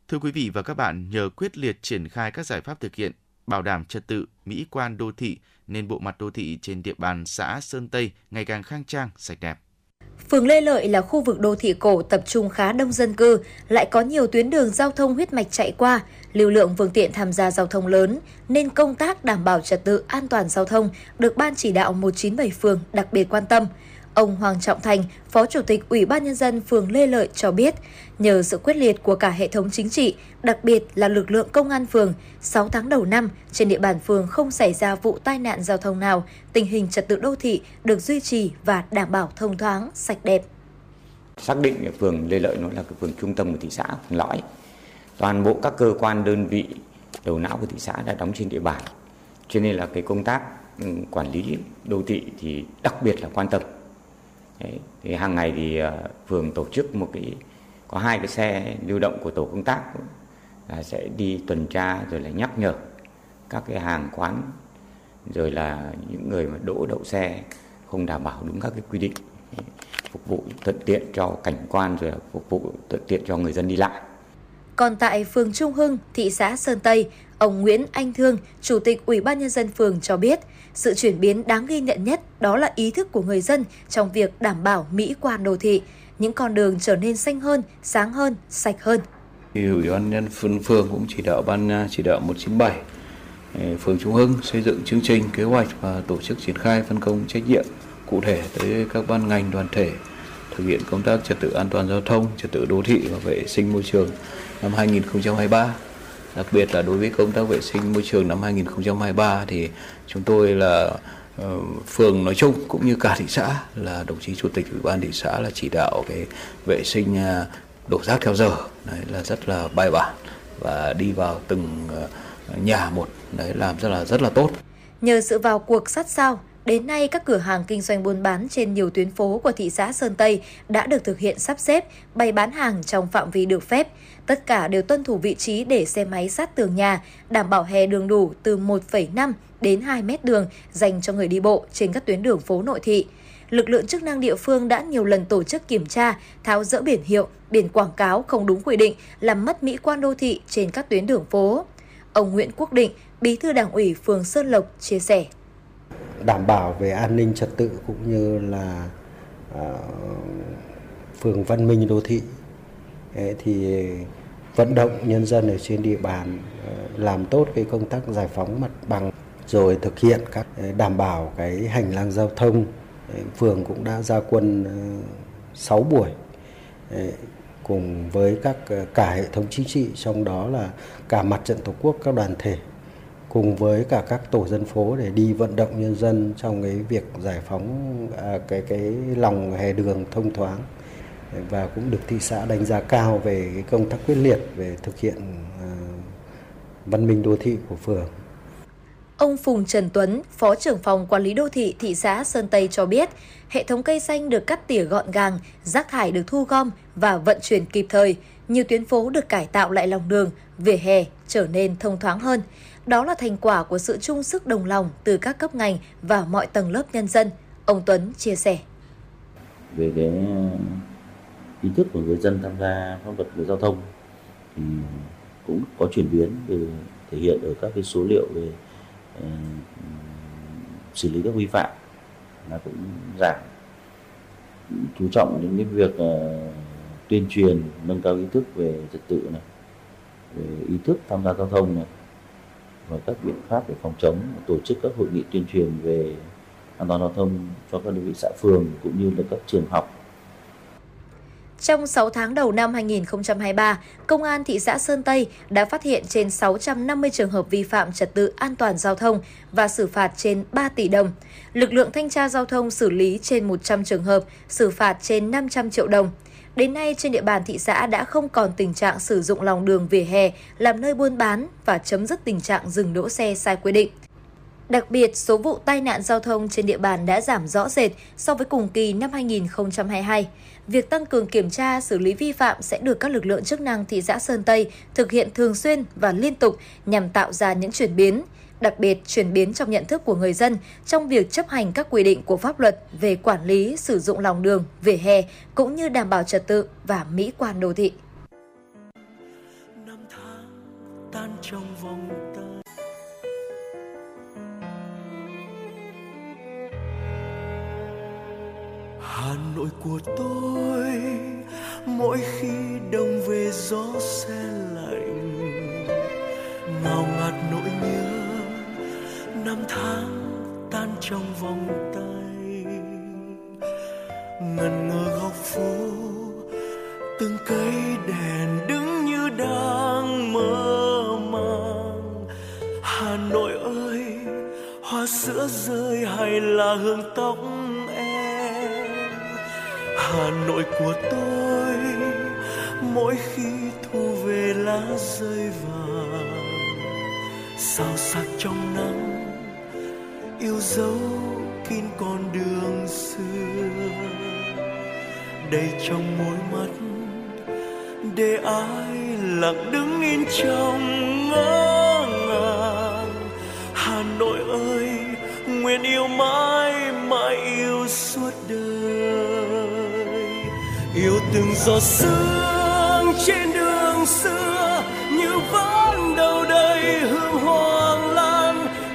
Thưa quý vị và các bạn, nhờ quyết liệt triển khai các giải pháp thực hiện, bảo đảm trật tự, mỹ quan đô thị nên bộ mặt đô thị trên địa bàn xã Sơn Tây ngày càng khang trang, sạch đẹp. Phường Lê Lợi là khu vực đô thị cổ tập trung khá đông dân cư, lại có nhiều tuyến đường giao thông huyết mạch chạy qua, lưu lượng phương tiện tham gia giao thông lớn, nên công tác đảm bảo trật tự an toàn giao thông được Ban chỉ đạo 197 phường đặc biệt quan tâm. Ông Hoàng Trọng Thành, Phó Chủ tịch Ủy ban Nhân dân phường Lê Lợi cho biết, nhờ sự quyết liệt của cả hệ thống chính trị, đặc biệt là lực lượng công an phường, 6 tháng đầu năm, trên địa bàn phường không xảy ra vụ tai nạn giao thông nào, tình hình trật tự đô thị được duy trì và đảm bảo thông thoáng, sạch đẹp. Xác định phường Lê Lợi nó là cái phường trung tâm của thị xã, phường lõi. Toàn bộ các cơ quan đơn vị đầu não của thị xã đã đóng trên địa bàn. Cho nên là cái công tác ừ, quản lý đô thị thì đặc biệt là quan tâm Đấy, thì hàng ngày thì ờ, phường tổ chức một cái có hai cái xe lưu động của tổ công tác là sẽ đi tuần tra rồi là nhắc nhở các cái hàng quán rồi là những người mà đỗ đậu xe không đảm bảo đúng các cái quy định phục vụ thuận tiện cho cảnh quan rồi là phục vụ thuận tiện cho người dân đi lại. Còn tại phường Trung Hưng, thị xã Sơn Tây, ông Nguyễn Anh Thương, Chủ tịch Ủy ban Nhân dân phường cho biết, sự chuyển biến đáng ghi nhận nhất đó là ý thức của người dân trong việc đảm bảo mỹ quan đô thị, những con đường trở nên xanh hơn, sáng hơn, sạch hơn. Ủy ban nhân phường, phường cũng chỉ đạo ban à, chỉ đạo 197 ừ, phường Trung Hưng xây dựng chương trình kế hoạch và tổ chức triển khai phân công trách nhiệm cụ thể tới các ban ngành đoàn thể thực hiện công tác trật tự an toàn giao thông, trật tự đô thị và vệ sinh môi trường năm 2023 đặc biệt là đối với công tác vệ sinh môi trường năm 2023 thì chúng tôi là uh, phường nói chung cũng như cả thị xã là đồng chí chủ tịch ủy ban thị xã là chỉ đạo cái vệ sinh ờ, uh, đổ rác theo giờ. Đấy là rất là bài bản và đi vào từng uh, nhà một. Đấy làm rất là rất là tốt. Nhờ sự vào cuộc sát sao, đến nay các cửa hàng kinh doanh buôn bán trên nhiều tuyến phố của thị xã Sơn Tây đã được thực hiện sắp xếp, bày bán hàng trong phạm vi được phép. Tất cả đều tuân thủ vị trí để xe máy sát tường nhà, đảm bảo hè đường đủ từ 1,5 đến 2 mét đường dành cho người đi bộ trên các tuyến đường phố nội thị. Lực lượng chức năng địa phương đã nhiều lần tổ chức kiểm tra, tháo dỡ biển hiệu, biển quảng cáo không đúng quy định, làm mất mỹ quan đô thị trên các tuyến đường phố. Ông Nguyễn Quốc Định, Bí thư Đảng ủy phường Sơn Lộc chia sẻ đảm bảo về an ninh trật tự cũng như là ờ, phường văn minh đô thị. Đấy, thì vận động nhân dân ở trên địa bàn ờ, làm tốt cái công tác giải phóng mặt bằng rồi thực hiện các ờ, đảm bảo cái hành lang giao thông. Phường cũng đã ra quân 6 buổi cùng với các cả hệ thống chính trị trong đó là cả mặt trận tổ quốc các đoàn thể cùng với cả các tổ dân phố để đi vận động nhân dân trong cái việc giải phóng à, cái cái lòng hè đường thông thoáng và cũng được thị xã đánh giá cao về cái công tác quyết liệt về thực hiện à, văn minh đô thị của phường. Ông Phùng Trần Tuấn, Phó trưởng phòng quản lý đô thị thị xã Sơn Tây cho biết, hệ thống cây xanh được cắt tỉa gọn gàng, rác thải được thu gom và vận chuyển kịp thời, nhiều tuyến phố được cải tạo lại lòng đường, vỉa hè trở nên thông thoáng hơn. Đó là thành quả của sự chung sức đồng lòng từ các cấp ngành và mọi tầng lớp nhân dân, ông Tuấn chia sẻ. về cái uh, ý thức của người dân tham gia pháp luật về giao thông thì cũng có chuyển biến về thể hiện ở các cái số liệu về uh, xử lý các vi phạm là cũng giảm chú trọng đến cái việc uh, tuyên truyền nâng cao ý thức về trật tự này về ý thức tham gia giao thông này và các biện pháp để phòng chống tổ chức các hội nghị tuyên truyền về an toàn giao thông cho các đơn vị xã phường cũng như là các trường học Trong 6 tháng đầu năm 2023, Công an thị xã Sơn Tây đã phát hiện trên 650 trường hợp vi phạm trật tự an toàn giao thông và xử phạt trên 3 tỷ đồng. Lực lượng thanh tra giao thông xử lý trên 100 trường hợp, xử phạt trên 500 triệu đồng. Đến nay, trên địa bàn thị xã đã không còn tình trạng sử dụng lòng đường vỉa hè làm nơi buôn bán và chấm dứt tình trạng dừng đỗ xe sai quy định. Đặc biệt, số vụ tai nạn giao thông trên địa bàn đã giảm rõ rệt so với cùng kỳ năm 2022. Việc tăng cường kiểm tra, xử lý vi phạm sẽ được các lực lượng chức năng thị xã Sơn Tây thực hiện thường xuyên và liên tục nhằm tạo ra những chuyển biến, đặc biệt chuyển biến trong nhận thức của người dân trong việc chấp hành các quy định của pháp luật về quản lý sử dụng lòng đường, vỉa hè cũng như đảm bảo trật tự và mỹ quan đô thị. tan trong vòng tay Hà Nội của tôi mỗi khi đông về gió se lạnh ngào ngạt nỗi nhớ năm tháng tan trong vòng tay. Ngần ngơ góc phố, từng cây đèn đứng như đang mơ màng. Hà Nội ơi, hoa sữa rơi hay là hương tóc em? Hà Nội của tôi, mỗi khi thu về lá rơi vàng. Sao sắc trong nắng yêu dấu kín con đường xưa. Đầy trong môi mắt, để ai lặng đứng in trong ngỡ ngàng. Hà Nội ơi, nguyện yêu mãi mãi yêu suốt đời. Yêu từng giọt sương trên đường xưa, như vẫn đâu đây hương hoa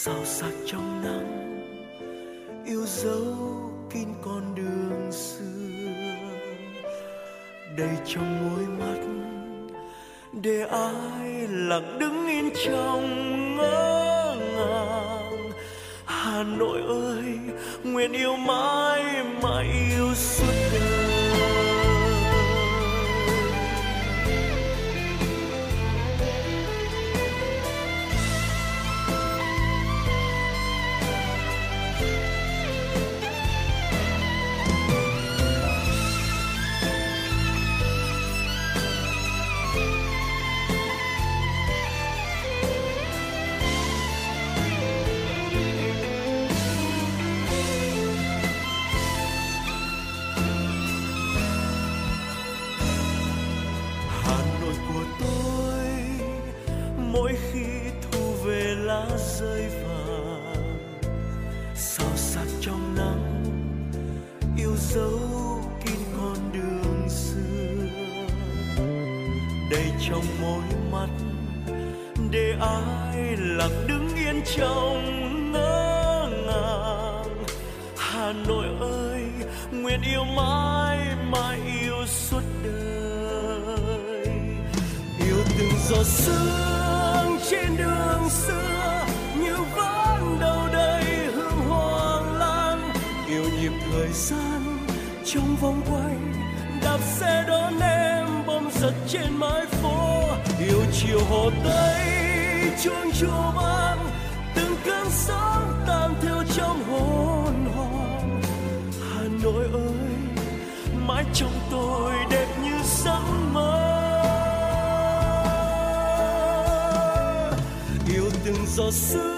sao sắc trong nắng, yêu dấu kín con đường xưa. Đầy trong môi mắt, để ai lặng đứng yên trong ngỡ ngàng. Hà nội ơi, nguyện yêu mãi mãi yêu suốt đời. Rơi vàng. Sao sắc trong nắng, yêu dấu kín con đường xưa. Đầy trong môi mắt, để ai lặng đứng yên trong ngỡ ngàng. Hà Nội ơi, nguyện yêu mãi mãi yêu suốt đời. Yêu từng giọt sương trên đường xưa. Gian trong vòng quay, đạp xe đón em bom giật trên mái phố. Yêu chiều hồ tây, chuông chùa vang, từng cơn sóng tan theo trong hồn hồn hà nội ơi, mãi trong tôi đẹp như giấc mơ. Yêu từng giọt sương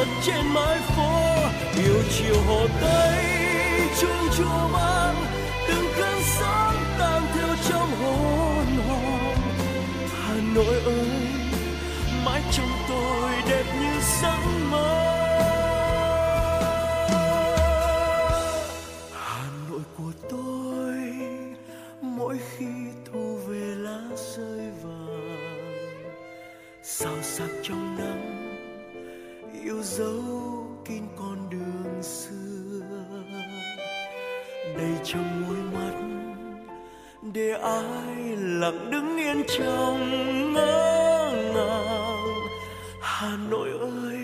Bom giật trên mái phố yêu chiều hồ tây chuông chùa vang từng cơn sóng tan theo trong hồn hồn. Hà nội ơi, mãi trong tôi đẹp như giấc mơ. Để ai lặng đứng yên trong ngỡ ngàng. Hà Nội ơi,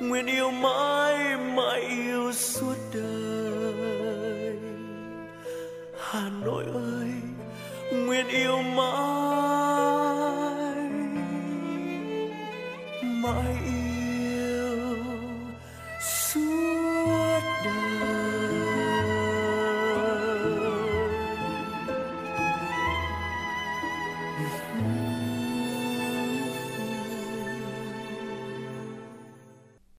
nguyện yêu mãi mãi yêu suốt đời. Hà Nội ơi, nguyện yêu mãi.